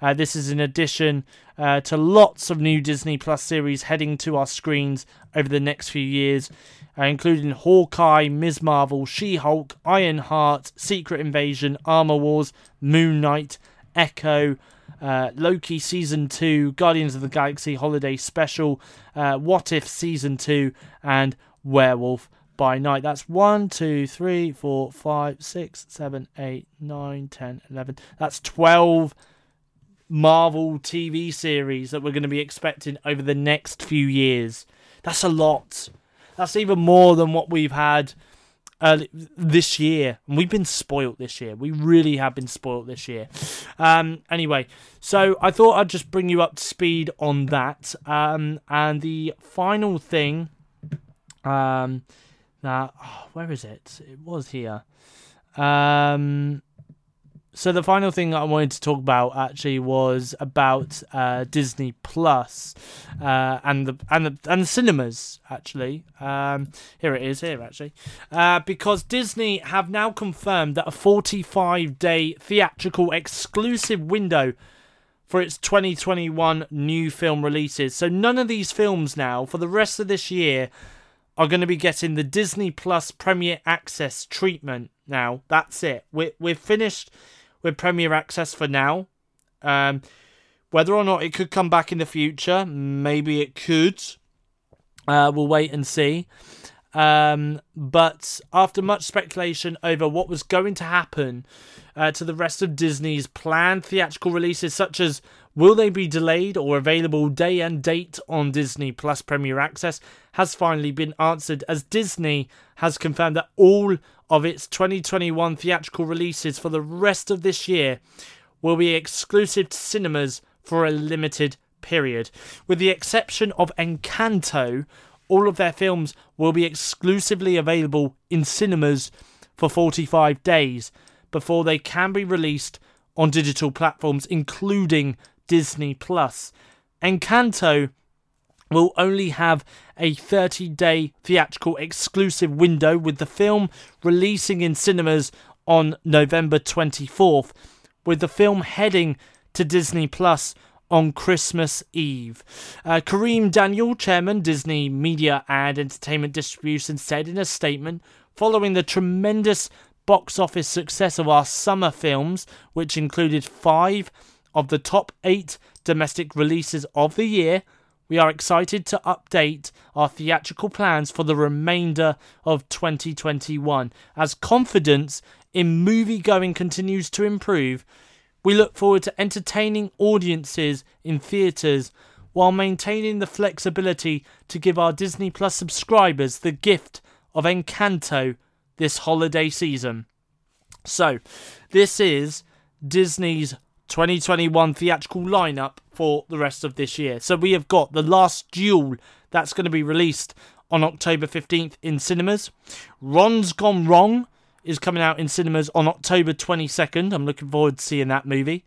Uh, this is in addition uh, to lots of new Disney Plus series heading to our screens over the next few years, uh, including Hawkeye, Ms. Marvel, She-Hulk, Ironheart, Secret Invasion, Armor Wars, Moon Knight, Echo, uh, Loki Season 2, Guardians of the Galaxy Holiday Special, uh, What If Season 2, and Werewolf by Night. That's 1, 2, 3, 4, 5, 6, 7, 8, 9, 10, 11. That's 12 Marvel TV series that we're going to be expecting over the next few years. That's a lot. That's even more than what we've had uh, this year. And we've been spoilt this year. We really have been spoilt this year. Um, anyway, so I thought I'd just bring you up to speed on that. Um, and the final thing, um, that oh, where is it? It was here. Um, so the final thing I wanted to talk about actually was about uh, Disney Plus, uh, and the and the and the cinemas actually. Um, here it is here actually, uh, because Disney have now confirmed that a 45 day theatrical exclusive window for its 2021 new film releases. So none of these films now for the rest of this year are going to be getting the Disney Plus Premier Access treatment. Now that's it. We're we're finished with Premier Access for now. Um, whether or not it could come back in the future, maybe it could. Uh, we'll wait and see. Um, but after much speculation over what was going to happen uh, to the rest of Disney's planned theatrical releases, such as will they be delayed or available day and date on Disney Plus Premier Access, has finally been answered as Disney has confirmed that all of its 2021 theatrical releases for the rest of this year will be exclusive to cinemas for a limited period. With the exception of Encanto, all of their films will be exclusively available in cinemas for 45 days before they can be released on digital platforms, including Disney Plus. Encanto will only have a 30 day theatrical exclusive window, with the film releasing in cinemas on November 24th, with the film heading to Disney Plus on Christmas Eve. Uh, Kareem Daniel, chairman, Disney Media and Entertainment Distribution, said in a statement following the tremendous box office success of our summer films, which included five of the top eight domestic releases of the year we are excited to update our theatrical plans for the remainder of 2021. As confidence in movie going continues to improve, we look forward to entertaining audiences in theatres while maintaining the flexibility to give our Disney Plus subscribers the gift of Encanto this holiday season. So, this is Disney's 2021 theatrical lineup for the rest of this year. So we have got The Last Duel that's going to be released on October 15th in cinemas. Ron's Gone Wrong is coming out in cinemas on October 22nd. I'm looking forward to seeing that movie.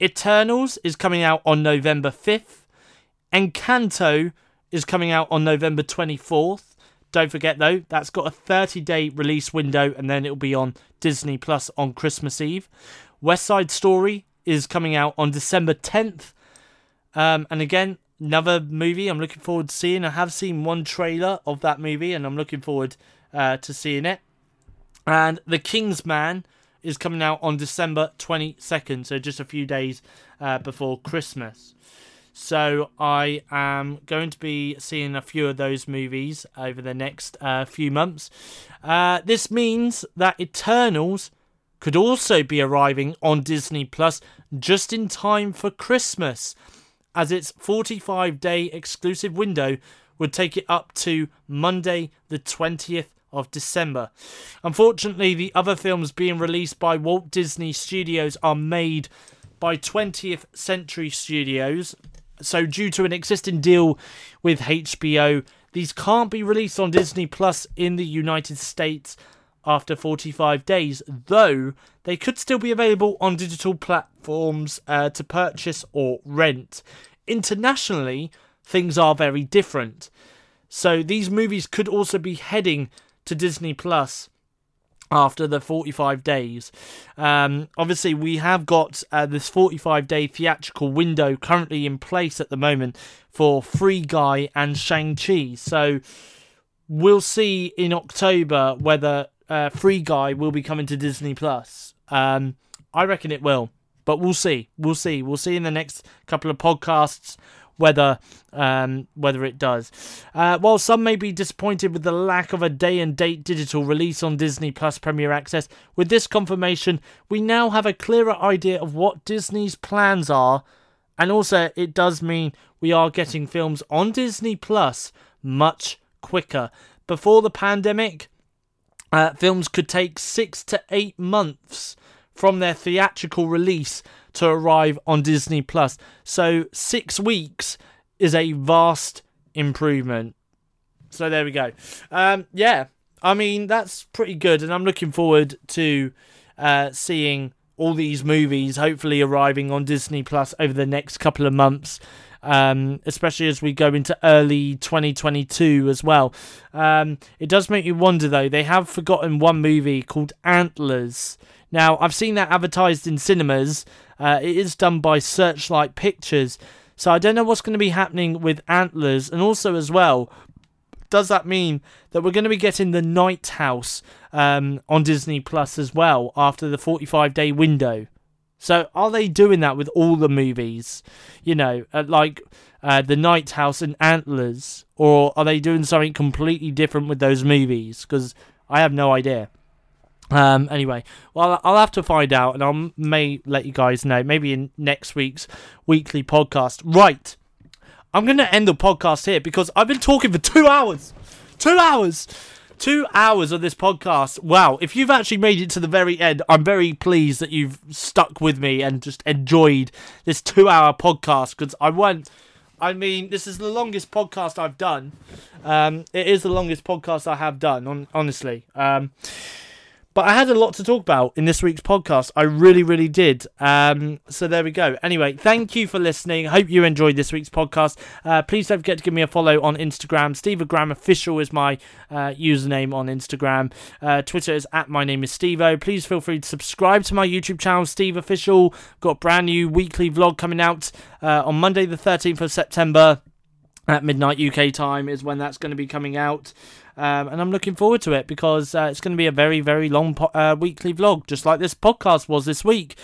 Eternals is coming out on November 5th. Encanto is coming out on November 24th. Don't forget though, that's got a 30 day release window and then it'll be on Disney Plus on Christmas Eve. West Side Story is coming out on December 10th. Um, and again, another movie I'm looking forward to seeing. I have seen one trailer of that movie and I'm looking forward uh, to seeing it. And The King's Man is coming out on December 22nd, so just a few days uh, before Christmas. So I am going to be seeing a few of those movies over the next uh, few months. Uh, this means that Eternals could also be arriving on Disney Plus just in time for Christmas. as its 45 day exclusive window would take it up to Monday, the 20th of December. Unfortunately, the other films being released by Walt Disney Studios are made by 20th Century Studios. So, due to an existing deal with HBO, these can't be released on Disney Plus in the United States after 45 days, though they could still be available on digital platforms uh, to purchase or rent. Internationally, things are very different. So these movies could also be heading to Disney Plus after the 45 days. Um, obviously, we have got uh, this 45 day theatrical window currently in place at the moment for Free Guy and Shang-Chi. So we'll see in October whether uh, Free Guy will be coming to Disney Plus. Um, I reckon it will, but we'll see. We'll see. We'll see in the next couple of podcasts whether um, whether it does. Uh, while some may be disappointed with the lack of a day and date digital release on Disney Plus Premier Access, with this confirmation, we now have a clearer idea of what Disney's plans are, and also it does mean we are getting films on Disney Plus much quicker. Before the pandemic, uh, films could take six to eight months from their theatrical release to arrive on Disney Plus. So six weeks is a vast improvement. So there we go. Um, yeah, I mean that's pretty good, and I'm looking forward to uh, seeing all these movies hopefully arriving on Disney Plus over the next couple of months. Um, especially as we go into early 2022 as well. Um, it does make you wonder though, they have forgotten one movie called Antlers. Now, I've seen that advertised in cinemas, uh, it is done by Searchlight Pictures. So I don't know what's going to be happening with Antlers. And also, as well, does that mean that we're going to be getting the Night House um, on Disney Plus as well after the 45 day window? So are they doing that with all the movies? You know, uh, like uh, the Night House and Antlers, or are they doing something completely different with those movies? Because I have no idea. Um, anyway, well, I'll have to find out, and I may let you guys know, maybe in next week's weekly podcast. Right, I'm going to end the podcast here because I've been talking for two hours. Two hours. Two hours of this podcast. Wow, if you've actually made it to the very end, I'm very pleased that you've stuck with me and just enjoyed this two hour podcast because I went. I mean, this is the longest podcast I've done. Um, it is the longest podcast I have done, on, honestly. Um, but I had a lot to talk about in this week's podcast. I really, really did. Um, so there we go. Anyway, thank you for listening. Hope you enjoyed this week's podcast. Uh, please don't forget to give me a follow on Instagram. Steve Graham Official is my uh, username on Instagram. Uh, Twitter is at my name is Stevo. Please feel free to subscribe to my YouTube channel, Steve Official. Got brand new weekly vlog coming out uh, on Monday, the 13th of September at midnight UK time is when that's going to be coming out. Um, and I'm looking forward to it because uh, it's going to be a very, very long po- uh, weekly vlog, just like this podcast was this week.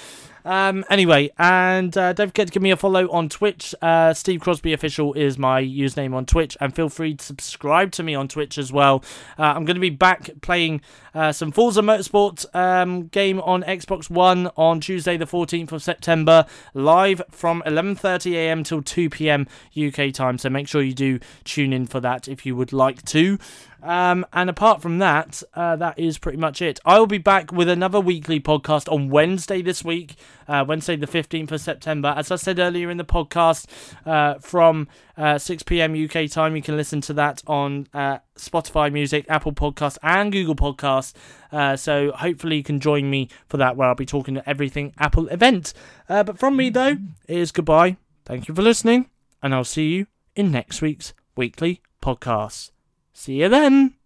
Um, anyway, and uh, don't forget to give me a follow on Twitch. Uh, Steve Crosby Official is my username on Twitch, and feel free to subscribe to me on Twitch as well. Uh, I'm going to be back playing uh, some Forza Motorsport um, game on Xbox One on Tuesday, the 14th of September, live from 11:30 a.m. till 2 p.m. UK time. So make sure you do tune in for that if you would like to. Um, and apart from that, uh, that is pretty much it. I will be back with another weekly podcast on Wednesday this week, uh, Wednesday the 15th of September. As I said earlier in the podcast, uh, from uh, 6 p.m. UK time, you can listen to that on uh, Spotify Music, Apple Podcasts, and Google Podcasts. Uh, so hopefully you can join me for that, where I'll be talking to everything Apple event. but from me, though, it is goodbye. Thank you for listening, and I'll see you in next week's weekly podcast. See you then.